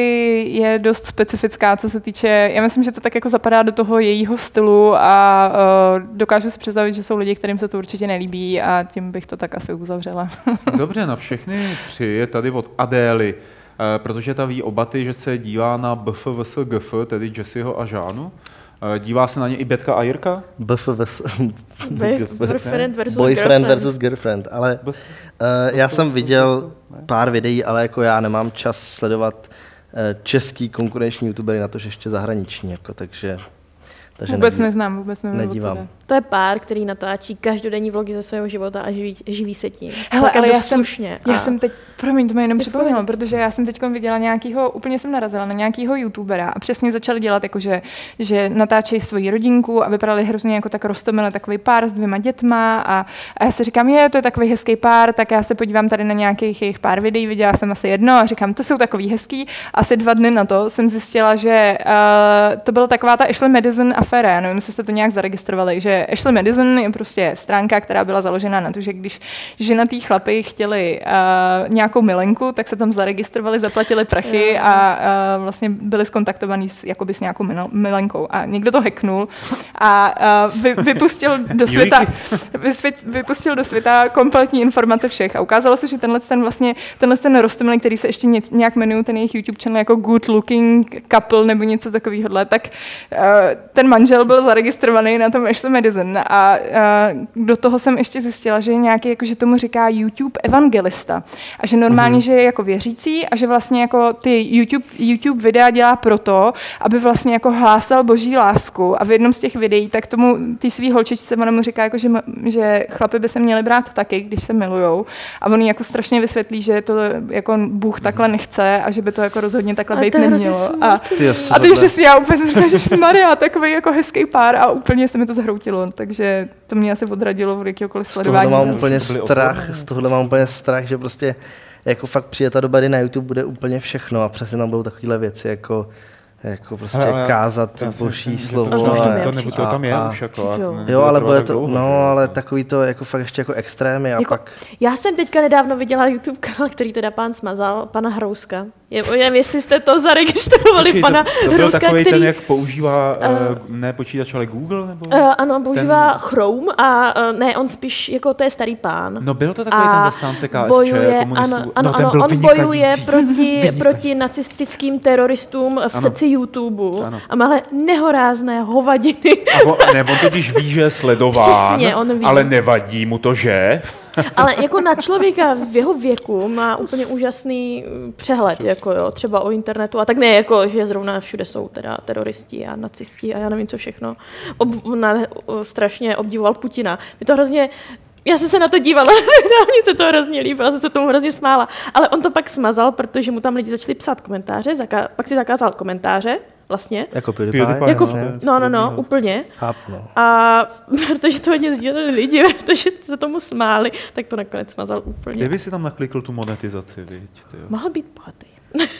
[SPEAKER 4] je dost specifická, co se týče, já myslím, že to tak jako zapadá do toho jejího stylu a uh, dokážu si představit, že jsou lidi, kterým se to určitě nelíbí a tím bych to tak asi uzavřela.
[SPEAKER 2] Dobře, na všechny tři je tady od Adély. Eh, Protože ta ví oba ty, že se dívá na BFVS GF, tedy Jesseho a Žánu. Eh, Dívá se na ně i Betka a Jirka?
[SPEAKER 3] BFVS.
[SPEAKER 1] Boy- Boyfriend versus
[SPEAKER 3] Boyfriend
[SPEAKER 1] girlfriend.
[SPEAKER 3] versus girlfriend, ale uh, já jsem viděl pár videí, ale jako já nemám čas sledovat uh, český konkurenční youtubery na to, že ještě zahraniční, jako, takže, takže
[SPEAKER 4] Vůbec
[SPEAKER 3] nedí-
[SPEAKER 4] neznám, vůbec nevím,
[SPEAKER 3] nedívám.
[SPEAKER 1] To je pár, který natáčí každodenní vlogy ze svého života a živí, živí se tím.
[SPEAKER 4] Hele, ale já
[SPEAKER 1] dost
[SPEAKER 4] jsem,
[SPEAKER 1] slušně.
[SPEAKER 4] já
[SPEAKER 1] A-
[SPEAKER 4] jsem teď, promiň, to mi jenom připomnělo, protože já jsem teď viděla nějakého, úplně jsem narazila na nějakého youtubera a přesně začali dělat jako, že, že natáčejí svoji rodinku a vypadali hrozně jako tak rostomile takový pár s dvěma dětma a, a já si říkám, je, to je takový hezký pár, tak já se podívám tady na nějakých jejich pár videí, viděla jsem asi jedno a říkám, to jsou takový hezký. Asi dva dny na to jsem zjistila, že uh, to byla taková ta Ashley Madison aféra, já nevím, jestli jste to nějak zaregistrovali, že Ashley Madison je prostě stránka, která byla založena na to, že když ženatý chlapy chtěli uh, nějakou milenku, tak se tam zaregistrovali, zaplatili prachy a uh, vlastně byli skontaktovaní s, jakoby s nějakou milenkou. A někdo to hacknul a uh, vy, vypustil do světa, vysvět, vypustil do světa kompletní informace všech. A ukázalo se, že tenhle ten vlastně, tenhle ten rostomilý, který se ještě nic, nějak jmenuje ten jejich YouTube channel jako Good Looking Couple nebo něco takového, tak uh, ten manžel byl zaregistrovaný na tom Ashley Madison a uh, do toho jsem ještě zjistila, že je nějaký, jako, že tomu říká YouTube evangelista a že normálně, mm-hmm. že je jako věřící a že vlastně jako ty YouTube, YouTube videa dělá proto, aby vlastně jako hlásal boží lásku. A v jednom z těch videí tak tomu ty svý holčičce ona mu říká, jako, že, že chlapy by se měli brát taky, když se milujou. A on jí jako strašně vysvětlí, že to jako Bůh takhle nechce a že by to jako rozhodně takhle
[SPEAKER 1] Ale
[SPEAKER 4] být nemělo. A,
[SPEAKER 3] Ty z
[SPEAKER 4] a ty, že si já úplně si říkám, že Maria, takový jako hezký pár a úplně se mi to zhroutilo, takže to mě asi odradilo od jakéhokoliv
[SPEAKER 3] Z
[SPEAKER 4] sledování.
[SPEAKER 3] mám
[SPEAKER 2] Byli-
[SPEAKER 3] úplně strach, z tohohle mám úplně strach, že prostě jako fakt přijde ta doba, kdy na YouTube bude úplně všechno a přesně tam budou takovéhle věci, jako, jako prostě
[SPEAKER 2] Ale- ale
[SPEAKER 3] kázat
[SPEAKER 2] Já
[SPEAKER 3] boží slovo.
[SPEAKER 2] To,
[SPEAKER 1] Ale
[SPEAKER 2] to, nebo to tam je
[SPEAKER 3] a-
[SPEAKER 2] už jako. a
[SPEAKER 1] Jo.
[SPEAKER 3] Jo, ale bude to,
[SPEAKER 2] dlouho,
[SPEAKER 3] no, ale takový to jako fakt ještě jako extrémy a
[SPEAKER 1] Jako-
[SPEAKER 3] pak
[SPEAKER 1] Já jsem teďka nedávno viděla YouTube kanál, který teda pán smazal, pana Hrouska. Je, nevím, jestli jste to zaregistrovali,
[SPEAKER 2] Počkej,
[SPEAKER 1] pana
[SPEAKER 2] to, to byl
[SPEAKER 1] Hrouska,
[SPEAKER 2] takový
[SPEAKER 1] který...
[SPEAKER 2] ten, jak používá,
[SPEAKER 1] Eh,
[SPEAKER 2] uh, ne počítač, ale Google? Nebo?
[SPEAKER 1] Uh, ano, používá ten... Chrome a uh, ne, on spíš, jako to je starý pán.
[SPEAKER 2] No byl to takový
[SPEAKER 1] A
[SPEAKER 2] ten zastánce KSČ,
[SPEAKER 1] bojuje,
[SPEAKER 2] komunistů.
[SPEAKER 1] ano, ano,
[SPEAKER 2] no, ten
[SPEAKER 1] ano on
[SPEAKER 2] vynikající.
[SPEAKER 1] bojuje proti, proti nacistickým teroristům v
[SPEAKER 2] Ano.
[SPEAKER 1] srdci YouTube
[SPEAKER 2] Ano.
[SPEAKER 1] a má nehorázné hovadiny.
[SPEAKER 2] A on, ne, on totiž ví, že je sledován,
[SPEAKER 1] Přesně, on ví.
[SPEAKER 2] ale nevadí mu to, že?
[SPEAKER 1] Ale jako na člověka v jeho věku má úplně úžasný uh, přehled, jako jo, třeba o internetu a tak ne, jako, že zrovna všude jsou teda teroristi a nacisti a já nevím co všechno. Ob, na, strašně obdivoval Putina. Mi to hrozně já jsem se na to dívala, mně se to hrozně líbilo, jsem se tomu hrozně smála. Ale on to pak smazal, protože mu tam lidi začali psát komentáře, zaka- pak si zakázal komentáře vlastně.
[SPEAKER 3] jako PewDiePie.
[SPEAKER 2] PewDiePie,
[SPEAKER 1] Jako,
[SPEAKER 3] jasně.
[SPEAKER 1] no, no, no, úplně.
[SPEAKER 3] Chápu, no.
[SPEAKER 1] A protože to hodně sdíleli lidi, protože se tomu smáli, tak to nakonec smazal úplně.
[SPEAKER 2] Kdyby si tam naklikl tu monetizaci, viď.
[SPEAKER 1] Mohl být bohatý.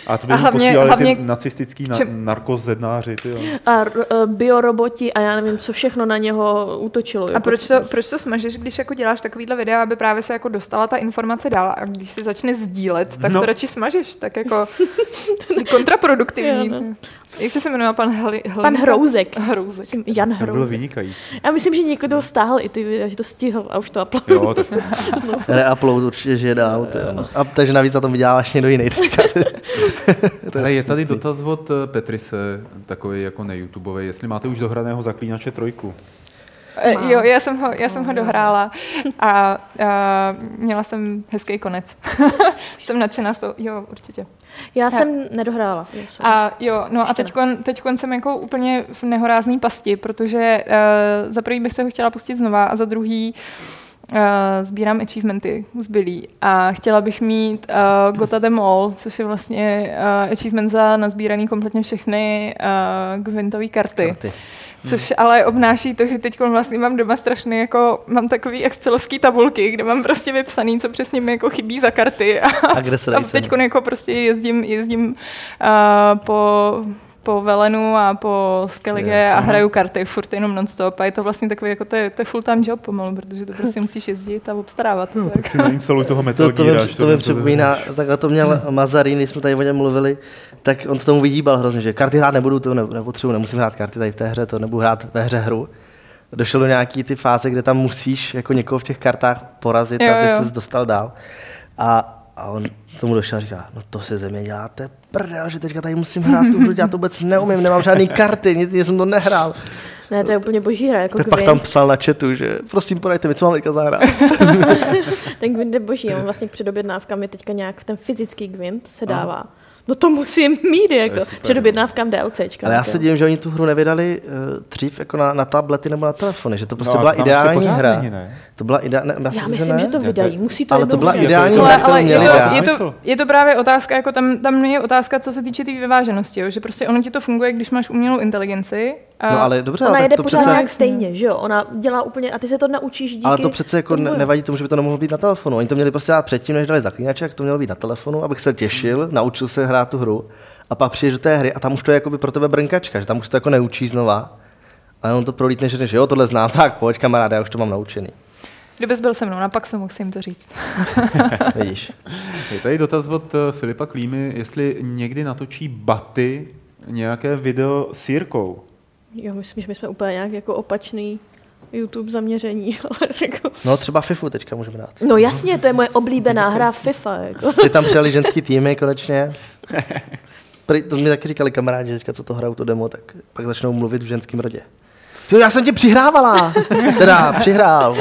[SPEAKER 2] A to by
[SPEAKER 4] A hlavně-
[SPEAKER 2] posílali
[SPEAKER 4] hlavně-
[SPEAKER 2] ty nacistický na,
[SPEAKER 4] čem-
[SPEAKER 2] narkozednáři. Ty, jo.
[SPEAKER 1] A r- eh, bioroboti a já nevím, co všechno na něho útočilo.
[SPEAKER 4] A
[SPEAKER 1] jako-
[SPEAKER 4] proč to, proč to smažeš, když jako děláš takovýhle videa, aby právě se jako dostala ta informace dál a když se začne sdílet, tak
[SPEAKER 2] No.
[SPEAKER 4] to radši smažeš, tak jako kontraproduktivní.
[SPEAKER 1] Jo, no.
[SPEAKER 4] Jak jsi se jmenoval pan Hli, Hli,
[SPEAKER 1] Pan Hrouzek.
[SPEAKER 4] Hrouzek.
[SPEAKER 1] Myslím, Jan
[SPEAKER 2] To bylo
[SPEAKER 1] Hrouzek.
[SPEAKER 2] vynikající.
[SPEAKER 1] Já myslím, že někdo stáhl i ty videa, že to stihl a už to uploadil.
[SPEAKER 2] Jo, tak
[SPEAKER 3] Reupload určitě žije dál. Ty, jo, no. A takže navíc na tom vyděláváš někdo jiný teďka.
[SPEAKER 2] Ale je tady dotaz od eh, Petrise, takový jako neYoutubeový, jestli máte už dohraného zaklínače trojku.
[SPEAKER 4] Eh,
[SPEAKER 1] Mám.
[SPEAKER 4] Jo, já jsem ho, já jsem ho dohrála a, a měla jsem hezký konec. jsem nadšená z toho, jo, určitě.
[SPEAKER 1] Já jsem nedohrála. jsem-
[SPEAKER 4] A jo, no a
[SPEAKER 1] Ještě
[SPEAKER 4] teď teďkon jsem jako úplně v nehorázný pasti, protože uh, za prvý bych se ho chtěla pustit znova a za druhý uh, sbírám achievementy zbylý a chtěla bych mít uh, Gota them all, což je vlastně uh, achievement za nazbíraný kompletně všechny uh, Gwentové karty.
[SPEAKER 3] Karty.
[SPEAKER 4] Což ale obnáší to, že teď vlastně mám doma strašný, jako mám takový excelovský tabulky, kde mám prostě vypsaný, co přesně mi jako chybí za karty. A,
[SPEAKER 3] A kde se
[SPEAKER 4] a teď jako prostě jezdím, jezdím uh, po, po Velenu a po Skellige a hraju karty furt jenom nonstop. A je to vlastně takový, jako to je, to je full time job pomalu, protože to prostě musíš jezdit a obstarávat.
[SPEAKER 2] No,
[SPEAKER 4] tak.
[SPEAKER 2] tak si nainstaluj toho Metal
[SPEAKER 3] To, to, mi,
[SPEAKER 2] Geara, až
[SPEAKER 3] to mi
[SPEAKER 2] to-
[SPEAKER 3] připomíná, tak to měl Mazarin, když jsme tady o něm mluvili, tak on se tomu vyhýbal hrozně, že karty hrát nebudu, to ne, nepotřebuji, nemusím hrát karty tady v té hře, to nebudu hrát ve hře hru. Došel do nějaký ty fáze, kde tam musíš jako někoho v těch kartách porazit,
[SPEAKER 4] Jo,
[SPEAKER 3] aby
[SPEAKER 4] jo.
[SPEAKER 3] ses dostal dál. A, a on tomu došel a říká, no to se země děláte prdel, že teďka tady musím hrát tu hru, já to vůbec neumím, nemám žádný karty, nikdy jsem to nehrál.
[SPEAKER 1] Ne, to je úplně boží hra, jako
[SPEAKER 3] Tak pak tam psal na chatu, že prosím poraďte mi, co mám teďka zahrát.
[SPEAKER 1] Ten Gwent je boží, on vlastně před objednávkami teďka nějak ten fyzický Gwent se dává. No to musím mít, jako. Před
[SPEAKER 2] no.
[SPEAKER 1] objednávkám DLCčka.
[SPEAKER 3] Ale já se divím, že oni tu hru nevydali uh, dřív jako na, na tablety nebo na telefony, že to prostě
[SPEAKER 2] No,
[SPEAKER 3] byla ideální hra.
[SPEAKER 2] není, ne?
[SPEAKER 3] To byla ideální, já,
[SPEAKER 1] Já myslím,
[SPEAKER 3] ne.
[SPEAKER 1] že to vydají.
[SPEAKER 2] to-
[SPEAKER 1] Musí to
[SPEAKER 3] ale to byla ideální
[SPEAKER 2] to-
[SPEAKER 3] hra,
[SPEAKER 4] Ale,
[SPEAKER 3] kterou
[SPEAKER 4] ale je,
[SPEAKER 3] měli
[SPEAKER 4] to,
[SPEAKER 3] dát.
[SPEAKER 4] je, to, je to právě otázka, jako tam, tam je otázka, co se týče té tý vyváženosti, jo? že prostě ono ti to funguje, když máš umělou inteligenci. A
[SPEAKER 3] No ale dobře,
[SPEAKER 1] Ona
[SPEAKER 3] ale
[SPEAKER 1] jede
[SPEAKER 3] to
[SPEAKER 1] pořád
[SPEAKER 3] přece,
[SPEAKER 1] nějak stejně, že jo? Ona dělá úplně, a ty se to naučíš díky
[SPEAKER 3] ale to přece jako
[SPEAKER 1] tomu.
[SPEAKER 3] nevadí tomu, že by to nemohlo být na telefonu. Oni to měli prostě dát předtím, než dali zaklínače, jak to mělo být na telefonu, abych se těšil, naučil se hrát tu hru a pak přijdeš do té hry a tam už to je jako pro tebe brnkačka, že tam už to jako neučíš znova. A on to prolítne, že že jo, tohle znám, tak pojď kamaráde, já už to mám naučený.
[SPEAKER 4] Kdybys byl se mnou na Paxu, mohl jim to říct.
[SPEAKER 3] Vidíš.
[SPEAKER 2] Je tady dotaz od eh, Filipa Klímy, jestli někdy natočí Baty nějaké video s Jirkou.
[SPEAKER 1] Jo, myslím, že my jsme úplně nějak jako opačný YouTube zaměření, ale jako...
[SPEAKER 3] No třeba FIFU teďka můžeme dát.
[SPEAKER 1] No jasně, to je moje oblíbená hra FIFA, jako.
[SPEAKER 3] Ty tam přijali ženský týmy konečně. Prý, to mi taky říkali kamarádi, že teďka, co to hrajou to demo, tak pak začnou mluvit v ženském rodě. Ty, já jsem tě přihrávala. Teda, přihrál.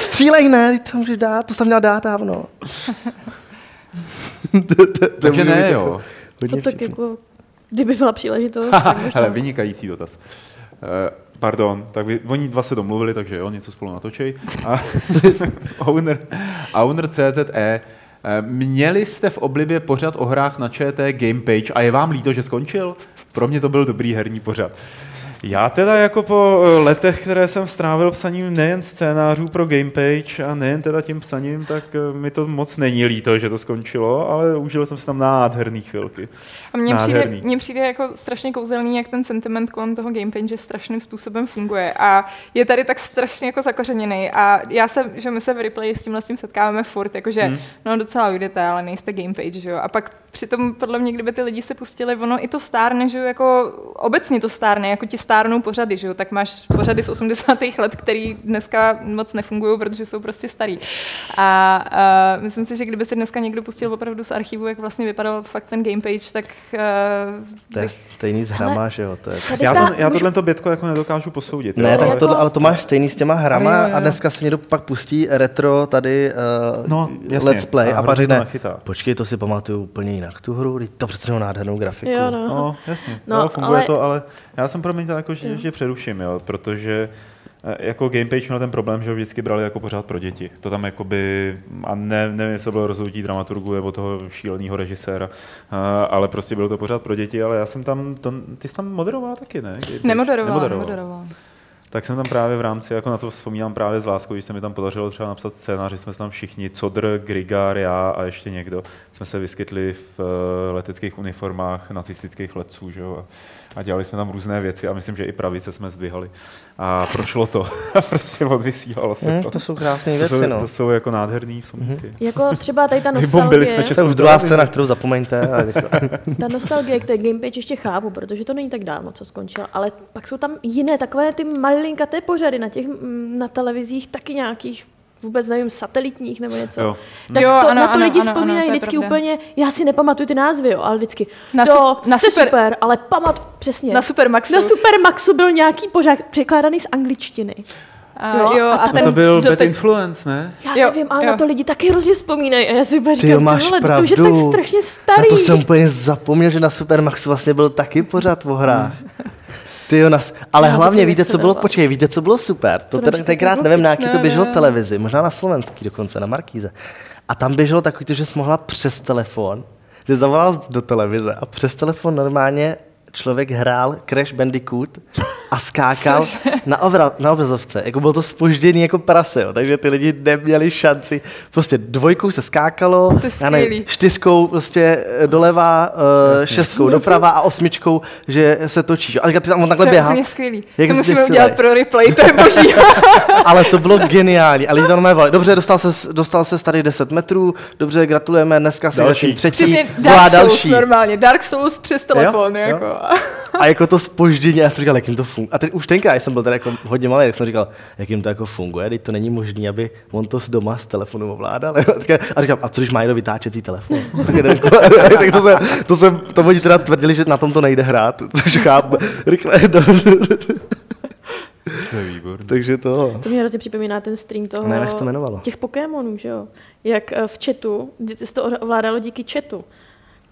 [SPEAKER 3] Střílej, ne, ty to můžeš dát, to jsem měl dát dávno. To- to- to
[SPEAKER 2] Takže ne, jo.
[SPEAKER 3] jako hodně
[SPEAKER 1] No tak jako, kdyby byla příležitost.
[SPEAKER 2] Hele, vynikající dotaz. Eh, pardon, tak vy, oni dva se domluvili, takže jo, něco spolu natočej. A owner, owner CZE, eh, Měli jste v oblibě pořad o hrách na ČT Gamepage a je vám líto, že skončil? Pro mě to byl dobrý herní pořad. Já teda jako po eh, letech, které jsem strávil psaním nejen scénářů pro Gamepage a nejen teda tím psaním, tak eh, mi to moc není líto, že to skončilo, ale užil jsem si tam nádherný chvilky.
[SPEAKER 4] A mně přijde, mně přijde jako strašně kouzelný, jak ten sentiment kolem toho gamepage strašným způsobem funguje. A je tady tak strašně jako zakořeněný. A já se, že my se v replay s tímhle s tím setkáváme furt, jakože
[SPEAKER 2] Hmm.
[SPEAKER 4] no docela ujdete, ale nejste gamepage, že jo. A pak přitom podle mě, kdyby ty lidi se pustili, ono i to stárne, že jo, jako obecně to stárne, jako ti stárnou pořady, že jo, tak máš pořady z 80. let, který dneska moc nefungují, protože jsou prostě starý. A, a myslím si, že kdyby se dneska někdo pustil opravdu z archivu, jak vlastně vypadal fakt ten gamepage, tak uh,
[SPEAKER 3] To je stejný s hrama, že jo. To je...
[SPEAKER 1] Tady
[SPEAKER 2] Já, to, já
[SPEAKER 1] můžu-
[SPEAKER 2] tohle to bětko jako nedokážu posoudit.
[SPEAKER 3] Ne,
[SPEAKER 2] jo,
[SPEAKER 3] tak
[SPEAKER 2] ale-
[SPEAKER 3] to, ale to máš stejný s těma hrama
[SPEAKER 2] Jo, jo, jo.
[SPEAKER 3] a dneska si někdo pak pustí retro tady uh,
[SPEAKER 2] No, jasně.
[SPEAKER 3] let's play
[SPEAKER 2] A
[SPEAKER 3] a, pak řekne, počkej, to si pamatuju úplně jinak tu hru, to přece mělo nádhernou grafiku.
[SPEAKER 1] Jo, no.
[SPEAKER 2] No, jasně,
[SPEAKER 1] No,
[SPEAKER 2] no, jo, funguje
[SPEAKER 1] ale-
[SPEAKER 2] to, ale já jsem promiň jako, že, že přeruším, jo, protože eh, jako Gamepage měl ten problém, že ho vždycky brali jako pořád pro děti. To tam jakoby, a ne, nevím, jestli to bylo rozhodnutí dramaturgu nebo toho šíleného režiséra, eh, ale prostě bylo to pořád pro děti, ale já jsem tam, to, ty jsi tam moderoval taky, ne? Gamepage?
[SPEAKER 4] nemoderoval, nemoderoval.
[SPEAKER 2] Tak jsem tam právě v rámci, jako na to vzpomínám právě z láskou, když se mi tam podařilo třeba napsat scénář, že jsme tam všichni, Codr, Grigar, já a ještě někdo, jsme se vyskytli v uh, leteckých uniformách nacistických letců, že jo, a dělali jsme tam různé věci a myslím, že i pravice jsme zdvihali. A prošlo to. a prostě odvysílalo se
[SPEAKER 3] Hmm,
[SPEAKER 2] to.
[SPEAKER 3] to jsou krásné
[SPEAKER 2] to,
[SPEAKER 3] věci,
[SPEAKER 2] jsou,
[SPEAKER 3] no.
[SPEAKER 2] to jsou jako nádherný vzpomínky.
[SPEAKER 1] Jako třeba tady ta
[SPEAKER 2] Vybombili jsme
[SPEAKER 1] nostalgie,
[SPEAKER 3] To je už
[SPEAKER 2] Českou
[SPEAKER 3] druhá scéna, kterou zapomeňte. A
[SPEAKER 1] ta nostalgie k té Gamepage ještě chápu, protože to není tak dávno, co skončila, ale pak jsou tam jiné takové ty malinkaté pořady na těch mm, na televizích, taky nějakých vůbec nevím, satelitních nebo něco.
[SPEAKER 2] Jo.
[SPEAKER 1] Tak
[SPEAKER 4] Jo,
[SPEAKER 1] to,
[SPEAKER 4] ano,
[SPEAKER 1] na to
[SPEAKER 4] ano,
[SPEAKER 1] lidi
[SPEAKER 4] ano, ano,
[SPEAKER 1] vzpomínají
[SPEAKER 4] to je
[SPEAKER 1] vždycky
[SPEAKER 4] pravda.
[SPEAKER 1] úplně, já si nepamatuju ty názvy, jo, ale vždycky,
[SPEAKER 4] Na
[SPEAKER 1] to,
[SPEAKER 4] su- na
[SPEAKER 1] to je
[SPEAKER 4] super-
[SPEAKER 1] super, ale pamat přesně.
[SPEAKER 4] Na Supermaxu.
[SPEAKER 1] Na Supermaxu byl nějaký pořád překládaný z angličtiny.
[SPEAKER 4] A,
[SPEAKER 1] Jo,
[SPEAKER 4] jo,
[SPEAKER 1] a
[SPEAKER 4] a, ten,
[SPEAKER 2] To byl
[SPEAKER 4] do
[SPEAKER 2] Bad
[SPEAKER 4] teď-
[SPEAKER 2] Influence, ne?
[SPEAKER 1] Já
[SPEAKER 4] Jo,
[SPEAKER 1] nevím, ale
[SPEAKER 4] jo.
[SPEAKER 1] na to lidi taky hrozně vzpomínají. A já si úplně
[SPEAKER 3] Ty jo,
[SPEAKER 1] říkám,
[SPEAKER 3] máš
[SPEAKER 1] tohle,
[SPEAKER 3] pravdu.
[SPEAKER 1] to už je tak strašně starý.
[SPEAKER 3] Na to jsem úplně zapomněl, že na Supermaxu vlastně byl taky pořád o hrách. Ty jo, nas... Ale
[SPEAKER 1] to
[SPEAKER 3] hlavně víte, co bylo, počkej, víte, co bylo super? To
[SPEAKER 1] To radši
[SPEAKER 3] tenkrát nevím, na jaký to
[SPEAKER 4] Ne,
[SPEAKER 3] běželo
[SPEAKER 4] ne.
[SPEAKER 3] televizi, možná na slovenský dokonce, na Markíze. A tam běželo takový to, že jsi mohla přes telefon, že zavolal do televize a přes telefon normálně člověk hrál Crash Bandicoot a skákal na, obra, na obrazovce. Jako bylo to spožděný jako prase, jo. takže ty lidi neměli šanci. Prostě dvojkou se skákalo, já nevím, čtyřkou prostě eh, doleva, uh,
[SPEAKER 2] Jasně.
[SPEAKER 3] šestkou doprava a osmičkou, že se točí. že? A ty tam on takhle
[SPEAKER 4] to je
[SPEAKER 3] běhá.
[SPEAKER 4] skvělý.
[SPEAKER 3] Jak
[SPEAKER 4] to musíme
[SPEAKER 3] zběsilej.
[SPEAKER 4] udělat pro replay, to je boží.
[SPEAKER 3] Ale to bylo geniální. A lidi tam volali. Dobře, dostal se, dostal se tady 10 metrů, dobře, gratulujeme, dneska si
[SPEAKER 2] Další.
[SPEAKER 3] třetí,
[SPEAKER 4] Přesně Dark Souls
[SPEAKER 3] další.
[SPEAKER 4] normálně. Dark Souls přes telefon,
[SPEAKER 3] Jo,
[SPEAKER 4] jako.
[SPEAKER 3] jo. A jako to spoždění, já jsem říkal, jak jim to funguje. A teď už tenkrát, jsem byl tady jako hodně malý, tak jsem říkal, jak jim to jako funguje, teď to není možné, aby on to z doma z telefonu ovládal. A říkal- A říkám, a co když má někdo vytáčecí telefon? tak, jeden- tak to, jsem, to, jsem, to oni teda tvrdili, že na tom to nejde hrát, což chápu. Rychle, do,
[SPEAKER 2] To je výborný.
[SPEAKER 3] takže to.
[SPEAKER 1] To mě hrozně připomíná ten stream toho,
[SPEAKER 3] Ne, jak se to jmenovalo?
[SPEAKER 1] těch Pokémonů, že jo? Jak eh, v chatu, kdy se to ovládalo díky chatu.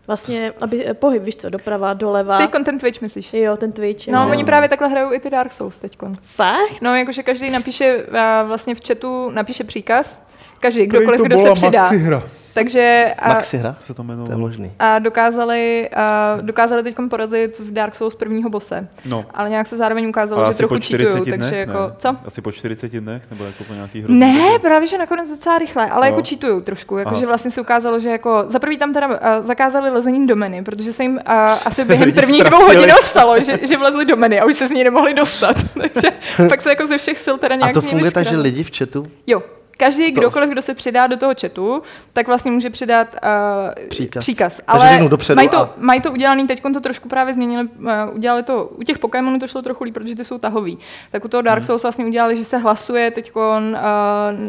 [SPEAKER 1] Vlastně, aby eh, pohyb, víš co, doprava, doleva.
[SPEAKER 4] Ty content Twitch myslíš?
[SPEAKER 1] Jo, ten Twitch.
[SPEAKER 4] No,
[SPEAKER 1] jo.
[SPEAKER 4] oni právě takhle hrajou i ty Dark Souls teďkon.
[SPEAKER 1] Fakt?
[SPEAKER 4] No, jakože každý napíše a vlastně v chatu napíše příkaz, každý, kdokoliv,
[SPEAKER 2] to
[SPEAKER 4] kdo se přidá.
[SPEAKER 2] Maxi hra.
[SPEAKER 4] Takže a,
[SPEAKER 3] Maxi hra?
[SPEAKER 2] Se to
[SPEAKER 3] To je možný.
[SPEAKER 4] a dokázali, a dokázali teď porazit v Dark Souls prvního bose.
[SPEAKER 2] No.
[SPEAKER 4] Ale nějak se zároveň ukázalo,
[SPEAKER 2] Ale
[SPEAKER 4] že trochu
[SPEAKER 2] po 40
[SPEAKER 4] cheatujou,
[SPEAKER 2] dnech,
[SPEAKER 4] takže jako,
[SPEAKER 2] ne?
[SPEAKER 4] co?
[SPEAKER 2] Asi po 40 dnech, nebo jako po nějaký hrozný
[SPEAKER 4] Ne,
[SPEAKER 2] době?
[SPEAKER 4] právě, že nakonec docela rychle, ale
[SPEAKER 2] Jo.
[SPEAKER 4] jako cheatujou trošku,
[SPEAKER 2] Aha.
[SPEAKER 4] jakože vlastně se ukázalo, že jako, za prvý tam teda uh, zakázali lezení do meny, protože se jim uh, asi během prvních dvou hodin stalo, že, že vlezli do meny a už se z ní nemohli dostat, takže pak se jako ze všech sil teda nějak
[SPEAKER 3] A to funguje tak, že lidi v chatu
[SPEAKER 4] Jo, každý,
[SPEAKER 3] To-
[SPEAKER 4] kdokoliv, kdo se přidá do toho chatu, tak vlastně může přidat uh,
[SPEAKER 3] Příkaz.
[SPEAKER 4] příkaz. Ale
[SPEAKER 3] dopředu
[SPEAKER 4] mají to,
[SPEAKER 3] a-
[SPEAKER 4] mají to udělaný, teď to trošku právě změnili, uh, udělali to, u těch Pokémonů to šlo trochu líp, protože ty jsou tahový. Tak u toho
[SPEAKER 3] Hmm.
[SPEAKER 4] Dark Souls vlastně udělali, že se hlasuje teď, uh,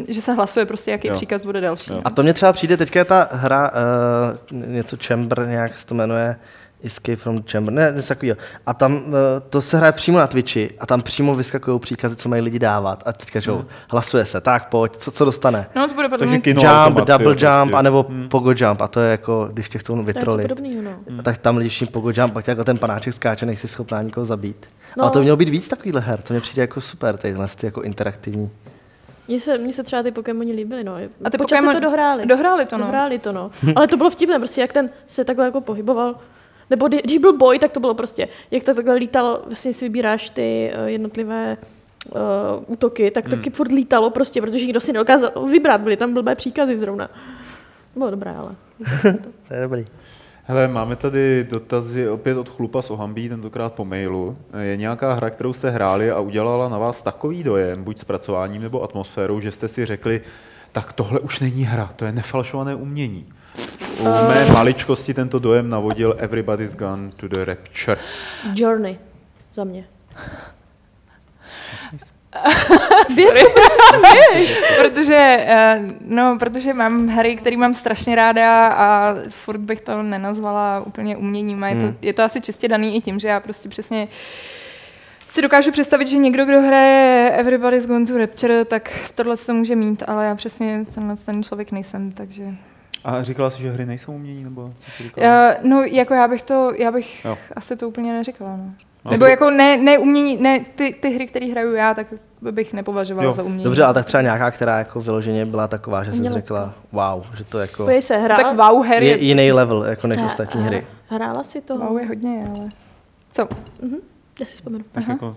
[SPEAKER 4] že se hlasuje prostě, jaký
[SPEAKER 2] Jo.
[SPEAKER 4] příkaz bude další.
[SPEAKER 2] Jo.
[SPEAKER 3] A to mně třeba přijde, teďka je ta hra, uh, něco Chamber, nějak se to jmenuje, Escape from the Chamber, ne, něco takového. A tam uh, to se hraje přímo na Twitchi a tam přímo vyskakují příkazy, co mají lidi dávat. A teďka, že jo, hlasuje se, tak pojď, co, co dostane?
[SPEAKER 4] No to bude podle
[SPEAKER 2] Takže
[SPEAKER 4] mě...
[SPEAKER 2] kino
[SPEAKER 3] jump,
[SPEAKER 2] automat,
[SPEAKER 3] double
[SPEAKER 2] jo,
[SPEAKER 3] jump,
[SPEAKER 2] prostě.
[SPEAKER 3] anebo
[SPEAKER 2] Hmm.
[SPEAKER 3] pogo jump. A to je jako, když tě chcou
[SPEAKER 1] To je něco
[SPEAKER 3] vytrolit.
[SPEAKER 1] podobného, no.
[SPEAKER 3] A tak tam lidi pogo jump, pak jako ten panáček skáče, nejsi schopná nikoho zabít. No. Ale to mělo být víc takovýhle her, to mě přijde jako super, tyhle ty jako interaktivní.
[SPEAKER 1] Mně se, mně se třeba ty Pokémoni líbily, no.
[SPEAKER 4] A ty Pokémon-
[SPEAKER 1] to dohráli.
[SPEAKER 4] dohráli to, no.
[SPEAKER 1] Dohráli to, no. Ale to bylo vtipné, prostě jak ten se takhle jako pohyboval. Nebo kdy- když byl boj, tak to bylo prostě, jak to takhle lítal, vlastně si vybíráš ty eh, jednotlivé uh, útoky, tak taky furt lítalo prostě, protože nikdo si nedokázal vybrat, byly tam blbé příkazy zrovna. Bylo dobré, ale.
[SPEAKER 3] To je dobrý.
[SPEAKER 2] Hele, máme tady dotazy opět od Chlupa z Ohambí, tentokrát po mailu. Je nějaká hra, kterou jste hráli a udělala na vás takový dojem, buď zpracováním nebo atmosférou, že jste si řekli, tak tohle už není hra, to je nefalšované umění. U mé maličkosti tento dojem navodil Everybody's Gone to the Rapture.
[SPEAKER 1] Journey. Za mě.
[SPEAKER 4] protože, eh, no, protože mám hry, které mám strašně ráda a furt bych to nenazvala úplně uměním. A je, to,
[SPEAKER 3] Hmm.
[SPEAKER 4] je to asi čistě daný i tím, že já prostě přesně si dokážu představit, že někdo, kdo hraje Everybody's Gone to Rapture, tak tohle to může mít, ale já přesně tenhle ten člověk nejsem, takže...
[SPEAKER 2] A říkala jsi, že hry nejsou umění, nebo co jsi říkala?
[SPEAKER 4] Uh, no, jako já bych to, já bych
[SPEAKER 2] Jo.
[SPEAKER 4] asi to úplně neřekla, no.
[SPEAKER 2] No,
[SPEAKER 4] Nebo
[SPEAKER 2] to-
[SPEAKER 4] jako ne, ne umění, ne ty, ty hry, které hraju já, tak bych nepovažovala
[SPEAKER 2] Jo.
[SPEAKER 4] za umění.
[SPEAKER 3] Dobře, ale tak třeba nějaká, která jako vyloženě byla taková, že jsi
[SPEAKER 1] Umělecká.
[SPEAKER 3] řekla, wow, že to jako
[SPEAKER 1] Pojď se, hrála,
[SPEAKER 4] Tak wow, her
[SPEAKER 3] je
[SPEAKER 4] je,
[SPEAKER 3] jiný level jako než
[SPEAKER 1] Hra-
[SPEAKER 3] ostatní hry.
[SPEAKER 1] Hrála si toho?
[SPEAKER 4] wow je hodně, ale... Co?
[SPEAKER 1] Mhm. Já si vzpomenu.
[SPEAKER 2] Tak jako,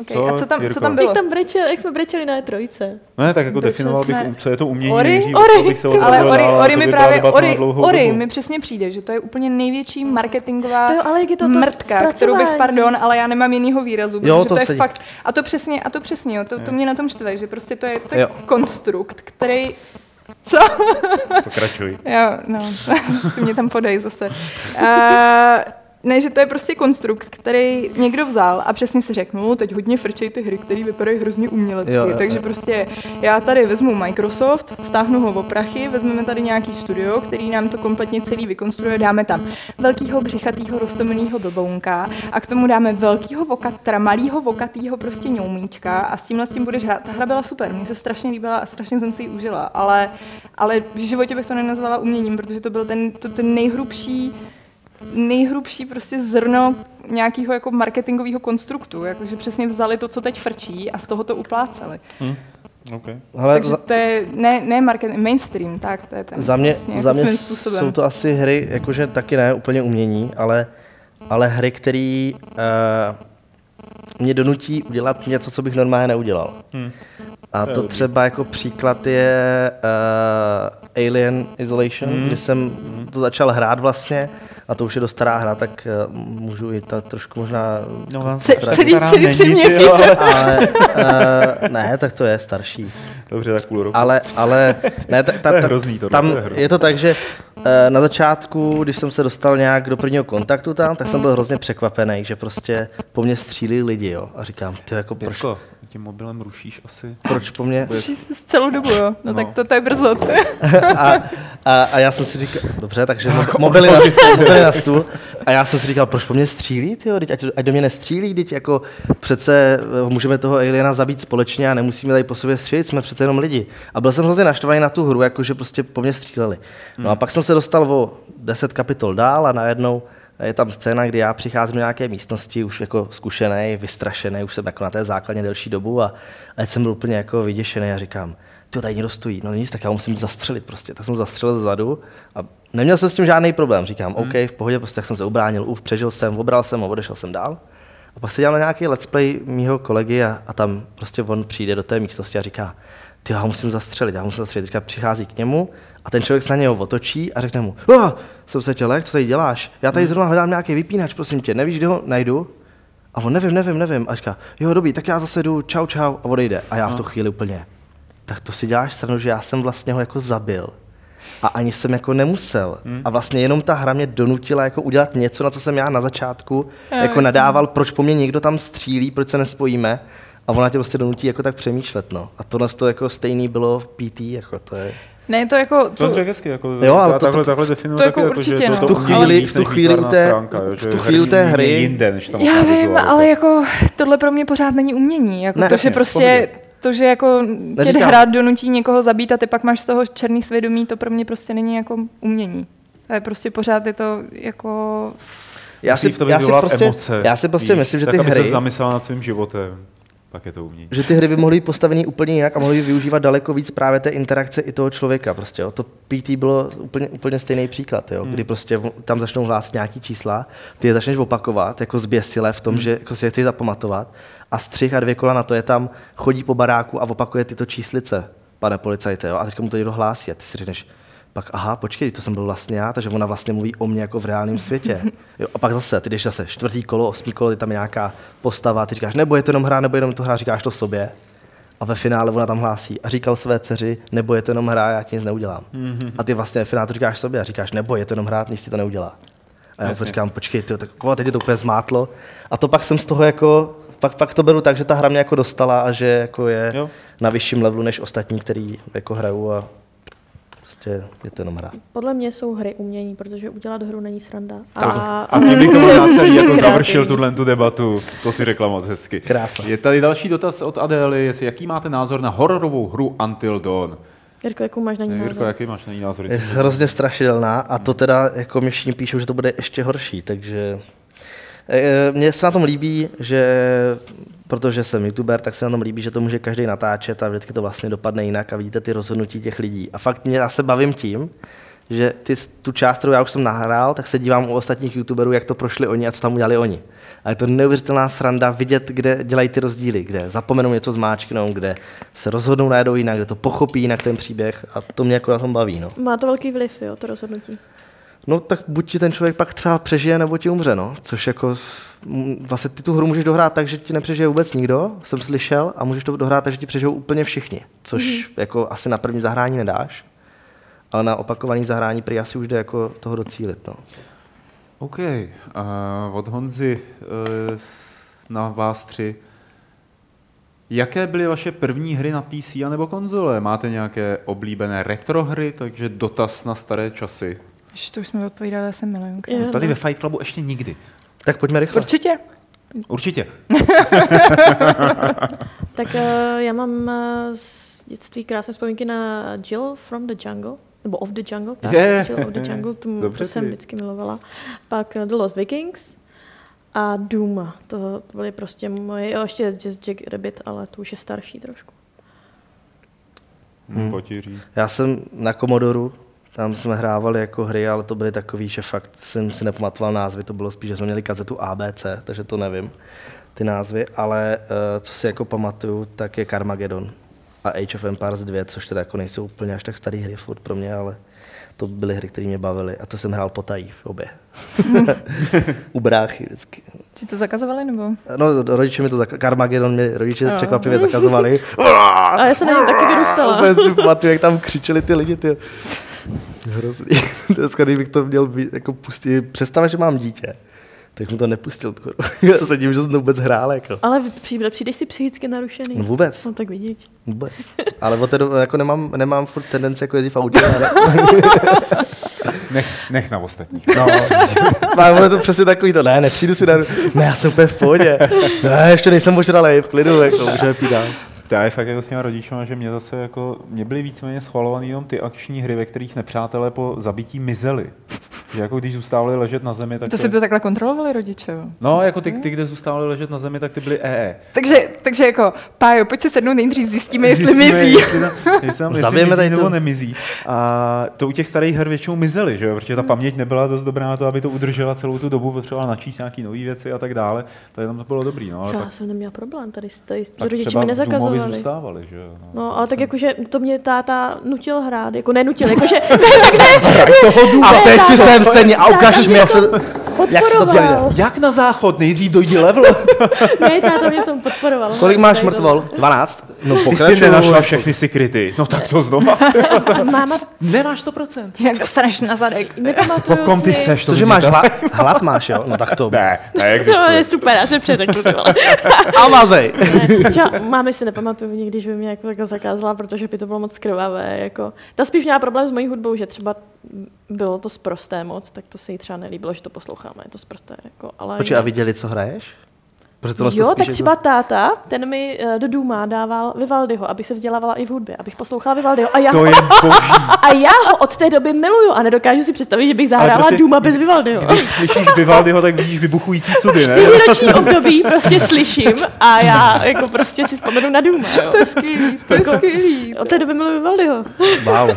[SPEAKER 4] Okay.
[SPEAKER 2] Co,
[SPEAKER 4] A co tam,
[SPEAKER 2] Jirko?
[SPEAKER 4] co tam bylo?
[SPEAKER 1] Jak, tam brečel, jak jsme brečeli na E3.
[SPEAKER 2] Ne, tak jako
[SPEAKER 4] Brečeli
[SPEAKER 2] definoval bych,
[SPEAKER 4] jsme-
[SPEAKER 2] co je to umění
[SPEAKER 4] Ori, Ori,
[SPEAKER 2] to bych se
[SPEAKER 4] ale Ori,
[SPEAKER 2] dál,
[SPEAKER 4] Ori mi právě, Ori, Ori
[SPEAKER 2] dobu.
[SPEAKER 4] mi přesně přijde, že to je úplně největší marketingová
[SPEAKER 1] To jo, ale jak je to to
[SPEAKER 4] mrtka, kterou bych, pardon, ale já nemám jinýho výrazu, protože
[SPEAKER 3] Jo,
[SPEAKER 4] to,
[SPEAKER 3] to
[SPEAKER 4] je
[SPEAKER 3] sedí.
[SPEAKER 4] fakt, a to přesně, a to přesně, jo, to, to mě na tom štve, že prostě to je, to je konstrukt, který, co?
[SPEAKER 2] Pokračuj.
[SPEAKER 4] Jo, no, si mě tam podej zase. Uh, ne, že to je prostě konstrukt, který někdo vzal a přesně si řekl, no, teď hodně frčej ty hry, které vypadají hrozně umělecky.
[SPEAKER 3] Jo, jo,
[SPEAKER 4] Takže prostě já tady vezmu Microsoft, stáhnu ho o prachy, vezmeme tady nějaký studio, který nám to kompletně celý vykonstruuje, dáme tam velkýho břichatýho rostomilýho blbounka a k tomu dáme velkýho vokat, teda malýho vokatýho prostě ňoumíčka a s tímhle s tím budeš hrát. Ta hra byla super, mně se strašně líbila a strašně jsem si ji užila, ale, ale v životě bych to nenazvala uměním, protože to byl ten, to, ten nejhrubší nejhrubší prostě zrno nějakého jako marketingového konstruktu, jakože přesně vzali to, co teď frčí a z toho to upláceli.
[SPEAKER 2] Okay.
[SPEAKER 3] Hele,
[SPEAKER 4] Takže
[SPEAKER 3] za,
[SPEAKER 4] to je ne, ne marketing, mainstream, tak to je ten
[SPEAKER 3] za mě,
[SPEAKER 4] vlastně,
[SPEAKER 3] za
[SPEAKER 4] jako
[SPEAKER 3] mě
[SPEAKER 4] svým způsobem.
[SPEAKER 3] jsou to asi hry, jakože taky ne úplně umění, ale, ale hry, které uh, mě donutí udělat něco, co bych normálně neudělal.
[SPEAKER 2] Hmm.
[SPEAKER 3] A
[SPEAKER 2] To
[SPEAKER 3] to třeba jako příklad je uh, Alien Isolation,
[SPEAKER 2] Hmm.
[SPEAKER 3] kdy jsem to začal hrát vlastně, a to už je dost stará hra, tak uh, můžu i ta trošku možná...
[SPEAKER 2] No,
[SPEAKER 4] celý- celý
[SPEAKER 2] není,
[SPEAKER 4] tři měsíce.
[SPEAKER 3] ale, uh, ne, tak to je starší.
[SPEAKER 2] Dobře, tak půl roku.
[SPEAKER 3] Ale, ale ne, ta, ta,
[SPEAKER 2] To je
[SPEAKER 3] ta,
[SPEAKER 2] hrozný tohle,
[SPEAKER 3] tam
[SPEAKER 2] to je hrozný.
[SPEAKER 3] je to tak, že na začátku, když jsem se dostal nějak do prvního kontaktu tam, tak jsem byl hrozně překvapený, že prostě po mně střílí lidi, jo. A říkám, ty jako proč,
[SPEAKER 2] Jirko, tím mobilem rušíš asi.
[SPEAKER 3] proč po mně?
[SPEAKER 4] S celou dobu, jo. No,
[SPEAKER 2] No.
[SPEAKER 4] tak to, to je brzo. To je.
[SPEAKER 3] A, a, a, já jsem si říkal, dobře, takže mo- mobily na, mobily na stůl. A já jsem si říkal, proč po mně střílí, tyjo, ať, ať do mě nestřílí, teď jako přece eh, můžeme toho aliena zabít společně a nemusíme tady po sobě střílet, jsme přece jenom lidi. A byl jsem hrozně naštvaný na tu hru, jakože prostě po mně stříleli. No a pak jsem se dostal o 10 kapitol dál a najednou je tam scéna, kdy já přicházím do nějaké místnosti, už jako zkušený, vystrašený, už jsem jako na té základně delší dobu a, a jsem byl úplně jako vyděšený a říkám, ty tady někdo stojí, no nic, tak já musím zastřelit prostě. Tak jsem zastřelil zezadu a neměl jsem s tím žádný problém. Říkám, OK, v pohodě, prostě tak jsem se ubránil, uf, přežil jsem, obral jsem a odešel jsem dál. A pak se dělal na nějaký let's play mýho kolegy a, a tam prostě on přijde do té místnosti a říká, ty já ho musím zastřelit, já ho musím zastřelit. Teďka přichází k němu a ten člověk se na něho otočí a řekne mu, oh, jsem se tělek, co tady děláš? Já tady zrovna hledám nějaký vypínač, prosím tě, nevíš, kde ho najdu? A on nevím, nevím, nevím. A říká, jo, dobrý, tak já zase jdu, čau, čau a odejde. A já v tu chvíli úplně, tak to si děláš stranu, že já jsem vlastně ho jako zabil. A ani jsem jako nemusel. Hmm. A vlastně jenom ta hra mě donutila jako udělat něco, na co jsem já na začátku
[SPEAKER 4] Jo,
[SPEAKER 3] jako nadával, proč po mně někdo tam střílí, proč se nespojíme. A ona tě prostě donutí jako tak přemýšlet, no. A tohle to jako stejný bylo v PT, jako to je...
[SPEAKER 4] Ne, to jako...
[SPEAKER 2] To
[SPEAKER 4] To,
[SPEAKER 2] je hezky, jako,
[SPEAKER 3] Jo, ale to-
[SPEAKER 2] takhle,
[SPEAKER 3] to-
[SPEAKER 2] takhle definuji
[SPEAKER 4] to
[SPEAKER 2] taky,
[SPEAKER 4] jako
[SPEAKER 2] jako, že
[SPEAKER 4] určitě,
[SPEAKER 2] to,
[SPEAKER 4] no.
[SPEAKER 2] to
[SPEAKER 3] V tu
[SPEAKER 2] umění
[SPEAKER 3] chvíli- v tu chvíli u té-
[SPEAKER 2] stránka, jo, že
[SPEAKER 3] v tu chvíli té hry-
[SPEAKER 2] jinde, než
[SPEAKER 4] já vím, ale jako tohle pro mě pořád není umění. Jako
[SPEAKER 3] Ne,
[SPEAKER 4] to, že prostě to, že jako tě hrát donutí někoho zabít a ty pak máš z toho černý svědomí, to pro mě prostě není jako umění. To je prostě pořád je to jako...
[SPEAKER 3] Já si, já si prostě,
[SPEAKER 2] emoce,
[SPEAKER 3] já si prostě
[SPEAKER 2] víš,
[SPEAKER 3] myslím, že
[SPEAKER 2] tak,
[SPEAKER 3] ty
[SPEAKER 2] aby
[SPEAKER 3] hry,
[SPEAKER 2] se zamyslel nad svým životem, pak je to umění.
[SPEAKER 3] že ty hry by mohly být postavený úplně jinak a mohly by využívat daleko víc právě té interakce i toho člověka. Prostě, jo. To PT bylo úplně, úplně stejný příklad, jo. kdy prostě tam začnou hlásit nějaký čísla, ty je začneš opakovat jako zběsile v tom, že jako si je chceš zapamatovat a střih a dvě kola na to je tam, chodí po baráku a opakuje tyto číslice, pane policajte. Jo. A teďka mu to někdo hlásí a ty si řekneš, pak aha, počkej, to jsem byl vlastně já, takže ona vlastně mluví o mně jako v reálném světě. Jo, a pak zase, ty jdeš zase čtvrtý kolo, osmý kolo, je tam nějaká postava, ty říkáš, nebo je to jenom hra, nebo jenom to hra, říkáš to sobě. A ve finále ona tam hlásí a říkal své dceři, nebo je to jenom hra, já ti nic neudělám. Mm-hmm. A ty vlastně ve finále to říkáš sobě a říkáš, nebo je to jenom hra, nic ti to neudělá. A já
[SPEAKER 2] Jasně.
[SPEAKER 3] říkám, počkej, ty, tak o, teď je to úplně zmátlo. A to pak jsem z toho jako, pak, pak to beru tak, že ta hra mě jako dostala a že jako je
[SPEAKER 2] Jo.
[SPEAKER 3] na vyšším levelu než ostatní, který jako hrajou a prostě je to jenom hra.
[SPEAKER 1] Podle mě jsou hry umění, protože udělat hru není sranda.
[SPEAKER 2] Tak, a tím bych to možná celý jako završil tuhle tu debatu, to si řekla moc hezky.
[SPEAKER 3] Krása.
[SPEAKER 2] Je tady další dotaz od Adély, jestli jaký máte názor na hororovou hru Until Dawn?
[SPEAKER 1] Jirko, jakou máš na ní
[SPEAKER 2] Jirko,
[SPEAKER 1] názor?
[SPEAKER 2] jaký máš na ní názor?
[SPEAKER 3] Je hrozně strašidelná a to teda jako mi všichni píšou, že to bude ještě horší, takže Eh, mně se na tom líbí, že protože jsem youtuber, tak se na tom líbí, že to může každý natáčet a vždycky to vlastně dopadne jinak a vidíte ty rozhodnutí těch lidí. A fakt mě, já se bavím tím, že ty, tu část, kterou já už jsem nahrál, tak se dívám u ostatních youtuberů, jak to prošli oni a co tam udělali oni. A je to neuvěřitelná sranda vidět, kde dělají ty rozdíly, kde zapomenou něco zmáčknout, kde se rozhodnou najednou jinak, kde to pochopí jinak ten příběh a to mě jako na tom baví. No.
[SPEAKER 1] Má to velký vliv, jo, to rozhodnutí.
[SPEAKER 3] No tak buď ti ten člověk pak třeba přežije, nebo ti umře, no. Což jako, vlastně ty tu hru můžeš dohrát tak, že ti nepřežije vůbec nikdo, jsem slyšel, a můžeš to dohrát tak, že ti přežijou úplně všichni. Což mm. jako asi na první zahrání nedáš, ale na opakovaný zahrání prý asi už jde jako toho docílit, no.
[SPEAKER 2] OK. Uh, od Honzy uh, na vás tři. Jaké byly vaše první hry na PC nebo konzole? Máte nějaké oblíbené retro hry, takže dotaz na staré časy.
[SPEAKER 4] Ještě to už jsme odpovídali asi milionkrát.
[SPEAKER 1] Jo.
[SPEAKER 2] Tady ve Fight Clubu ještě nikdy.
[SPEAKER 3] Tak pojďme rychle.
[SPEAKER 4] Určitě.
[SPEAKER 2] Určitě.
[SPEAKER 1] Tak uh, já mám uh, z dětství krásné vzpomínky na Jill from the Jungle, nebo of the Jungle, tak,
[SPEAKER 2] Je.
[SPEAKER 1] Jill of the Jungle, to,
[SPEAKER 2] Dobře
[SPEAKER 1] to jsem vždycky milovala. Pak uh, The Lost Vikings a Doom, to byly prostě moje, jo, ještě Just Jack Rabbit, ale to už je starší trošku.
[SPEAKER 2] Hmm. Potíří.
[SPEAKER 3] Já jsem na Komodoru, tam jsme hrávali jako hry, ale to byly takový, že fakt jsem si nepamatoval názvy, to bylo spíš, že jsme měli kazetu ABC, takže to nevím, ty názvy, ale uh, co si jako pamatuju, tak je Carmageddon a Age of Empires 2, což teda jako nejsou úplně až tak staré hry furt pro mě, ale to byly hry, které mě bavily a to jsem hrál potají v obě. U bráchy vždycky.
[SPEAKER 4] Ti to zakazovali, nebo?
[SPEAKER 3] No, rodiče mi to, zaka- Carmageddon mi rodiče
[SPEAKER 4] Jo.
[SPEAKER 3] překvapivě zakazovali.
[SPEAKER 1] A já jsem na taky vyrůstala.
[SPEAKER 3] Úplně si pamatuju, jak tam křičeli ty lidi, ty. Hrozný. Dneska, kdybych to měl být, jako pustit, představa, že mám dítě, tak mu to nepustil. Já se tím, že jsem to vůbec hrál, jako.
[SPEAKER 1] Ale přijde, přijdeš si psychicky narušený.
[SPEAKER 3] No vůbec,
[SPEAKER 1] No tak vidíš.
[SPEAKER 3] vůbec. Ale od té doby jako nemám, nemám furt tendenci jako jezdit v autě. Ale,
[SPEAKER 2] Nech, nech na ostatních.
[SPEAKER 3] no, ono je to přesně takový to, ne, nepřijdu si na, ne, já jsem úplně v pohodě. Ne, ještě nejsem ožralej, v klidu, jako, můžeme pít dál.
[SPEAKER 2] To je fakt jako s těma rodičima, že mě zase jako, mě byly víceméně schvalované jenom ty akční hry, ve kterých nepřátelé po zabití mizeli. Že jako když zůstávali ležet na zemi, tak
[SPEAKER 4] To si to takhle kontrolovali rodiče, jo?
[SPEAKER 2] No, jako ty, ty, kde zůstávali ležet na zemi, tak ty byly E EE.
[SPEAKER 4] Takže, takže jako, Pájo, pojď se sednout nejdřív, zjistíme, jestli
[SPEAKER 2] Zjistíme,
[SPEAKER 4] mizí.
[SPEAKER 2] Jestli, tam, jestli, tam, jestli
[SPEAKER 3] Zabijeme
[SPEAKER 2] mizí
[SPEAKER 3] tady
[SPEAKER 2] nebo nemizí. A to u těch starých her většinou mizely, že jo? protože ta
[SPEAKER 4] Hmm.
[SPEAKER 2] paměť nebyla dost dobrá na to, aby to udržela celou tu dobu, potřebovala načíst nějaké nové věci a tak dále. Tak tam to bylo dobrý, no, ale
[SPEAKER 1] Já
[SPEAKER 2] pak,
[SPEAKER 1] jsem neměla problém, tady, tady
[SPEAKER 2] pak
[SPEAKER 1] rodiče
[SPEAKER 2] třeba
[SPEAKER 1] mi Nezakazovali.
[SPEAKER 2] zůstávali, že jo.
[SPEAKER 1] No, ale tak jakože to mě táta nutil hrát, jako nenutil, jakože
[SPEAKER 3] A teď si sem sedni a ukaž mi, jak se, jak se to
[SPEAKER 1] podporoval.
[SPEAKER 2] Jak na záchod? Nejdřív dojdi level.
[SPEAKER 1] Ne, táta mě v tom podporoval.
[SPEAKER 3] Kolik máš mrtvol? 12? No
[SPEAKER 2] Ty jsi
[SPEAKER 3] pokračuj.
[SPEAKER 2] nenašla všechny secrety. No tak to znova.
[SPEAKER 1] to- Máma,
[SPEAKER 2] Nemáš 100%.
[SPEAKER 4] Jak dostaneš na zadek.
[SPEAKER 2] Po kom ty seš? to
[SPEAKER 3] Cože
[SPEAKER 2] by
[SPEAKER 3] máš hlad, hlad máš, jo? No tak to.
[SPEAKER 2] Ne,
[SPEAKER 1] To
[SPEAKER 2] neexistuje.
[SPEAKER 1] je super, já se přeřeknu, ty vole.
[SPEAKER 3] A mazej.
[SPEAKER 1] Mámy si nepamatuju nikdy, že by mě jako, jako zakázala, protože by to bylo moc krvavé. Jako. Ta spíš měla problém s mojí hudbou, že třeba bylo to sprosté moc, tak to se jí třeba nelíbilo, že to posloucháme, je to sprosté. Jako, ale
[SPEAKER 3] Počkej, a viděli, co hraješ? Protože tohle to
[SPEAKER 1] Jo,
[SPEAKER 3] spíš
[SPEAKER 1] tak
[SPEAKER 3] jako-
[SPEAKER 1] třeba táta, ten mi eh, do Duma dával Vivaldiho, abych se vzdělávala i v hudbě, abych poslouchala Vivaldiho. A já,
[SPEAKER 2] To
[SPEAKER 1] ho,
[SPEAKER 2] je boží.
[SPEAKER 1] a já ho od té doby miluju a nedokážu si představit, že bych zahrála
[SPEAKER 2] prostě-
[SPEAKER 1] Duma bez Vivaldiho.
[SPEAKER 2] Když slyšíš Vivaldiho, tak vidíš vybuchující sudy, ne?
[SPEAKER 1] Čtyřiroční období prostě slyším a já jako prostě si vzpomenu na Duma. Jo.
[SPEAKER 4] To je skvělý, to je skvělý.
[SPEAKER 1] Od té doby miluju Vivaldiho.
[SPEAKER 3] Wow,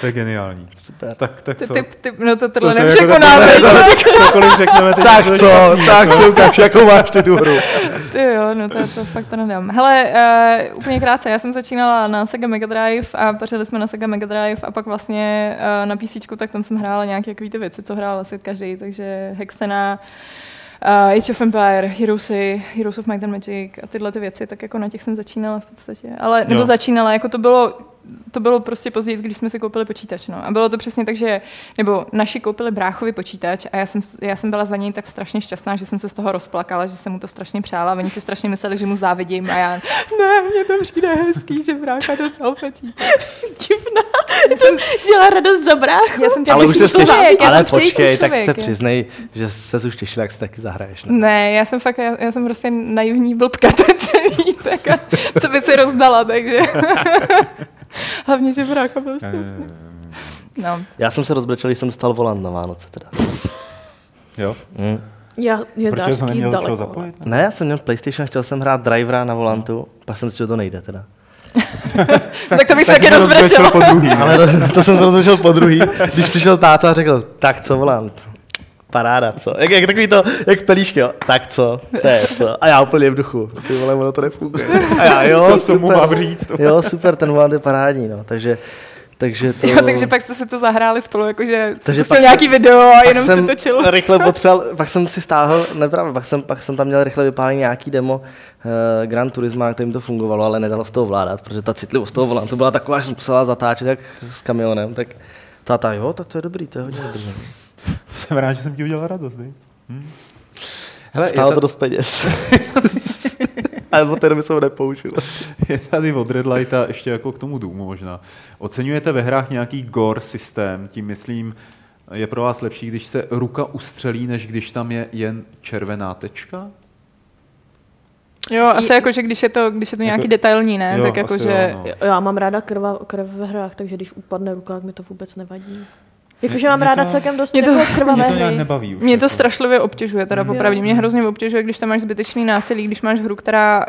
[SPEAKER 2] To je geniální.
[SPEAKER 3] super.
[SPEAKER 2] Tak, tak
[SPEAKER 4] Ty,
[SPEAKER 2] co?
[SPEAKER 4] ty, ty, no to tohle
[SPEAKER 2] To
[SPEAKER 4] nepřekonáme.
[SPEAKER 2] jako Cokoliv řekneme teď.
[SPEAKER 3] Tak
[SPEAKER 2] to-
[SPEAKER 3] co, tak co, ukáž, jakou máš ty tu hru.
[SPEAKER 4] Ty jo, no to, to fakt to nedám. Hele, uh, úplně krátce, já jsem začínala na Sega Mega Drive a pařili jsme na Sega Mega Drive a pak vlastně uh, na PC, tak tam jsem hrála nějaké ty věci, co hrál asi každý, takže Hexena, uh, Age of Empire, Heroesy, Heroes of Might and Magic a tyhle ty věci, tak jako na těch jsem začínala v podstatě. Ale, nebo
[SPEAKER 2] Jo.
[SPEAKER 4] začínala, jako to bylo to bylo prostě později, když jsme si koupili počítač. No. A bylo to přesně tak, že, nebo naši koupili bráchovi počítač a já jsem, já jsem byla za něj tak strašně šťastná, že jsem se z toho rozplakala, že jsem mu to strašně přála. Oni si strašně mysleli, že mu závidím a já, ne, mně to přijde hezký, že brácha dostal počítač.
[SPEAKER 1] Divná. jsem dělala radost za bráchu.
[SPEAKER 4] Já jsem
[SPEAKER 3] Ale už se
[SPEAKER 4] já
[SPEAKER 3] ale počkej, tak
[SPEAKER 4] člověk,
[SPEAKER 3] se přiznej, že se už těšila, jak se taky zahraješ. Ne?
[SPEAKER 4] Ne, já jsem fakt, já, já jsem prostě naivní blbka, to je celý, tak a, co by si rozdala, takže. Hlavně, že brácha byl šťastný.
[SPEAKER 2] Eh,
[SPEAKER 4] No.
[SPEAKER 3] Já jsem se rozbrečel, když jsem dostal volant na Vánoce teda.
[SPEAKER 2] Jo?
[SPEAKER 3] Hm.
[SPEAKER 1] Já, je
[SPEAKER 2] Protože jsem neměl
[SPEAKER 1] daleko.
[SPEAKER 2] čeho zapojit?
[SPEAKER 3] Ne, já jsem měl PlayStation, chtěl jsem hrát drivera na volantu, pak jsem si, že to nejde teda.
[SPEAKER 4] tak to bych se taky
[SPEAKER 2] rozbrečel po druhý.
[SPEAKER 3] Ale to, to jsem se rozhodl po druhý, když přišel táta a řekl, tak co volám, paráda, co? Jak, jak takový to, jak pelíšky, jo, tak co, to je co? A já úplně v duchu, ty vole, ono to nefunguje. A já, jo,
[SPEAKER 2] Co
[SPEAKER 3] super.
[SPEAKER 2] mám říct?
[SPEAKER 3] Jo, super, ten volant je parádní, no, takže, takže to...
[SPEAKER 4] Jo, takže pak jste se to zahráli spolu, jakože
[SPEAKER 3] Takže
[SPEAKER 4] takže
[SPEAKER 3] pak
[SPEAKER 4] nějaký
[SPEAKER 3] jsem-
[SPEAKER 4] video a jenom
[SPEAKER 3] jsem
[SPEAKER 4] se točil.
[SPEAKER 3] rychle potřeboval, pak jsem si stáhl, nepravda, pak jsem, pak jsem tam měl rychle vypálený nějaký demo uh, Gran Turismo, kterým to fungovalo, ale nedalo z toho vládat, protože ta citlivost toho volantu byla taková, že jsem musela zatáčet jak s kamionem, tak táta, jo, tak to je dobrý, to je hodně dobrý.
[SPEAKER 2] Jsem rád, že jsem ti udělal radost. Dej. Hm. Hele, je,
[SPEAKER 3] Stálo to
[SPEAKER 2] ta,
[SPEAKER 3] dost peněz. Ale od té doby jsem ho nepoužil.
[SPEAKER 2] je tady od Red Lighta ještě jako k tomu Doomu možná. Oceňujete ve hrách nějaký gore systém? Tím myslím, je pro vás lepší, když se ruka ustřelí, než když tam je jen červená tečka?
[SPEAKER 4] Jo, asi jako, že když je to, když je to nějaký
[SPEAKER 2] Jako-
[SPEAKER 4] detailní, ne,
[SPEAKER 2] jo,
[SPEAKER 4] tak jako, že...
[SPEAKER 2] jo, no.
[SPEAKER 1] Já mám ráda krva, krev ve hrách, takže když upadne ruka, tak mi to vůbec nevadí. Jakože mám
[SPEAKER 2] Mě
[SPEAKER 1] ráda
[SPEAKER 2] to-
[SPEAKER 1] celkem dost
[SPEAKER 4] mě to-
[SPEAKER 1] jako krvavé
[SPEAKER 2] Mě to nějak nebaví už.
[SPEAKER 4] Mě to
[SPEAKER 2] jako.
[SPEAKER 4] strašlivě obtěžuje, teda
[SPEAKER 1] Jo.
[SPEAKER 4] popravdě. Mě hrozně obtěžuje, když tam máš zbytečný násilí, když máš hru, která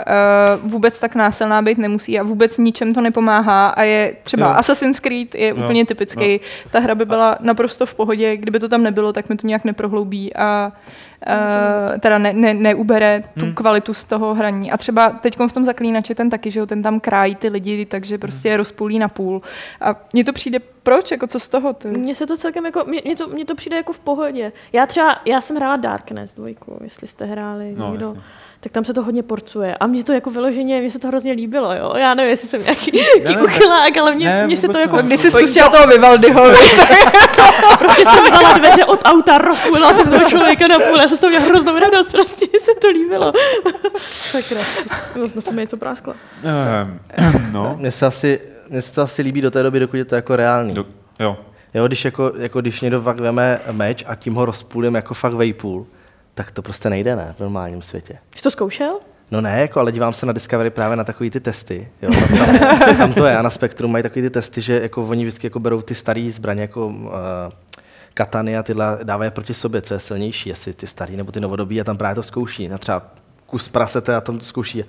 [SPEAKER 4] uh, vůbec tak násilná být nemusí a vůbec ničem to nepomáhá a je třeba
[SPEAKER 2] Jo.
[SPEAKER 4] Assassin's Creed je
[SPEAKER 2] Jo.
[SPEAKER 4] úplně typický. Ta hra by byla naprosto v pohodě, kdyby to tam nebylo, tak mi to nějak neprohloubí a uh, teda ne, ne, neubere tu
[SPEAKER 2] Hmm.
[SPEAKER 4] kvalitu z toho hraní. A třeba teď v tom zaklínači ten taky, že jo, ten tam krájí ty lidi, takže prostě je rozpůlí na půl. A mně to přijde, proč, jako co z toho? To...
[SPEAKER 1] Mně se to celkem jako, mně, mně, to, mně to přijde jako v pohodě. Já třeba, já jsem hrála Darkness dvojku, jestli jste hráli
[SPEAKER 2] No,
[SPEAKER 1] někdo.
[SPEAKER 2] jasně.
[SPEAKER 1] Tak tam se to hodně porcuje. A mě to jako vyloženě, mně se to hrozně líbilo, jo. Já nevím, jestli jsem nějaký,
[SPEAKER 2] ne,
[SPEAKER 1] uchylák, ale mě,
[SPEAKER 2] ne,
[SPEAKER 1] mě se to jako...
[SPEAKER 2] ne.
[SPEAKER 4] Když jsi spustila toho Vivaldiho,
[SPEAKER 1] Prostě jsem vzala dveře od auta, rozpůjila jsem toho člověka na půl, já jsem z toho měla hroznou radost, prostě mi se to líbilo. Sakra, vlastně se mi něco prásklo.
[SPEAKER 2] Ehm, no,
[SPEAKER 3] Mně se asi, mně se to asi líbí do té doby, dokud je to jako reálný.
[SPEAKER 2] do, jo.
[SPEAKER 3] Jo, když, jako, jako když někdo fakt veme meč a tím ho rozpůlím jako fakt vejpůl, tak to prostě nejde, ne, v normálním světě.
[SPEAKER 1] Jsi to zkoušel?
[SPEAKER 3] No ne, jako, ale dívám se na Discovery právě na takové ty testy. Jo, tam, tam, tam, to je a na Spektrum mají takové ty testy, že jako oni vždycky jako berou ty staré zbraně jako uh, katany a tyhle dávají je proti sobě, co je silnější, jestli ty starý nebo ty novodobí a tam právě to zkouší. Na třeba kus prasete a tam to zkouší.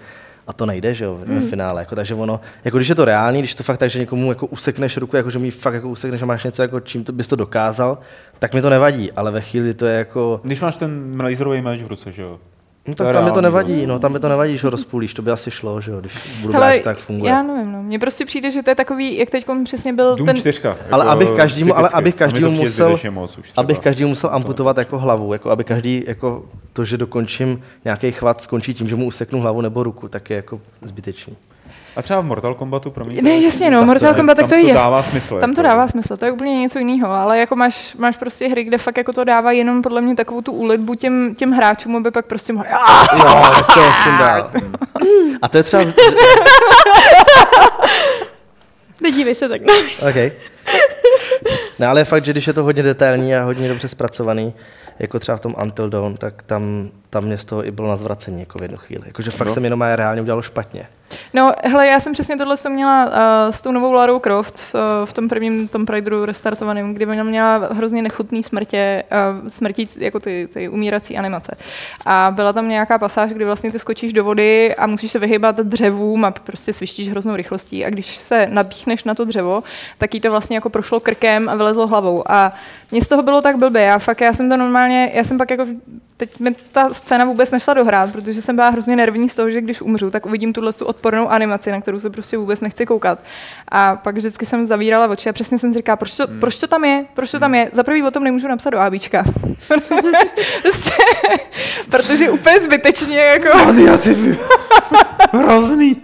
[SPEAKER 3] A to nejde, že jo, ve finále. Jako, takže ono, jako když je to reálný, když to fakt tak, že někomu jako usekneš ruku, jako že mi fakt jako usekneš a máš něco, jako čím to bys to dokázal, tak mi to nevadí, ale ve chvíli to je jako,
[SPEAKER 2] Když máš ten laserový meč v ruce, že jo?
[SPEAKER 3] No, tak tam mi to nevadí, no, tam mi to nevadí, že ho rozpůlíš, to by asi šlo, že jo, když budu
[SPEAKER 4] Hele,
[SPEAKER 3] brát, tak funguje.
[SPEAKER 4] já nevím, no. Mně prostě přijde, že to je takový, jak teď přesně byl
[SPEAKER 2] Doom
[SPEAKER 4] ten...
[SPEAKER 2] 4.
[SPEAKER 3] Ale
[SPEAKER 2] jako
[SPEAKER 3] abych každému- ale abych každému musel-
[SPEAKER 2] Moc už třeba.
[SPEAKER 3] Abych každý musel amputovat jako hlavu, jako aby každý jako to, že dokončím nějaký chvat, skončí tím, že mu useknu hlavu nebo ruku, tak je jako zbytečný.
[SPEAKER 2] A třeba v Mortal Kombatu, promiň.
[SPEAKER 4] Ne, jasně, no,
[SPEAKER 2] tak
[SPEAKER 4] Mortal
[SPEAKER 2] je-
[SPEAKER 4] Kombat, tak
[SPEAKER 2] tam
[SPEAKER 4] to je jas-
[SPEAKER 2] dává smysl.
[SPEAKER 4] Tam to
[SPEAKER 2] jako.
[SPEAKER 4] dává smysl, to je úplně něco jiného, ale jako máš, máš prostě hry, kde fakt jako to dává jenom podle mě takovou tu úlitbu těm, těm hráčům, aby pak prostě mohli, "Ah!"
[SPEAKER 3] No, tak to jsem dál. A to je třeba...
[SPEAKER 1] Nedívej se tak na mě.
[SPEAKER 3] OK. Ne, ale je fakt, že když je to hodně detailní a hodně dobře zpracovaný, jako třeba v tom Until Dawn, tak tam, tam mě z toho i bylo na zvracení jako v jednu chvíli. Jakože fakt
[SPEAKER 2] Jo.
[SPEAKER 3] se mi jenom je reálně udělalo špatně.
[SPEAKER 4] No, hele, já jsem přesně tohle to měla uh, s tou novou Larou Croft v, uh, v tom prvním Tom Raideru restartovaném, kdy ona měla hrozně nechutný smrtě, uh, smrtí, jako ty, ty umírací animace. A byla tam nějaká pasáž, kdy vlastně ty skočíš do vody a musíš se vyhybat dřevům a prostě svištíš hroznou rychlostí. A když se napíchneš na to dřevo, tak jí to vlastně jako prošlo krkem a vylezlo hlavou. A mně z toho bylo tak blbě. Já fakt, já jsem to normálně, já jsem pak jako teď mi ta scéna vůbec nešla dohrát, protože jsem byla hrozně nervní z toho, že když umřu, tak uvidím tuhle tu odpornou animaci, na kterou se prostě vůbec nechci koukat. A pak vždycky jsem zavírala oči a přesně jsem si říkala, proč to, hmm. proč to tam je, proč to tam je. Za prvý o tom nemůžu napsat do ABčka. prostě, protože úplně zbytečně jako...
[SPEAKER 2] Vy... Hrozný.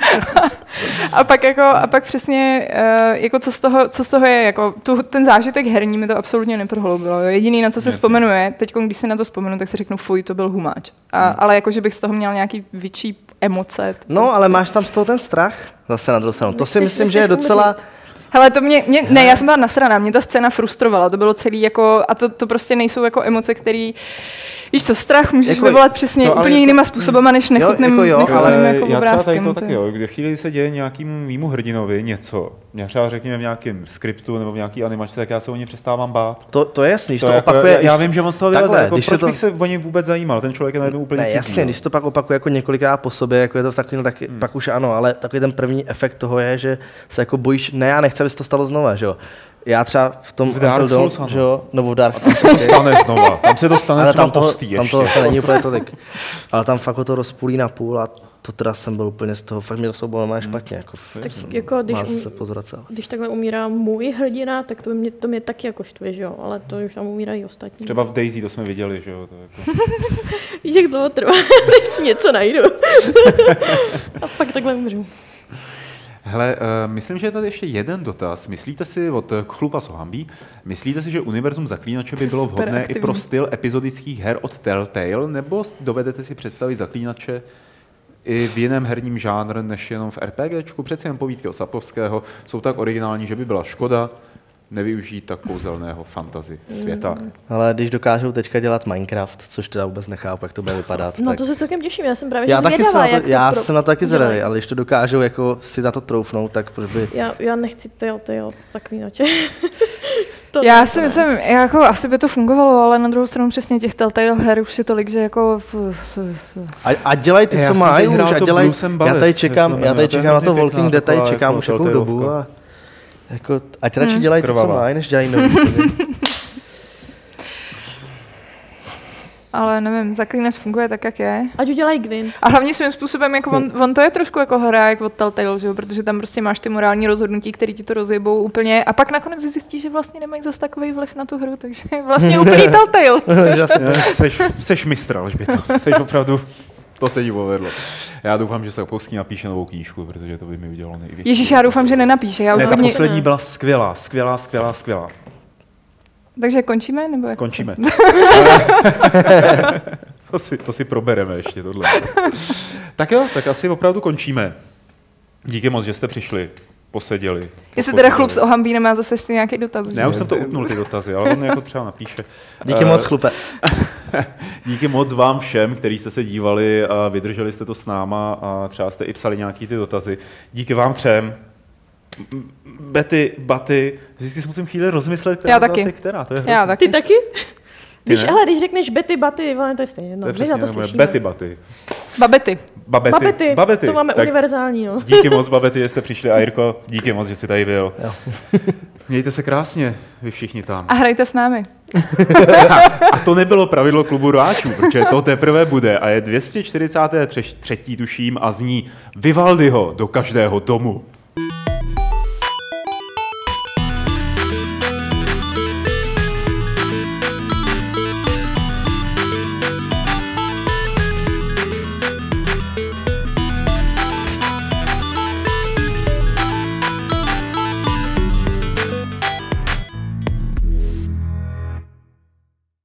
[SPEAKER 4] A pak jako, a pak přesně, uh, jako co z toho, co z toho je, jako tu, ten zážitek herní mi to absolutně neprohloubilo. Jediný, na co se
[SPEAKER 2] Jasně.
[SPEAKER 4] vzpomenu je, teď když si na to vzpomenu, tak si řeknu, fuj, to byl humáč. A,
[SPEAKER 2] Hmm.
[SPEAKER 4] Ale jako, že bych z toho měl nějaký větší emoce.
[SPEAKER 3] No,
[SPEAKER 4] prostě-
[SPEAKER 3] ale máš tam z toho ten strach? Zase na druhou stranu. To si myslím, že je docela...
[SPEAKER 4] Hele, to mě, mě, ne, já jsem byla nasraná, mě ta scéna frustrovala, to bylo celý jako, a to, to prostě nejsou jako emoce, které Víš co, strach můžeš
[SPEAKER 3] Jako-
[SPEAKER 4] vyvolat přesně
[SPEAKER 2] ale
[SPEAKER 4] úplně
[SPEAKER 2] jako-
[SPEAKER 4] jinýma způsobama, než nechutným,
[SPEAKER 3] jako jo,
[SPEAKER 4] nechutným
[SPEAKER 3] ale
[SPEAKER 4] jako
[SPEAKER 2] já třeba tady
[SPEAKER 4] obrázkem.
[SPEAKER 2] to
[SPEAKER 4] To
[SPEAKER 2] taky, jo, kde chvíli se děje nějakým mýmu hrdinovi něco, mě třeba řekněme v nějakém skriptu nebo v nějaký animačce, tak já se o ně přestávám bát.
[SPEAKER 3] To, to je jasný, když
[SPEAKER 2] To
[SPEAKER 3] to,
[SPEAKER 2] jako,
[SPEAKER 3] opakuje.
[SPEAKER 2] já, já vím, že on z toho vyleze,
[SPEAKER 3] takhle,
[SPEAKER 2] jako,
[SPEAKER 3] když se
[SPEAKER 2] proč
[SPEAKER 3] to-
[SPEAKER 2] bych se o něj vůbec zajímal, ten člověk je najednou úplně
[SPEAKER 3] Ne,
[SPEAKER 2] cizí,
[SPEAKER 3] jasně,
[SPEAKER 2] jo.
[SPEAKER 3] když to pak opakuje jako několikrát po sobě, jako je to takový, no, tak,
[SPEAKER 2] Hmm.
[SPEAKER 3] pak už ano, ale takový ten první efekt toho je, že se jako bojíš, ne, já nechci, aby se to stalo znova, že jo. Já třeba v tom
[SPEAKER 2] V Dark Souls
[SPEAKER 3] že jo, nebo v Dark
[SPEAKER 2] Tam
[SPEAKER 3] Souls,
[SPEAKER 2] se to stane znova, tam se to stane
[SPEAKER 3] ale
[SPEAKER 2] třeba
[SPEAKER 3] tam to,
[SPEAKER 2] postý
[SPEAKER 3] tam to zase není úplně tolik. Ale tam fakt to rozpůlí na půl a to teda jsem byl úplně z toho, fakt mě to bylo normálně špatně, jako,
[SPEAKER 1] Tak
[SPEAKER 3] jsem-
[SPEAKER 1] jako když um-
[SPEAKER 3] se pozvracel.
[SPEAKER 1] Když takhle umírá můj hrdina, tak to mě, to mě taky jako štve, že jo? Ale to už tam umírají ostatní.
[SPEAKER 2] Třeba v Daisy to jsme viděli, že jo. To jako...
[SPEAKER 1] Víš, jak dlouho trvá, než si něco najdu. A pak takhle umřu.
[SPEAKER 2] Hele, uh, myslím, že je tady ještě jeden dotaz. Myslíte si, od eh, Chlupa Sohambí, myslíte si, že univerzum Zaklínače by bylo
[SPEAKER 4] Super
[SPEAKER 2] vhodné i pro styl epizodických her od Telltale, nebo dovedete si představit Zaklínače i v jiném herním žánru, než jenom v RPGčku? Přeci jen povídky o Sapovského jsou tak originální, že by byla škoda nevyužít tak kouzelného fantazy světa.
[SPEAKER 3] Ale když dokážou teďka dělat Minecraft, což teda vůbec nechápu, jak to bude vypadat,
[SPEAKER 1] No
[SPEAKER 3] tak
[SPEAKER 1] to se celkem těším, já jsem právě
[SPEAKER 3] já
[SPEAKER 1] že
[SPEAKER 3] taky
[SPEAKER 1] zvědavá,
[SPEAKER 3] jsem na to, já
[SPEAKER 1] pro-
[SPEAKER 3] jsem na to taky zvědavý, ale když to dokážou jako si na to troufnout, tak proč by...
[SPEAKER 1] Já, já nechci Telltale zaklínače. to
[SPEAKER 4] Já si myslím, jako asi by to fungovalo, ale na druhou stranu přesně těch Telltale her už je tolik, že jako...
[SPEAKER 3] A, a dělají ty, co
[SPEAKER 2] jsem
[SPEAKER 3] mají už, a
[SPEAKER 2] and
[SPEAKER 3] já tady čekám, já tady čekám na to Walking Dead, tady čekám
[SPEAKER 2] jako
[SPEAKER 3] už jakou
[SPEAKER 2] Telltaleovka.
[SPEAKER 3] dobu a jako, ať radši
[SPEAKER 4] Hmm.
[SPEAKER 3] dělají to, co mají, než dělají nový.
[SPEAKER 4] ale nevím, Zaklínač funguje tak, jak je.
[SPEAKER 1] Ať udělají Gwyn.
[SPEAKER 4] A hlavně svým způsobem, jako on, on to je trošku jako hra, jak od Telltale, že jo? protože tam prostě máš ty morální rozhodnutí, které ti to rozjebou úplně a pak nakonec zjistíš, že vlastně nemají zas takový vliv na tu hru, takže vlastně úplný Telltale.
[SPEAKER 2] Seš, seš mistr, Alžběto. Seš opravdu, to se ti povedlo. Já doufám, že Sapovský napíše novou knížku, protože to by mi udělalo největší.
[SPEAKER 4] Ježíš, já doufám, že nenapíše. Já už
[SPEAKER 2] Ne, ta
[SPEAKER 4] hodně...
[SPEAKER 2] poslední byla skvělá, skvělá, skvělá, skvělá.
[SPEAKER 4] Takže končíme? Nebo jak
[SPEAKER 2] Končíme. to, si, to si probereme ještě tohle. tak jo, tak asi opravdu končíme. Díky moc, že jste přišli, poseděli.
[SPEAKER 4] Jestli teda chlup z Ohambí nemá zase ještě nějaký dotaz.
[SPEAKER 2] Ne, já už jsem to utnul ty dotazy, ale on jako třeba napíše.
[SPEAKER 3] Díky
[SPEAKER 2] Eh,
[SPEAKER 3] moc, chlupe.
[SPEAKER 2] Díky moc vám všem, kteří jste se dívali a vydrželi jste to s náma a třeba jste i psali nějaký ty dotazy. Díky vám třem. Betty, Baty, vždycky si musím chvíli rozmyslet, která
[SPEAKER 4] Já taky.
[SPEAKER 2] je která, to je
[SPEAKER 4] Já taky.
[SPEAKER 1] Ty taky? Víš,
[SPEAKER 2] ne?
[SPEAKER 1] ale když řekneš Betty, Baty, vole, to je stejně. No,
[SPEAKER 2] To je přesně
[SPEAKER 1] to slyšíme.
[SPEAKER 2] Betty, Baty.
[SPEAKER 4] Babety.
[SPEAKER 2] Babety.
[SPEAKER 1] Babety,
[SPEAKER 2] Babety.
[SPEAKER 1] to máme
[SPEAKER 2] tak
[SPEAKER 1] univerzální, no.
[SPEAKER 2] díky moc, Babety, že jste přišli. A Jirko, díky moc, že jsi tady byl.
[SPEAKER 3] Jo.
[SPEAKER 2] Mějte se krásně, vy všichni tam.
[SPEAKER 4] A hrajte s námi.
[SPEAKER 2] A to nebylo pravidlo klubu rváčů, protože to teprve bude a je 243. tuším a zní Vivaldiho do každého domu.